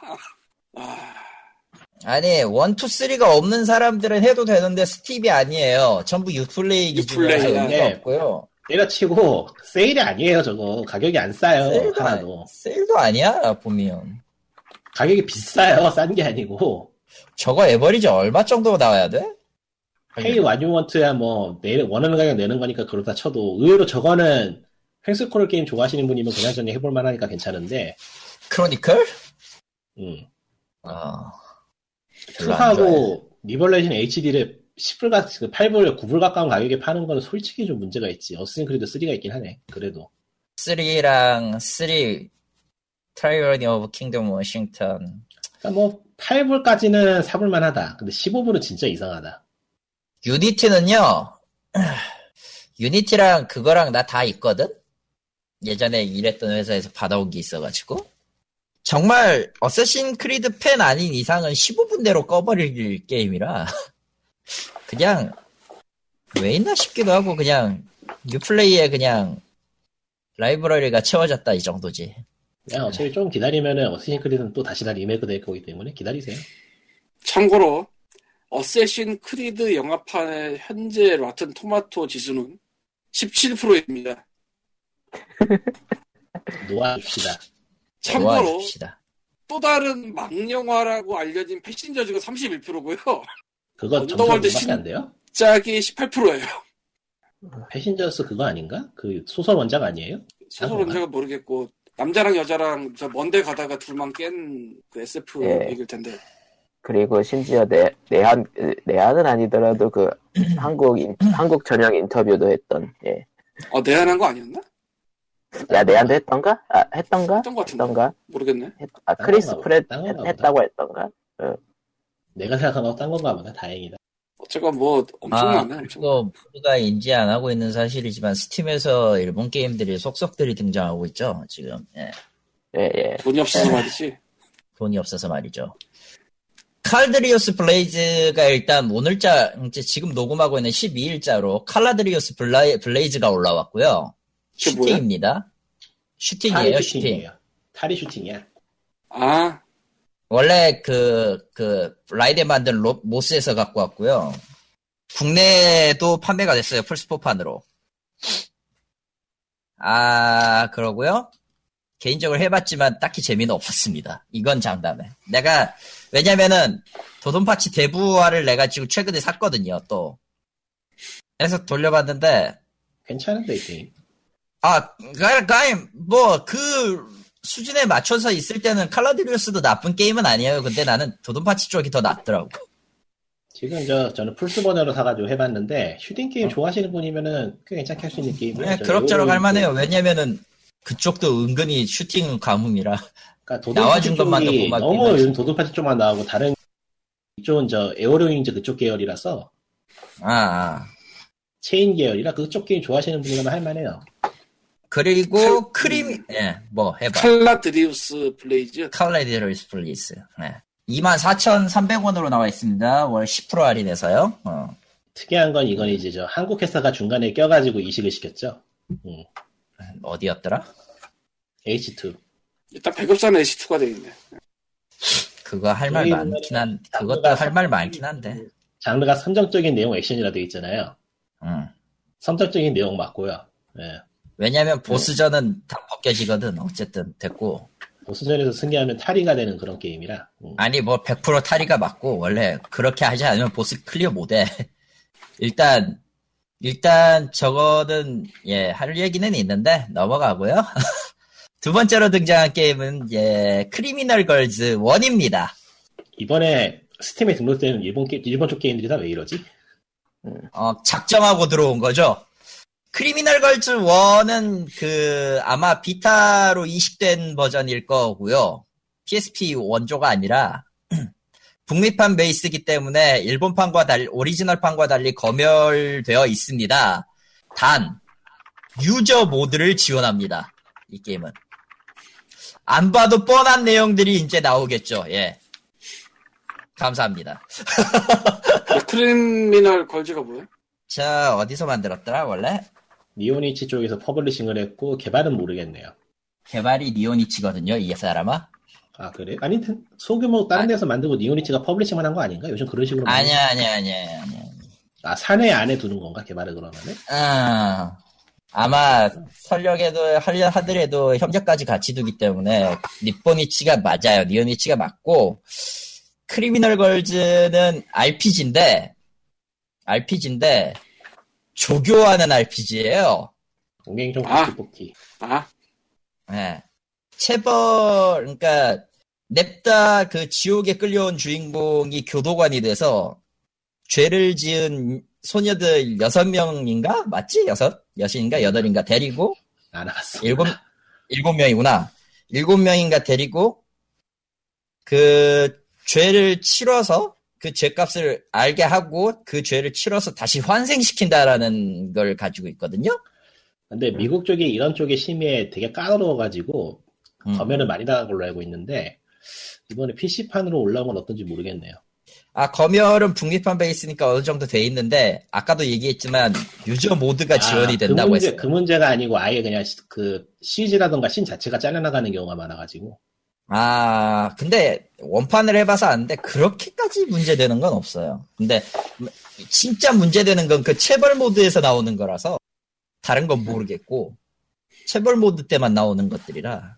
Speaker 4: 아,
Speaker 2: 아니 1, 2, 3가 없는 사람들은 해도 되는데 스팁이 아니에요. 전부 유플레이 기준으로
Speaker 4: 유플레이야.
Speaker 2: 의미가 없고요.
Speaker 3: 때려치고 세일이 아니에요 저거 가격이 안 싸요
Speaker 2: 세일도,
Speaker 3: 하나도
Speaker 2: 아니, 세일도 아니야 보면
Speaker 3: 가격이 비싸요 싼 게 아니고
Speaker 2: 저거 에버리지 얼마 정도 나와야 돼?
Speaker 3: 페이 와뉴원트야 뭐 내, 원하는 가격 내는 거니까 그렇다 쳐도 의외로 저거는 횡스크롤 게임 좋아하시는 분이면 그냥 저냥 해볼 만하니까 괜찮은데.
Speaker 2: Chronicle?
Speaker 3: 음.
Speaker 2: 좋아해.
Speaker 3: 투하고 리벌레이션 HD를 10불 가 8불 9불 가까운 가격에 파는 건 솔직히 좀 문제가 있지. Assassin's Creed 3가 있긴 하네 그래도.
Speaker 2: 3랑 3 Tyranny of King Washington
Speaker 3: 그러니까 뭐 8불까지는 사볼만 하다. 근데 15불은 진짜 이상하다
Speaker 2: Unity는요 Unity랑 그거랑 나 다 있거든? 예전에 일했던 회사에서 받아온 게 있어가지고. 정말 Assassin's Creed 팬 아닌 이상은 15분대로 꺼버릴 게임이라. 그냥 왜 있나 싶기도 하고 그냥 Uplay에 그냥 라이브러리가 채워졌다 이 정도지.
Speaker 3: 그냥 어차피 좀 기다리면은 Assassin's Creed는 또 다시 다 리메이크 될 거기 때문에 기다리세요.
Speaker 4: 참고로 Assassin's Creed 영화판의 현재 Rotten Tomato 지수는 17%입니다.
Speaker 3: 놓아줍시다
Speaker 4: 참고로
Speaker 2: 도와줍시다
Speaker 4: 또 다른 망영화라고 알려진 Passengers가 31%고요.
Speaker 3: 그거 Underworld
Speaker 4: 신-
Speaker 3: 안 돼요?
Speaker 4: 짝이 18%예요.
Speaker 3: Passengers 그거 아닌가? 그 소설 원작 아니에요?
Speaker 4: 소설 원작은 모르겠고 남자랑 여자랑 저 먼데 가다가 둘만 깬 그 SF
Speaker 1: 예.
Speaker 4: 얘기일 텐데
Speaker 1: 그리고 심지어 내, 내한, 내한은 아니더라도 그 한국, 인- 한국 전용 인터뷰도 했던, 예.
Speaker 4: 어 내한한 거 아니었나?
Speaker 1: 야, 내한도 했던가? 아, 했던가?
Speaker 4: 했던 것 같은데
Speaker 1: 했던가?
Speaker 4: 모르겠네.
Speaker 1: 했- 아,
Speaker 3: 딴
Speaker 1: Chris Pratt
Speaker 3: 보다. 딴 건가
Speaker 1: 했, 다고 했던가?
Speaker 3: 내가 생각한 거딴 건가 보다 다행이다
Speaker 4: 어쨌건 뭐
Speaker 2: 아,
Speaker 4: 엄청나네. 엄청.
Speaker 2: 그거 모두가 인지 안 하고 있는 사실이지만 Steam에서 일본 게임들이 속속들이 등장하고 있죠 지금 예.
Speaker 1: 예, 예.
Speaker 4: 돈이 없어서 말이지.
Speaker 2: 돈이 없어서 말이죠 칼드리오스 블레이즈가 일단 오늘자 이제 지금 녹음하고 있는 12일자로 칼라드리오스 블라이, 블레이즈가 올라왔고요? 슈팅입니다 슈팅이에요 슈팅
Speaker 3: 탈이 슈팅이야
Speaker 4: 아
Speaker 2: 원래 그, 그, 라이덴 만든 로, MOSS에서 갖고 왔고요. 국내에도 판매가 됐어요. 플스포판으로. 아, 그러고요. 개인적으로 해봤지만 딱히 재미는 없었습니다. 이건 장담해. 내가, 왜냐면은, 도돈파치 대부활을 내가 지금 최근에 샀거든요, 또. 그래서 돌려봤는데,
Speaker 3: 괜찮은데 이 게임
Speaker 2: 아, 가, 가, 뭐, 그, 수준에 맞춰서 있을 때는 칼라드리우스도 나쁜 게임은 아니에요. 근데 나는 도돈파치 쪽이 더 낫더라고.
Speaker 3: 지금 저 저는 플스 버전으로 사가지고 해봤는데 슈팅 게임 좋아하시는 분이면은 꽤 괜찮게 할 수 있는 게임이에요.
Speaker 2: 네,
Speaker 3: 저
Speaker 2: 그럭저럭 할만해요. 왜냐면은 그쪽도 은근히 슈팅 가뭄이라.
Speaker 3: 그러니까
Speaker 2: 나와준 것만 고맙긴
Speaker 3: 너무. 요즘 도돈파치 쪽만 나오고 다른 이쪽은 저 에어로잉즈 그쪽 계열이라서
Speaker 2: 아, 아.
Speaker 3: 체인 계열이라 그쪽 게임 좋아하시는 분이라면 할만해요.
Speaker 2: 그리고 크림, 예, 뭐 해봐. Caladrius Blaze. Caladrius Blaze. 네. 24,300원으로 나와 있습니다. 월 10% 할인해서요. 어.
Speaker 3: 특이한 건 이건 이제 저 한국 회사가 중간에 껴가지고 이식을 시켰죠. 음,
Speaker 2: 어디였더라?
Speaker 3: H2.
Speaker 4: 일단 배급사는 S2가 돼 있네.
Speaker 2: 그거 할 말 많긴 한, 그것도 할 말 많긴 한데.
Speaker 3: 장르가 선정적인 내용 액션이라 되어 있잖아요.
Speaker 2: 음.
Speaker 3: 선정적인 내용 맞고요. 예.
Speaker 2: 왜냐면 보스전은 다 벗겨지거든. 어쨌든 됐고.
Speaker 3: 보스전에서 승리하면 탈의가 되는 그런 게임이라. 음.
Speaker 2: 아니 뭐 100% 탈의가 맞고 원래 그렇게 하지 않으면 보스 클리어 못해. 일단 일단 저거는 예 할 얘기는 있는데 넘어가고요. 두 번째로 등장한 게임은 예 Criminal Girls 1입니다.
Speaker 3: 이번에 Steam에 등록되는 일본 게, 일본 쪽 게임들이 다 왜 이러지?
Speaker 2: 어, 작정하고 들어온 거죠. Criminal Girls 1은 그 아마 Vita로 이식된 버전일 거고요. PSP 원조가 아니라 북미판 베이스이기 때문에 일본판과 달리 오리지널판과 달리 검열되어 있습니다. 단 user mod를 지원합니다. 이 게임은 안 봐도 뻔한 내용들이 이제 나오겠죠. 예. 감사합니다.
Speaker 4: Criminal Girls가 뭐야?
Speaker 2: 자 어디서 만들었더라 원래?
Speaker 3: 니혼이치 쪽에서 publishing을 했고 개발은 모르겠네요.
Speaker 2: 개발이 니혼이치거든요, 이 사람아.
Speaker 3: 아 그래? 아니 소규모 다른
Speaker 2: 아니.
Speaker 3: 데서 만들고 니혼이치가 publishing만 한 거 아닌가? 요즘 그런 식으로
Speaker 2: 아니야, 아니야, 아니야, 아니야.
Speaker 3: 아 사내 안에 두는 건가 개발을 그러면은?
Speaker 2: 아, 아마 설력에도 하려 하더라도 협력까지 같이 두기 때문에 니포니치가 맞아요. 니오니치가 맞고 크리미널 걸즈는 RPG인데 RPG인데 조교하는 RPG예요.
Speaker 3: 공갱종
Speaker 4: 아.
Speaker 3: 뽑기 뽑기.
Speaker 4: 아,
Speaker 2: 예. 체벌 그러니까 냅다 그 지옥에 끌려온 주인공이 교도관이 돼서 죄를 지은 소녀들 여섯 명인가 맞지 여섯 여섯인가 여덟인가 데리고
Speaker 3: 안 와봤어.
Speaker 2: 일곱 일곱 명이구나 일곱 명인가 데리고 그 죄를 치러서 그 죄값을 알게 하고 그 죄를 치러서 다시 환생시킨다라는 걸 가지고 있거든요.
Speaker 3: 근데 미국 쪽이 이런 쪽의 심의에 되게 까다로워가지고
Speaker 2: 음.
Speaker 3: 검열을 많이 당한 걸로 알고 있는데 이번에 PC판으로 올라온 건 어떤지 모르겠네요.
Speaker 2: 아, 검열은 북미판 베이스니까 어느 정도 돼 있는데, 아까도 얘기했지만, 유저 모드가 지원이
Speaker 3: 아,
Speaker 2: 된다고
Speaker 3: 그 문제,
Speaker 2: 했어요.
Speaker 3: 그 문제가 아니고 아예 그냥 시- 그 CG라던가 신 자체가 잘려나가는 경우가 많아가지고
Speaker 2: 아, 근데, 원판을 해봐서 아는데, 그렇게까지 문제되는 건 없어요. 근데, 진짜 문제되는 건 그 체벌 모드에서 나오는 거라서, 다른 건 모르겠고, 체벌 모드 때만 나오는 것들이라,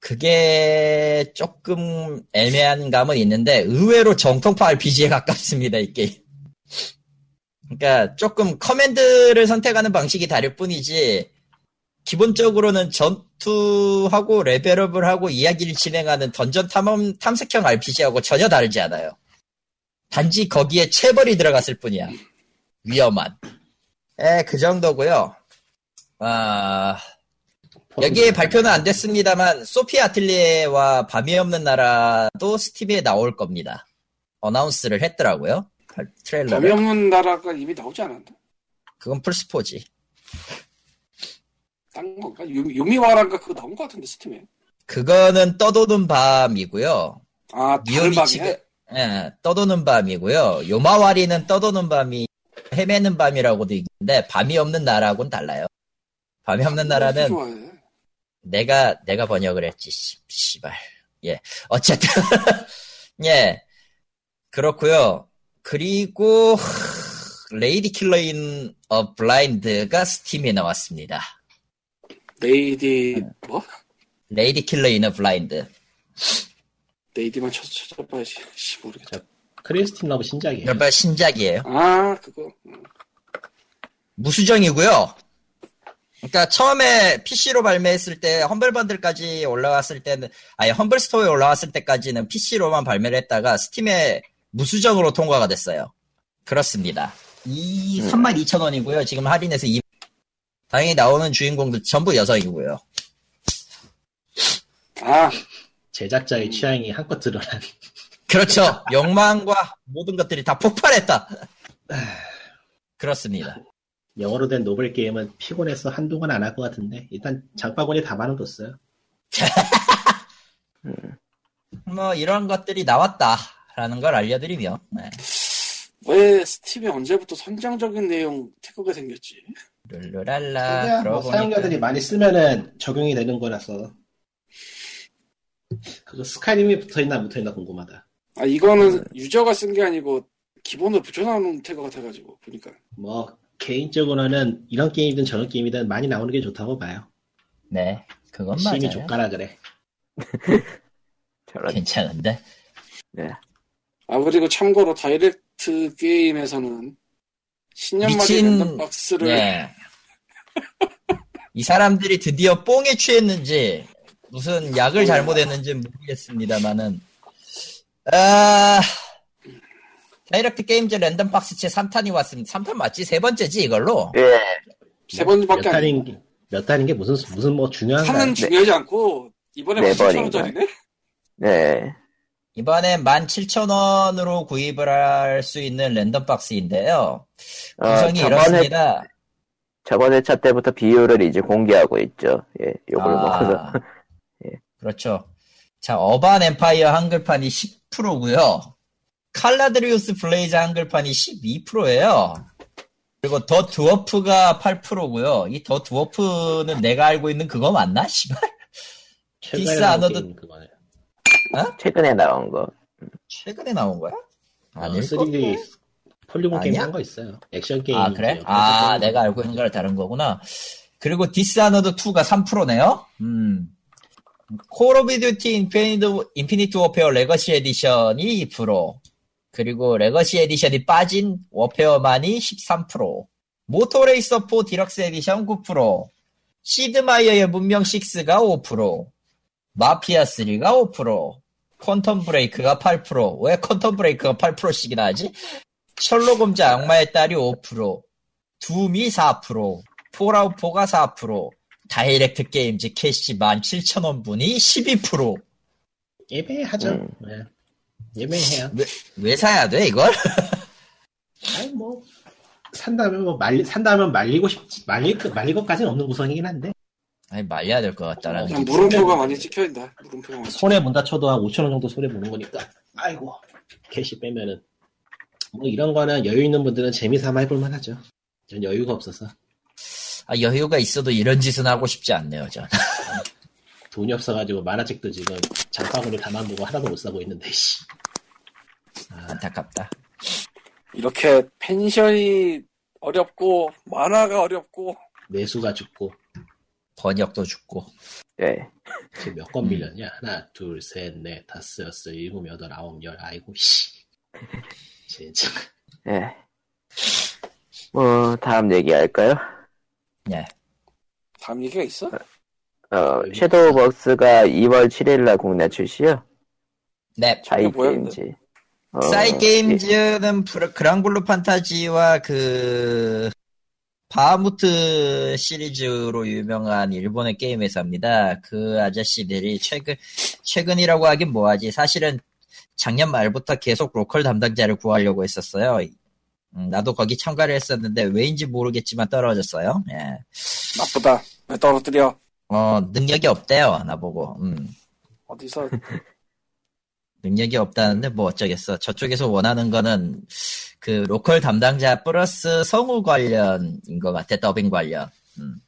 Speaker 2: 그게 조금 애매한 감은 있는데, 의외로 정통파 RPG에 가깝습니다, 이 게임. 그러니까 조금 command를 선택하는 방식이 다를 뿐이지 기본적으로는 전투하고 level up을 하고 이야기를 진행하는 던전 탐험 탐색형 RPG하고 전혀 다르지 않아요. 단지 거기에 체벌이 들어갔을 뿐이야. 위험한. 에, 그 정도고요. 아, 여기에 발표는 안 됐습니다만 소피 아틀리에와 밤이 없는 나라도 스팀에 나올 겁니다. 어나운스를 했더라고요.
Speaker 4: 범이
Speaker 2: 트레일러를.
Speaker 4: 없는 나라가 이미 나오지 않았나?
Speaker 2: 그건 플스4지.
Speaker 4: 딴 건가? 유, 유미와란가 그거 나온 것 같은데, 스팀에.
Speaker 2: 그거는 떠도는 밤이고요.
Speaker 4: 아, 달밤이네.
Speaker 2: 예, 떠도는 밤이고요. 요마와리는 떠도는 밤이 헤매는 밤이라고도 있는데 밤이 없는 나라하고는 달라요. 밤이 없는 나라는
Speaker 4: 좋아해.
Speaker 2: 내가 내가 번역을 했지. 씨, 씨발. 예. 어쨌든 예. 그렇고요. 그리고 Ladykiller in a Bind가 Steam에 나왔습니다.
Speaker 4: Lady, 뭐?
Speaker 2: Ladykiller in
Speaker 4: a Bind. Lady만 찾, 찾아봐야지. 씨, 모르겠다.
Speaker 3: Christine Love 신작이에요.
Speaker 2: 여러분 신작이에요.
Speaker 4: 아, 그거.
Speaker 2: 무수정이고요. 그러니까 처음에 PC로 발매했을 때 Humble Bundle까지 올라왔을 때는 아예 Humble Store에 올라왔을 때까지는 PC로만 발매를 했다가 Steam에 무수정으로 통과가 됐어요. 그렇습니다. 이
Speaker 1: 음.
Speaker 2: 32,000원이고요. 지금 할인해서 2 당연히 나오는 주인공들 전부 여성이고요.
Speaker 4: 아,
Speaker 3: 제작자의 취향이 한껏 드러난.
Speaker 2: 그렇죠. 욕망과 모든 것들이 다 폭발했다. 그렇습니다.
Speaker 3: 영어로 된 노벨 게임은 피곤해서 한동안 안 할 것 같은데 일단 장바구니에 담아놓았어요.
Speaker 2: 뭐 이런 것들이 나왔다라는 걸 알려드리며 네.
Speaker 4: 왜 스팀에 언제부터 선정적인 내용 태그가 생겼지?
Speaker 2: 룰루랄라
Speaker 3: 뭐 사용자들이 많이 쓰면은 적용이 되는 거라서 그거 스카이림이 붙어있나 안 붙어있나 궁금하다.
Speaker 4: 아, 이거는 유저가 쓴 게 아니고 기본으로 붙여놓은 태그가 돼가지고, 보니까.
Speaker 3: 뭐 개인적으로는 이런 게임이든 저런 게임이든 많이 나오는 게 좋다고 봐요.
Speaker 2: 네 그건
Speaker 3: 심이
Speaker 2: 맞아요
Speaker 3: 족가라 그래.
Speaker 1: 저런.
Speaker 2: 괜찮은데
Speaker 4: 아, 그리고 참고로 Direct Games에서는 신년맞이
Speaker 2: 미친-
Speaker 4: 랜덤박스를
Speaker 2: 네. 이 사람들이 드디어 뽕에 취했는지 무슨 약을 잘못했는지 모르겠습니다만은 아 Direct Games 랜덤 박스 제3탄이 왔습니다 3탄 맞지? 세 번째지 이걸로
Speaker 1: 예,
Speaker 4: 세 번밖에 몇안
Speaker 3: 달인 게, 몇 달인 게 무슨 무슨 뭐 중요한 거
Speaker 4: 하는 중요하지 않고 이번에
Speaker 1: 네
Speaker 4: 7천원짜리네?
Speaker 1: 네.
Speaker 2: 이번엔 17,000원으로 구입을 할 수 있는 랜덤 박스인데요
Speaker 1: 어,
Speaker 2: 구성이
Speaker 1: 저번 회,
Speaker 2: 이렇습니다
Speaker 1: 저번 회차 때부터 비율을 이제 공개하고 있죠. 예, 요걸 먹어서.
Speaker 2: 아, 그렇죠. 자, Urban Empire 한글판이 10%고요. Caladrius Blaze 한글판이 12%예요. 그리고 The Dwarves가 8%고요. 이 The Dwarves는 내가 알고 있는 그거 맞나? 씨발.
Speaker 3: Dishonored- 그거네.
Speaker 1: 최근에 나온 거.
Speaker 2: 최근에 나온 거야?
Speaker 3: 어,
Speaker 2: 아닐
Speaker 3: 3D
Speaker 2: 건데.
Speaker 3: 폴리곤 게임? 한 거 있어요. 액션 게임.
Speaker 2: 아, 그래? 아, 내가 알고 있는 거랑 다른 거구나. 그리고 Dishonored 2가 3%네요. 음. Call of Duty Infinite, Infinite Warfare Legacy Edition이 2%. 그리고 Legacy Edition이 빠진 Warfare만이 13%. Moto Racer 4 Deluxe Edition 9%. Sid Meier의 문명 6가 5%. 마피아 3가 5%. Quantum Break가 8%. 왜 Quantum Break가 8%씩이나 하지? 셜록 홈즈 악마의 딸이 5%. Doom이 4%. Fallout 4가 4%. Direct Games 캐시 17,000원분이 12%.
Speaker 3: 예매하죠.
Speaker 1: 음.
Speaker 3: 네. 예매해요.
Speaker 2: 왜 사야 돼, 이걸?
Speaker 3: 아니 뭐 산다면 뭐 말리 산다면 말리고 싶지 말릴 것 말릴 것까지는 없는 구성이긴 한데
Speaker 2: 아니, 말려야 될 것 같다라는.
Speaker 4: 그냥 물음표가 많이 찍혀있다. 물음표가 많이
Speaker 3: 손해 본다 쳐도 한 5천 원 정도 손해 보는 거니까 아이고 캐시 빼면은 뭐 이런 거는 여유 있는 분들은 재미삼아 해볼 만 하죠. 전 여유가 없어서
Speaker 2: 아, 여유가 있어도 이런 짓은 하고 싶지 않네요, 전.
Speaker 3: 돈이 없어가지고 만화책도 지금 장바구니 담아보고 하나도 못 사고 있는데 씨.
Speaker 2: 안타깝다.
Speaker 4: 이렇게 펜션이 어렵고 만화가 어렵고
Speaker 3: 내수가 죽고
Speaker 2: 번역도 죽고.
Speaker 1: 예.
Speaker 3: 지금 몇 건 밀렸냐? 하나, 둘, 셋, 넷, 다섯, 여섯, 일곱, 여덟, 아홉, 열. 아이고 씨. 진짜
Speaker 1: 예. 뭐, 다음 얘기할까요?
Speaker 2: 예.
Speaker 4: 다음 얘기가 있어?
Speaker 1: 어, 섀도우 박스가 2월 7일날 국내 출시요.
Speaker 2: 네.
Speaker 1: Cygames. 어,
Speaker 2: Cy
Speaker 1: 예.
Speaker 2: games는 Granblue Fantasy와 그 Bahamut 시리즈로 유명한 일본의 게임 회사입니다. 그 아저씨들이 최근 최근이라고 하긴 뭐하지. 사실은 작년 말부터 계속 로컬 담당자를 구하려고 했었어요. 음, 나도 거기 참가를 했었는데 왜인지 모르겠지만 떨어졌어요. 예.
Speaker 4: 나쁘다. 왜 떨어뜨려?
Speaker 2: 어 능력이 없대요. 나보고. 음.
Speaker 4: 어디서
Speaker 2: 능력이 없다는데 뭐 어쩌겠어. 저쪽에서 원하는 거는 그 로컬 담당자 플러스 성우 관련인 것 같아. 더빙 관련. 음.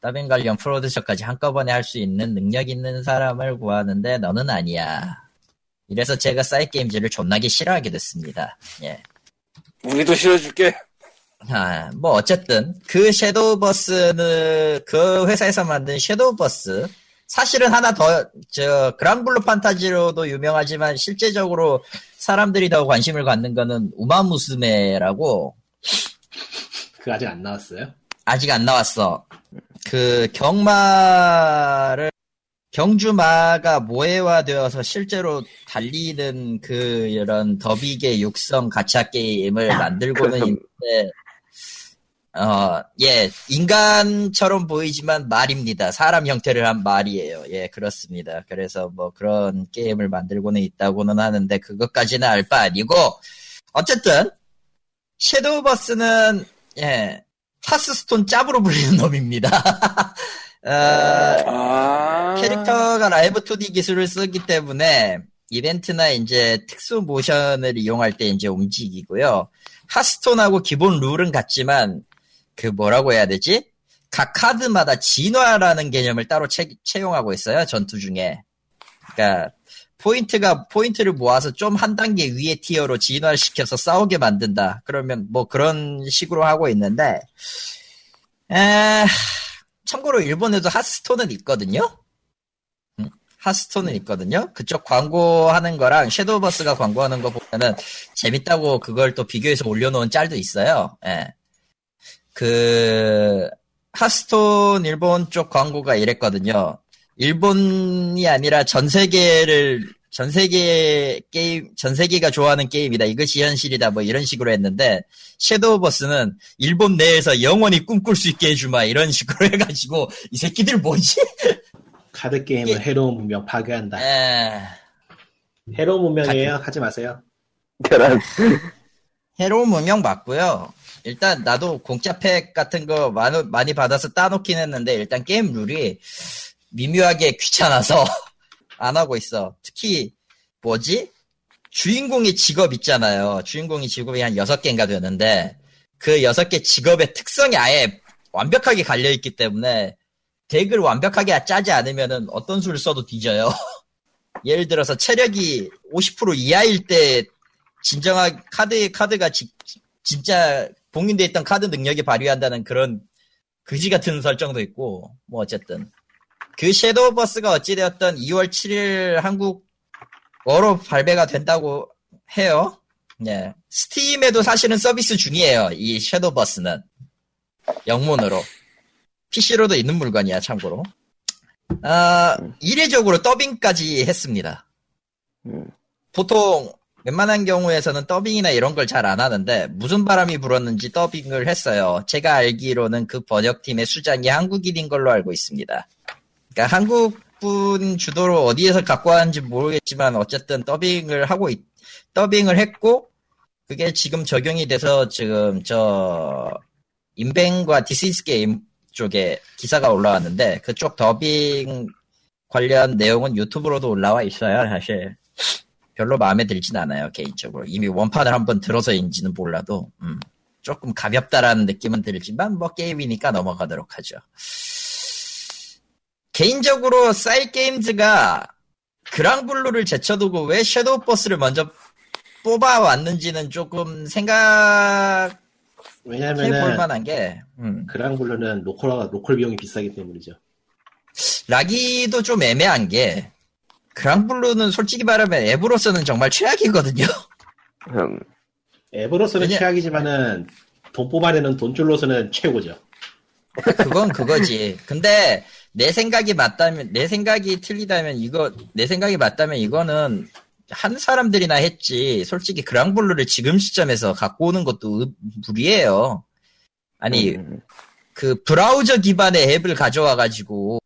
Speaker 2: 더빙 관련 프로듀서까지 한꺼번에 할 수 있는 능력 있는 사람을 구하는데 너는 아니야. 이래서 제가 Cygames를 존나게 싫어하게 됐습니다. 예.
Speaker 4: 우리도 싫어줄게.
Speaker 2: 아, 뭐 어쨌든 그 섀도우버스는 그 회사에서 만든 섀도우버스 사실은 하나 더 저 그랑블루 판타지로도 유명하지만 실제적으로 사람들이 더 관심을 갖는 거는 우마무스메라고
Speaker 3: 그 아직 안 나왔어요?
Speaker 2: 아직 안 나왔어. 그 경마를 경주마가 모해화되어서 실제로 달리는 그 이런 더비계 육성 가챠 게임을 만들고는
Speaker 1: 그럼-
Speaker 2: 있는데 어, 예, 인간처럼 보이지만 말입니다. 사람 형태를 한 말이에요. 예, 그렇습니다. 그래서 뭐 그런 게임을 만들고는 있다고는 하는데 그것까지는 알 바 아니고 어쨌든 섀도우버스는 예, 하스스톤 짭으로 불리는 놈입니다. 어,
Speaker 4: 아.
Speaker 2: 캐릭터가 라이브 2D 기술을 쓰기 때문에 이벤트나 이제 특수 모션을 이용할 때 이제 움직이고요. Hearthstone하고 기본 룰은 같지만 그 뭐라고 해야 되지? 각 카드마다 진화라는 개념을 따로 채, 채용하고 있어요. 전투 중에. 그러니까 포인트가 포인트를 모아서 좀 한 단계 위의 티어로 진화를 시켜서 싸우게 만든다. 그러면 뭐 그런 식으로 하고 있는데 에, 참고로 일본에도 Hearthstone은 있거든요. 음, 하스톤은 있거든요. 그쪽 광고하는 거랑 섀도우버스가 광고하는 거 보면은 재밌다고 그걸 또 비교해서 올려놓은 짤도 있어요. 예. 그 하스톤 일본 쪽 광고가 이랬거든요. 일본이 아니라 전 세계를 전 세계 게임 전 세계가 좋아하는 게임이다. 이것이 현실이다. 뭐 이런 식으로 했는데 섀도우 버스는 일본 내에서 영원히 꿈꿀 수 있게 해주마 이런 식으로 해가지고 이 새끼들 뭐지?
Speaker 3: 카드 게임을 해로운 문명 파괴한다.
Speaker 2: 에...
Speaker 3: 해로운 문명이에요. 하지 마세요.
Speaker 1: 그런,
Speaker 2: 해로운 문명 맞고요. 일단 나도 공짜 팩 같은 거 많이, 많이 받아서 따놓긴 했는데 일단 게임 룰이 미묘하게 귀찮아서 안 하고 있어. 특히 뭐지? 주인공의 직업 있잖아요. 주인공의 직업이 한 6개인가 되는데 그 6개 직업의 특성이 아예 완벽하게 갈려있기 때문에 덱을 완벽하게 짜지 않으면은 어떤 수를 써도 뒤져요. 예를 들어서 체력이 50% 이하일 때 진정한 카드 카드가 지- 진짜 봉인돼 있던 카드 능력이 발휘한다는 그런 그지 같은 설정도 있고 뭐 어쨌든 그 섀도우 버스가 어찌되었던 2월 7일 한국어로 발매가 된다고 해요. 네. 스팀에도 사실은 서비스 중이에요. 이 섀도우 버스는 영문으로 PC로도 있는 물건이야 참고로. 아, 이례적으로 더빙까지 했습니다.
Speaker 1: 음.
Speaker 2: 보통 웬만한 경우에서는 더빙이나 이런 걸 잘 안 하는데 무슨 바람이 불었는지 더빙을 했어요. 제가 알기로는 그 번역팀의 수장이 한국인인 걸로 알고 있습니다. 그러니까 한국분 주도로 어디에서 갖고 왔는지 모르겠지만 어쨌든 더빙을 하고 있, 더빙을 했고 그게 지금 적용이 돼서 지금 저 인벤과 디스이즈게임 쪽에 기사가 올라왔는데 그쪽 더빙 관련 내용은 유튜브로도 올라와 있어요 사실 별로 마음에 들진 않아요 개인적으로 이미 원판을 한번 들어서인지는 몰라도 음, 조금 가볍다라는 느낌은 들지만 뭐 게임이니까 넘어가도록 하죠 개인적으로 Cygames가 Granblue를 제쳐두고 왜 Shadowverse를 먼저 뽑아왔는지는 조금 생각 해볼
Speaker 3: 왜냐면은
Speaker 2: 만한 게 음.
Speaker 3: Granblue는 로컬 로컬 비용이 비싸기 때문이죠.
Speaker 2: 라기도 좀 애매한 게 Granblue는 솔직히 말하면 앱으로서는 정말 최악이거든요.
Speaker 1: 음,
Speaker 3: 앱으로서는
Speaker 2: 왜냐-
Speaker 3: 최악이지만은 돈 뽑아내는 돈줄로서는 최고죠.
Speaker 2: 그건 그거지. 근데 내 생각이 맞다면 내 생각이 틀리다면 이거 내 생각이 맞다면 이거는 한 사람들이나 했지. 솔직히 그랑블루를 지금 시점에서 갖고 오는 것도 의- 무리예요. 아니
Speaker 1: 음,
Speaker 2: 그 브라우저 기반의 앱을 가져와 가지고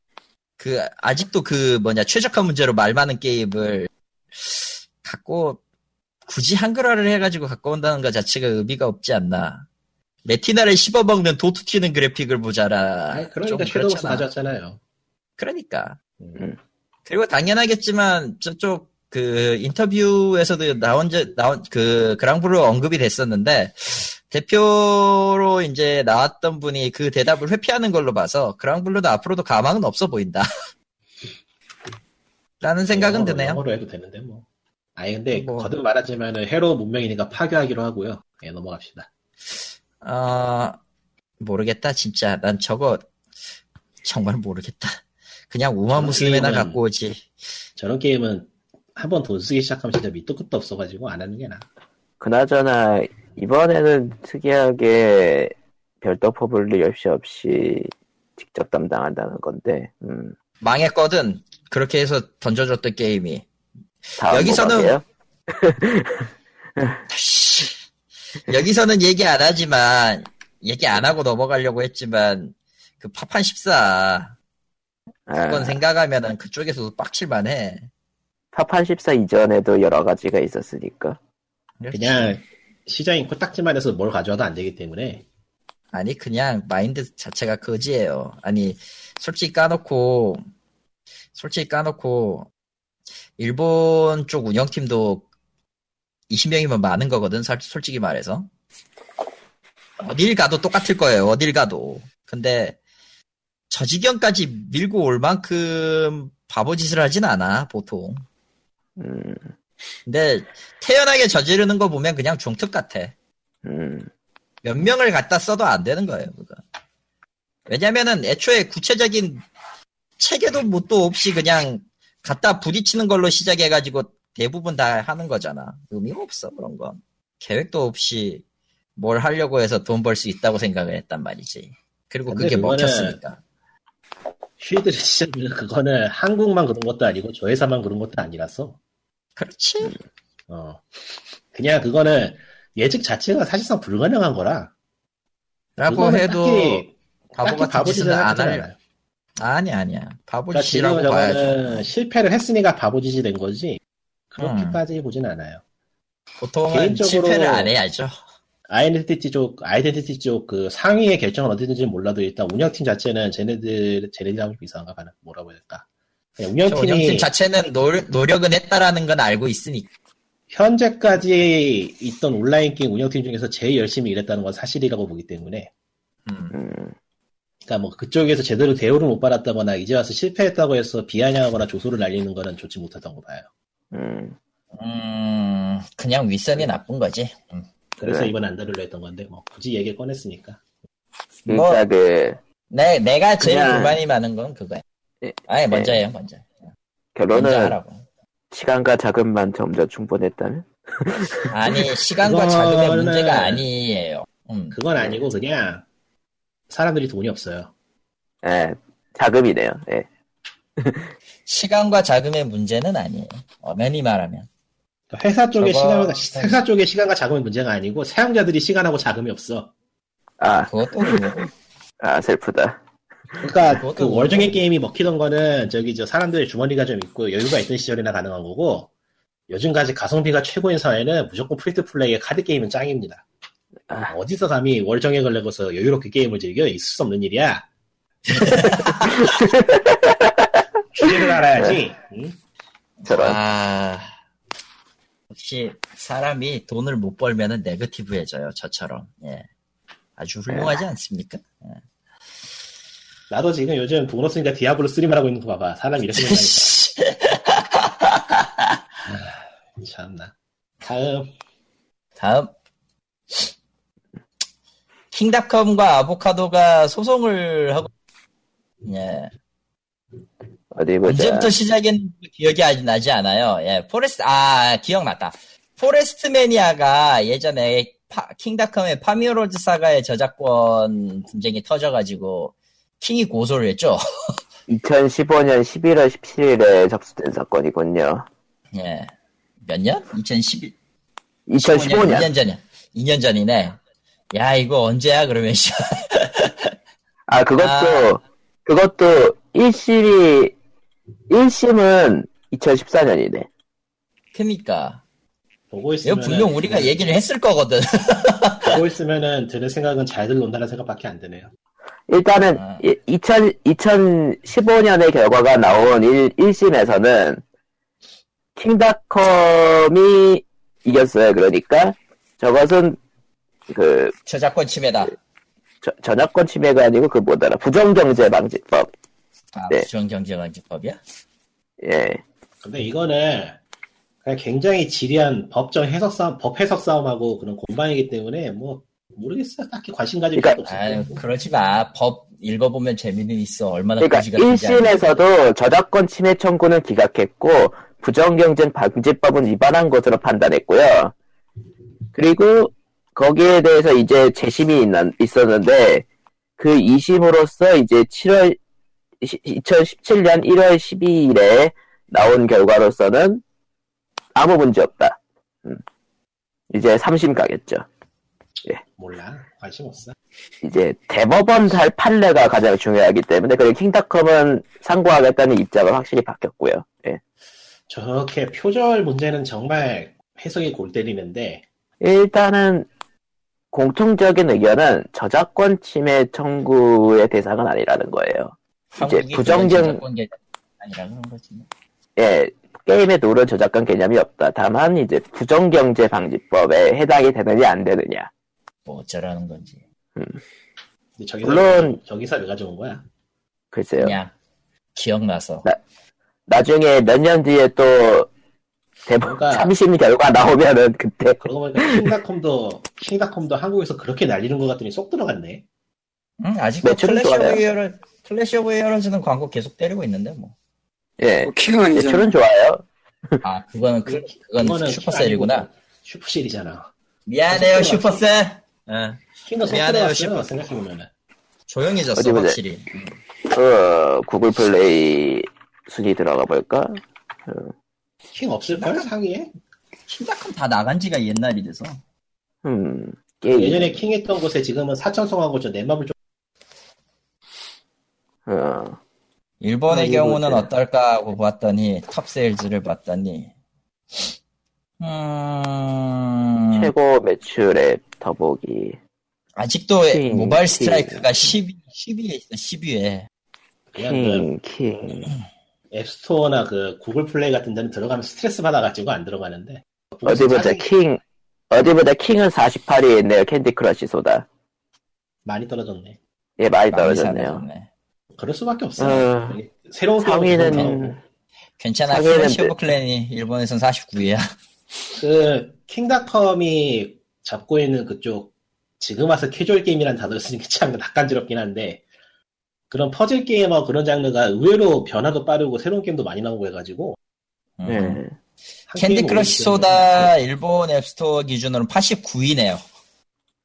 Speaker 2: 그 아직도 그 뭐냐 최적화 문제로 말 많은 게임을 갖고 굳이 한글화를 해가지고 갖고 온다는 것 자체가 의미가 없지 않나. 레티나를 씹어먹는 도트 튀는 그래픽을 보자라.
Speaker 3: 아니, 그러니까
Speaker 2: 그렇잖아.
Speaker 3: 가져왔잖아요.
Speaker 2: 그러니까.
Speaker 3: 음.
Speaker 2: 그리고 당연하겠지만 저쪽 그 인터뷰에서도 나온 적 나온 그 그랑블루 언급이 됐었는데 대표로 이제 나왔던 분이 그 대답을 회피하는 걸로 봐서 그랑블루도 앞으로도 가망은 없어 보인다. 라는 생각은
Speaker 3: 영어로,
Speaker 2: 드네요.
Speaker 3: 영어로 해도 되는데 뭐. 아니 근데
Speaker 2: 뭐.
Speaker 3: 거듭 말하지만은 해로 문명이니까 파괴하기로 하고요. 예, 넘어갑시다.
Speaker 2: 아 모르겠다 진짜 난 저거 정말 모르겠다. 그냥
Speaker 3: 게임은-
Speaker 2: 갖고 오지.
Speaker 3: 저런 게임은 한번 돈 쓰기 시작하면 진짜 밑도 끝도 없어가지고 안 하는 게 나아.
Speaker 1: 그나저나 이번에는 특이하게 별도 퍼블리셔 없이 직접 담당한다는 건데 음,
Speaker 2: 망했거든. 그렇게 해서 던져줬던 게임이. 여기서는-. 여기서는 얘기 안 하지만 얘기 안 하고 넘어가려고 했지만 그 파판 14 그건
Speaker 1: 아,
Speaker 2: 생각하면은 그쪽에서도 빡칠만해.
Speaker 1: 파판 14 이전에도 여러 가지가 있었으니까
Speaker 3: 그냥 시장이 코딱지만 해서 뭘 가져와도 안 되기 때문에
Speaker 2: 아니 그냥 마인드 자체가 거지예요. 아니 솔직히 까놓고 솔직히 까놓고 일본 쪽 운영팀도 20명이면 많은 거거든. 살- 솔직히 말해서 어딜 가도 똑같을 거예요. 어딜 가도. 근데 저 지경까지 밀고 올 만큼 바보 짓을 하진 않아 보통.
Speaker 1: 음,
Speaker 2: 근데 태연하게 저지르는 거 보면 그냥 종특 같아.
Speaker 1: 음,
Speaker 2: 몇 명을 갖다 써도 안 되는 거예요, 그거. 왜냐면은 애초에 구체적인 체계도 뭣도 없이 그냥 갖다 부딪히는 걸로 시작해가지고 대부분 다 하는 거잖아. 의미가 없어, 그런 건. 계획도 없이 뭘 하려고 해서 돈 벌 수 있다고 생각을 했단 말이지. 그리고 그게 먹혔으니까.
Speaker 3: 쉴드를 시작하면 그거는 한국만 그런 것도 아니고 저 회사만 그런 것도 아니라서
Speaker 2: 그렇지.
Speaker 3: 어 그냥 그거는 예측 자체가 사실상 불가능한 거라
Speaker 2: 라고 해도
Speaker 3: 딱히,
Speaker 2: 바보 같은
Speaker 3: 바보
Speaker 2: 짓은 안 할. 아니, 아니야. 바보
Speaker 3: 그러니까
Speaker 2: 짓이라고 봐야죠.
Speaker 3: 실패를 했으니까 바보 짓이 된 거지 그렇게까지 보진 않아요.
Speaker 2: 보통은
Speaker 3: 개인적으로-
Speaker 2: 실패를 안 해야죠.
Speaker 3: 아이덴티티 쪽 아이덴티티 쪽 그 상위의 결정은 어디든지 몰라도 일단 운영팀 자체는 쟤네들 쟤네들하고 좀 이상한가 봐는 뭐라고 해야 될까? 그냥
Speaker 2: 저
Speaker 3: 운영팀이
Speaker 2: 운영팀 자체는 노, 노력은 했다라는 건 알고 있으니까.
Speaker 3: 현재까지 있던 온라인 게임 운영팀 중에서 제일 열심히 일했다는 건 사실이라고 보기 때문에
Speaker 2: 음.
Speaker 1: 음,
Speaker 3: 그러니까 뭐 그쪽에서 제대로 대우를 못 받았다거나 이제 와서 실패했다고 해서 비아냥하거나 조소를 날리는 거는 좋지 못하다고 봐요.
Speaker 1: 음,
Speaker 2: 음, 그냥 윗선이 나쁜 거지. 음.
Speaker 3: 그래서
Speaker 1: 그래.
Speaker 3: 이번 안 다루려 했던 건데 뭐 굳이 얘기 꺼냈으니까
Speaker 2: 뭐-
Speaker 1: 그러니까 그
Speaker 2: 내, 내가 제일
Speaker 1: 그냥-
Speaker 2: 불만이 많은 건 그거야.
Speaker 1: 예,
Speaker 2: 아니, 먼저
Speaker 1: 예.
Speaker 2: 해요, 먼저. 먼저
Speaker 1: 결론은
Speaker 2: 하라고.
Speaker 1: 시간과 자금만 점점 충분했다는.
Speaker 2: 아니, 시간과
Speaker 3: 그거는-
Speaker 2: 자금의 문제가 아니에요. 음.
Speaker 3: 그건 아니고 그냥 사람들이 돈이 없어요.
Speaker 1: 예, 자금이네요. 예.
Speaker 2: 시간과 자금의 문제는 아니에요. 엄연히 말하면.
Speaker 3: 그러니까 회사 쪽의
Speaker 2: 저거-
Speaker 3: 시간과 회사 쪽의 시간과 자금의 문제가 아니고 사용자들이 시간하고 자금이 없어.
Speaker 1: 아,
Speaker 2: 그것도.
Speaker 1: 아 슬프다.
Speaker 3: 그러니까
Speaker 2: 그.
Speaker 3: 월정액 게임이 먹히던 거는 저기 저 사람들의 주머니가 좀 있고 여유가 있던 시절이나 가능한 거고 요즘까지 가성비가 최고인 사회는 무조건 free to play의 카드 게임은 짱입니다.
Speaker 1: 아.
Speaker 3: 어디서 감히 월정액을 내고서 여유롭게 게임을 즐겨 있을 수 없는 일이야. 주제를 알아야지. 응?
Speaker 1: 저런.
Speaker 2: 아, 역시 사람이 돈을 못 벌면은 네거티브해져요, 저처럼. 예. 아주 훌륭하지 않습니까?
Speaker 3: 나도 지금 요즘 돈 없으니까 디아블로 3만 하고 있는 거 봐봐. 사람이 이렇게 된다니까. 참나. 다음.
Speaker 2: 다음. 킹닷컴과 아보카도가 소송을 하고, 예.
Speaker 1: 어디 보자.
Speaker 2: 언제부터 시작했는지 기억이 아직 나지 않아요. 예, 포레스트, 아, 기억났다. 포레스트 매니아가 예전에 파- 킹닷컴의 팜 히어로즈 사가의 저작권 분쟁이 터져가지고, 킹이 고소를 했죠.
Speaker 1: 2015년 11월 17일에 접수된 사건이군요.
Speaker 2: 예. 몇 년? 2011,
Speaker 1: 2015년.
Speaker 2: 2년 전이야. 2년 전이네. 야, 이거 언제야? 그러면, 씨.
Speaker 1: 아, 그것도,
Speaker 2: 아.
Speaker 1: 그것도 1심이, 1심은 2014년이네.
Speaker 2: 그니까.
Speaker 3: 보고 있으면
Speaker 2: 분명 우리가 얘기를 했을 거거든.
Speaker 3: 보고 있으면은 드는 생각은 잘들 논다는 생각밖에 안 드네요.
Speaker 1: 일단은,
Speaker 2: 아.
Speaker 1: 2000, 2015년의 결과가 나온 1, 1심에서는, 킹닷컴이 이겼어요. 그러니까, 저것은, 그,
Speaker 2: 저작권 침해다.
Speaker 1: 저, 저작권 침해가 아니고, 그 뭐더라, 부정경제 방지법.
Speaker 2: 아,
Speaker 1: 네.
Speaker 2: 부정경제관지법이야?
Speaker 1: 예.
Speaker 3: 근데 이거는 그냥 굉장히 지리한 법정 해석 싸움, 법 해석 싸움하고 그런 공방이기 때문에 뭐 모르겠어요. 딱히 관심 가질
Speaker 1: 그러니까-
Speaker 3: 거고.
Speaker 2: 그러지 마. 법 읽어보면 재미는 있어. 얼마나
Speaker 1: 그러니까
Speaker 2: 거지 같은지. 알지?
Speaker 1: 1심에서도 저작권 침해 청구는 기각했고 부정경쟁 방지법은 위반한 것으로 판단했고요. 그리고 거기에 대해서 이제 재심이 있- 있었는데 그 2심으로서 이제 7월 2017년 1월 12일에 나온 결과로서는 아무 문제 없다. 음. 이제 3심 가겠죠.
Speaker 3: 몰라. 관심 없어.
Speaker 1: 이제 대법원 달 판례가 가장 중요하기 때문에 그리고 킹닷컴은 상고하겠다는 입장은 확실히 바뀌었고요. 예.
Speaker 3: 저렇게 표절 문제는 정말 해석이 골 때리는데
Speaker 1: 일단은 공통적인 의견은 저작권 침해 청구의 대상은 아니라는 거예요. 이제
Speaker 2: 개념 아니라 그런 거지. 뭐.
Speaker 1: 예, 게임에 노는 저작권 개념이 없다. 다만 이제 부정경제 방지법에 해당이 되느냐 안 되느냐.
Speaker 2: 뭐 어쩌라는 건지.
Speaker 3: 근데 저기서
Speaker 1: 물론-
Speaker 3: 저기서 왜 가져온 거야?
Speaker 1: 글쎄요.
Speaker 2: 그냥 기억나서.
Speaker 1: 나중에 몇 년 뒤에 또 대법
Speaker 3: 그러니까-
Speaker 1: 3심 결과 나오면은 그때
Speaker 3: 그러고 보니까 킹닷컴도 킹닷컴도 한국에서 그렇게 날리는 것 같더니 쏙 들어갔네.
Speaker 2: 응, 아직도
Speaker 1: 좋아요.
Speaker 2: 히어로 클래시 오브 히어로즈는 광고 계속 때리고 있는데 뭐.
Speaker 1: 예,
Speaker 4: 뭐 킹은 아니잖아.
Speaker 1: 매출은 좋아요.
Speaker 2: 아, 그거는 그, 그건
Speaker 3: 그거는
Speaker 2: 슈퍼셀이구나.
Speaker 3: 슈퍼셀이잖아.
Speaker 2: 미안해요,
Speaker 3: 쏙
Speaker 2: 슈퍼셀. 응.
Speaker 3: 킹도 쏙
Speaker 2: 미안해요,
Speaker 3: 들어갔어요.
Speaker 2: 슈퍼.
Speaker 3: 생각해보면은.
Speaker 2: 조용해졌어,
Speaker 1: 어디 보자.
Speaker 2: 확실히.
Speaker 1: 어, 구글 플레이 순위 들어가 볼까?
Speaker 3: 킹 없을걸? 상위에?
Speaker 2: 킹닷컴 다 나간 지가 옛날이 돼서.
Speaker 1: 음, 게임.
Speaker 3: 예전에 킹 했던 곳에 지금은 사천성하고 저 넷마블 쪽
Speaker 1: 어,
Speaker 2: 일본의 경우는
Speaker 1: 네.
Speaker 2: 어떨까 하고 봤더니, top sales를 봤더니, 음,
Speaker 1: 최고 매출의 더보기.
Speaker 2: 아직도
Speaker 1: 킹,
Speaker 2: 모바일
Speaker 1: 킹.
Speaker 2: 스트라이크가 10위, 10위에 있어, 10위에.
Speaker 3: 그냥
Speaker 1: 킹, 킹.
Speaker 3: 그 앱스토어나 그 구글 플레이 같은 데는 들어가면 스트레스 받아가지고 안 들어가는데.
Speaker 1: 어디 보자,
Speaker 3: 짜증이
Speaker 1: 킹. 어디 보자, 킹은 48위에 있네요. 캔디 크러쉬 소다.
Speaker 3: 많이 떨어졌네.
Speaker 1: 예, 많이
Speaker 2: 많이
Speaker 1: 떨어졌네요.
Speaker 2: 사라졌네.
Speaker 3: 그럴 수밖에 없어.
Speaker 1: 어,
Speaker 3: 새로운 게임이 계속 나오고.
Speaker 1: 상위는,
Speaker 2: 괜찮아. 오브 클랜이 일본에선 49위야.
Speaker 3: 그 킹닷컴이 잡고 있는 그쪽 지금 와서 캐주얼 게임이라는 단어를 쓰니까 참 낯간지럽긴 한데 그런 퍼즐 게임하고 그런 장르가 의외로 변화도 빠르고 새로운 게임도 많이 나오고 해가지고
Speaker 2: 음.
Speaker 1: 네.
Speaker 3: 한
Speaker 2: 캔디 크러쉬 소다 일본 앱스토어 기준으로는 89위네요.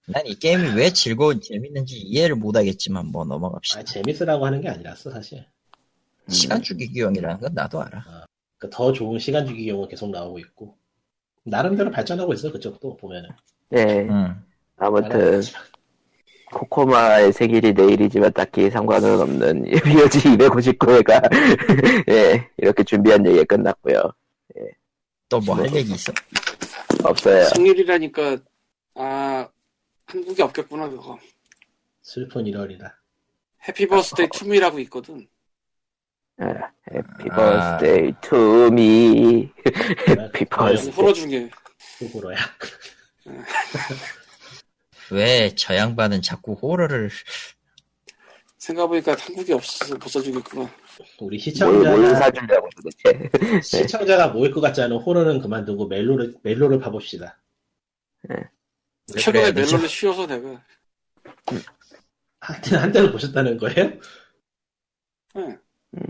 Speaker 2: 난 이 게임이 왜 즐거운 재밌는지 이해를 못하겠지만 뭐 넘어갑시다.
Speaker 3: 아, 재밌으라고 하는 게 아니랐어 사실.
Speaker 2: 시간 죽이기용이라는 건 나도 알아.
Speaker 3: 그더 좋은 시간 주기 경우 계속 나오고 있고 나름대로 발전하고 있어 그쪽도 보면은.
Speaker 1: 네.
Speaker 2: 음.
Speaker 1: 아무튼 코코마의 생일이 내일이지만 딱히 상관은 없는 POG 259회가 예 이렇게 준비한 얘기 끝났고요.
Speaker 2: 또뭐 할 얘기 있어?
Speaker 1: 없어요.
Speaker 4: 생일이라니까 아 한국에 없겠구나 그거.
Speaker 3: 슬픈 1월이다.
Speaker 4: Happy Birthday to Me라고 있거든.
Speaker 1: Happy
Speaker 2: 아.
Speaker 1: Birthday to Me. Happy Birth.
Speaker 4: 호러 중에
Speaker 3: 호불호야.
Speaker 2: 왜 저 양반은 자꾸 호러를
Speaker 4: 생각해보니까 한국에 없어서 못 써주겠구나.
Speaker 3: 우리
Speaker 1: 뭘,
Speaker 3: 시청자가
Speaker 1: 뭘 사주려고 도대체.
Speaker 3: 시청자가 모일 것 같지 않은 호러는 그만두고 멜로를 멜로를 파봅시다.
Speaker 4: 최근에? 멜로를 쉬어서 내가
Speaker 3: 한때 한때는 보셨다는 거예요?
Speaker 4: 네.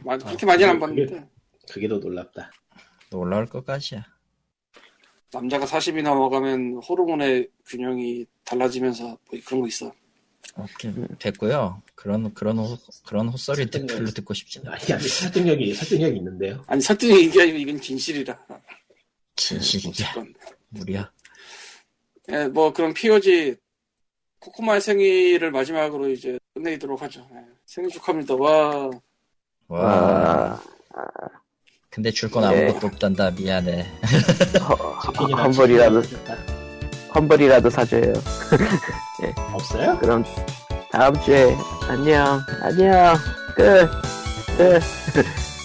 Speaker 4: 마- 그렇게 많이는 안
Speaker 3: 그게-
Speaker 4: 봤는데
Speaker 3: 그게 더 놀랍다.
Speaker 2: 놀라울 것까지야.
Speaker 4: 남자가 40이 넘어가면 호르몬의 균형이 달라지면서 뭐 그런 거 있어.
Speaker 2: 오케이 됐고요. 그런 그런 호, 그런 헛소리 듣-
Speaker 3: 설득력
Speaker 2: 별로
Speaker 3: 있-
Speaker 2: 듣고 싶지 않아.
Speaker 3: 아니 아니 설득력이 설득력이 있는데요.
Speaker 4: 아니 설득이 이게 아니고 이건 진실이라.
Speaker 2: 진실이야.
Speaker 4: 어쨌건.
Speaker 2: 무리야.
Speaker 4: 예, 뭐 그럼 POG 코코마의 생일을 마지막으로 이제 끝내도록 하죠. 예, 생일 축하합니다. 와
Speaker 2: 와.
Speaker 1: 와,
Speaker 2: 근데 줄 건
Speaker 1: 네.
Speaker 2: 아무것도 없단다. 미안해.
Speaker 1: 허-
Speaker 3: 치킨이나
Speaker 1: 험블이라도,
Speaker 3: 치킨이나
Speaker 1: 험블이라도 사줘요.
Speaker 3: 없어요?
Speaker 1: 그럼 다음 주에 안녕, 안녕, 끝, 끝.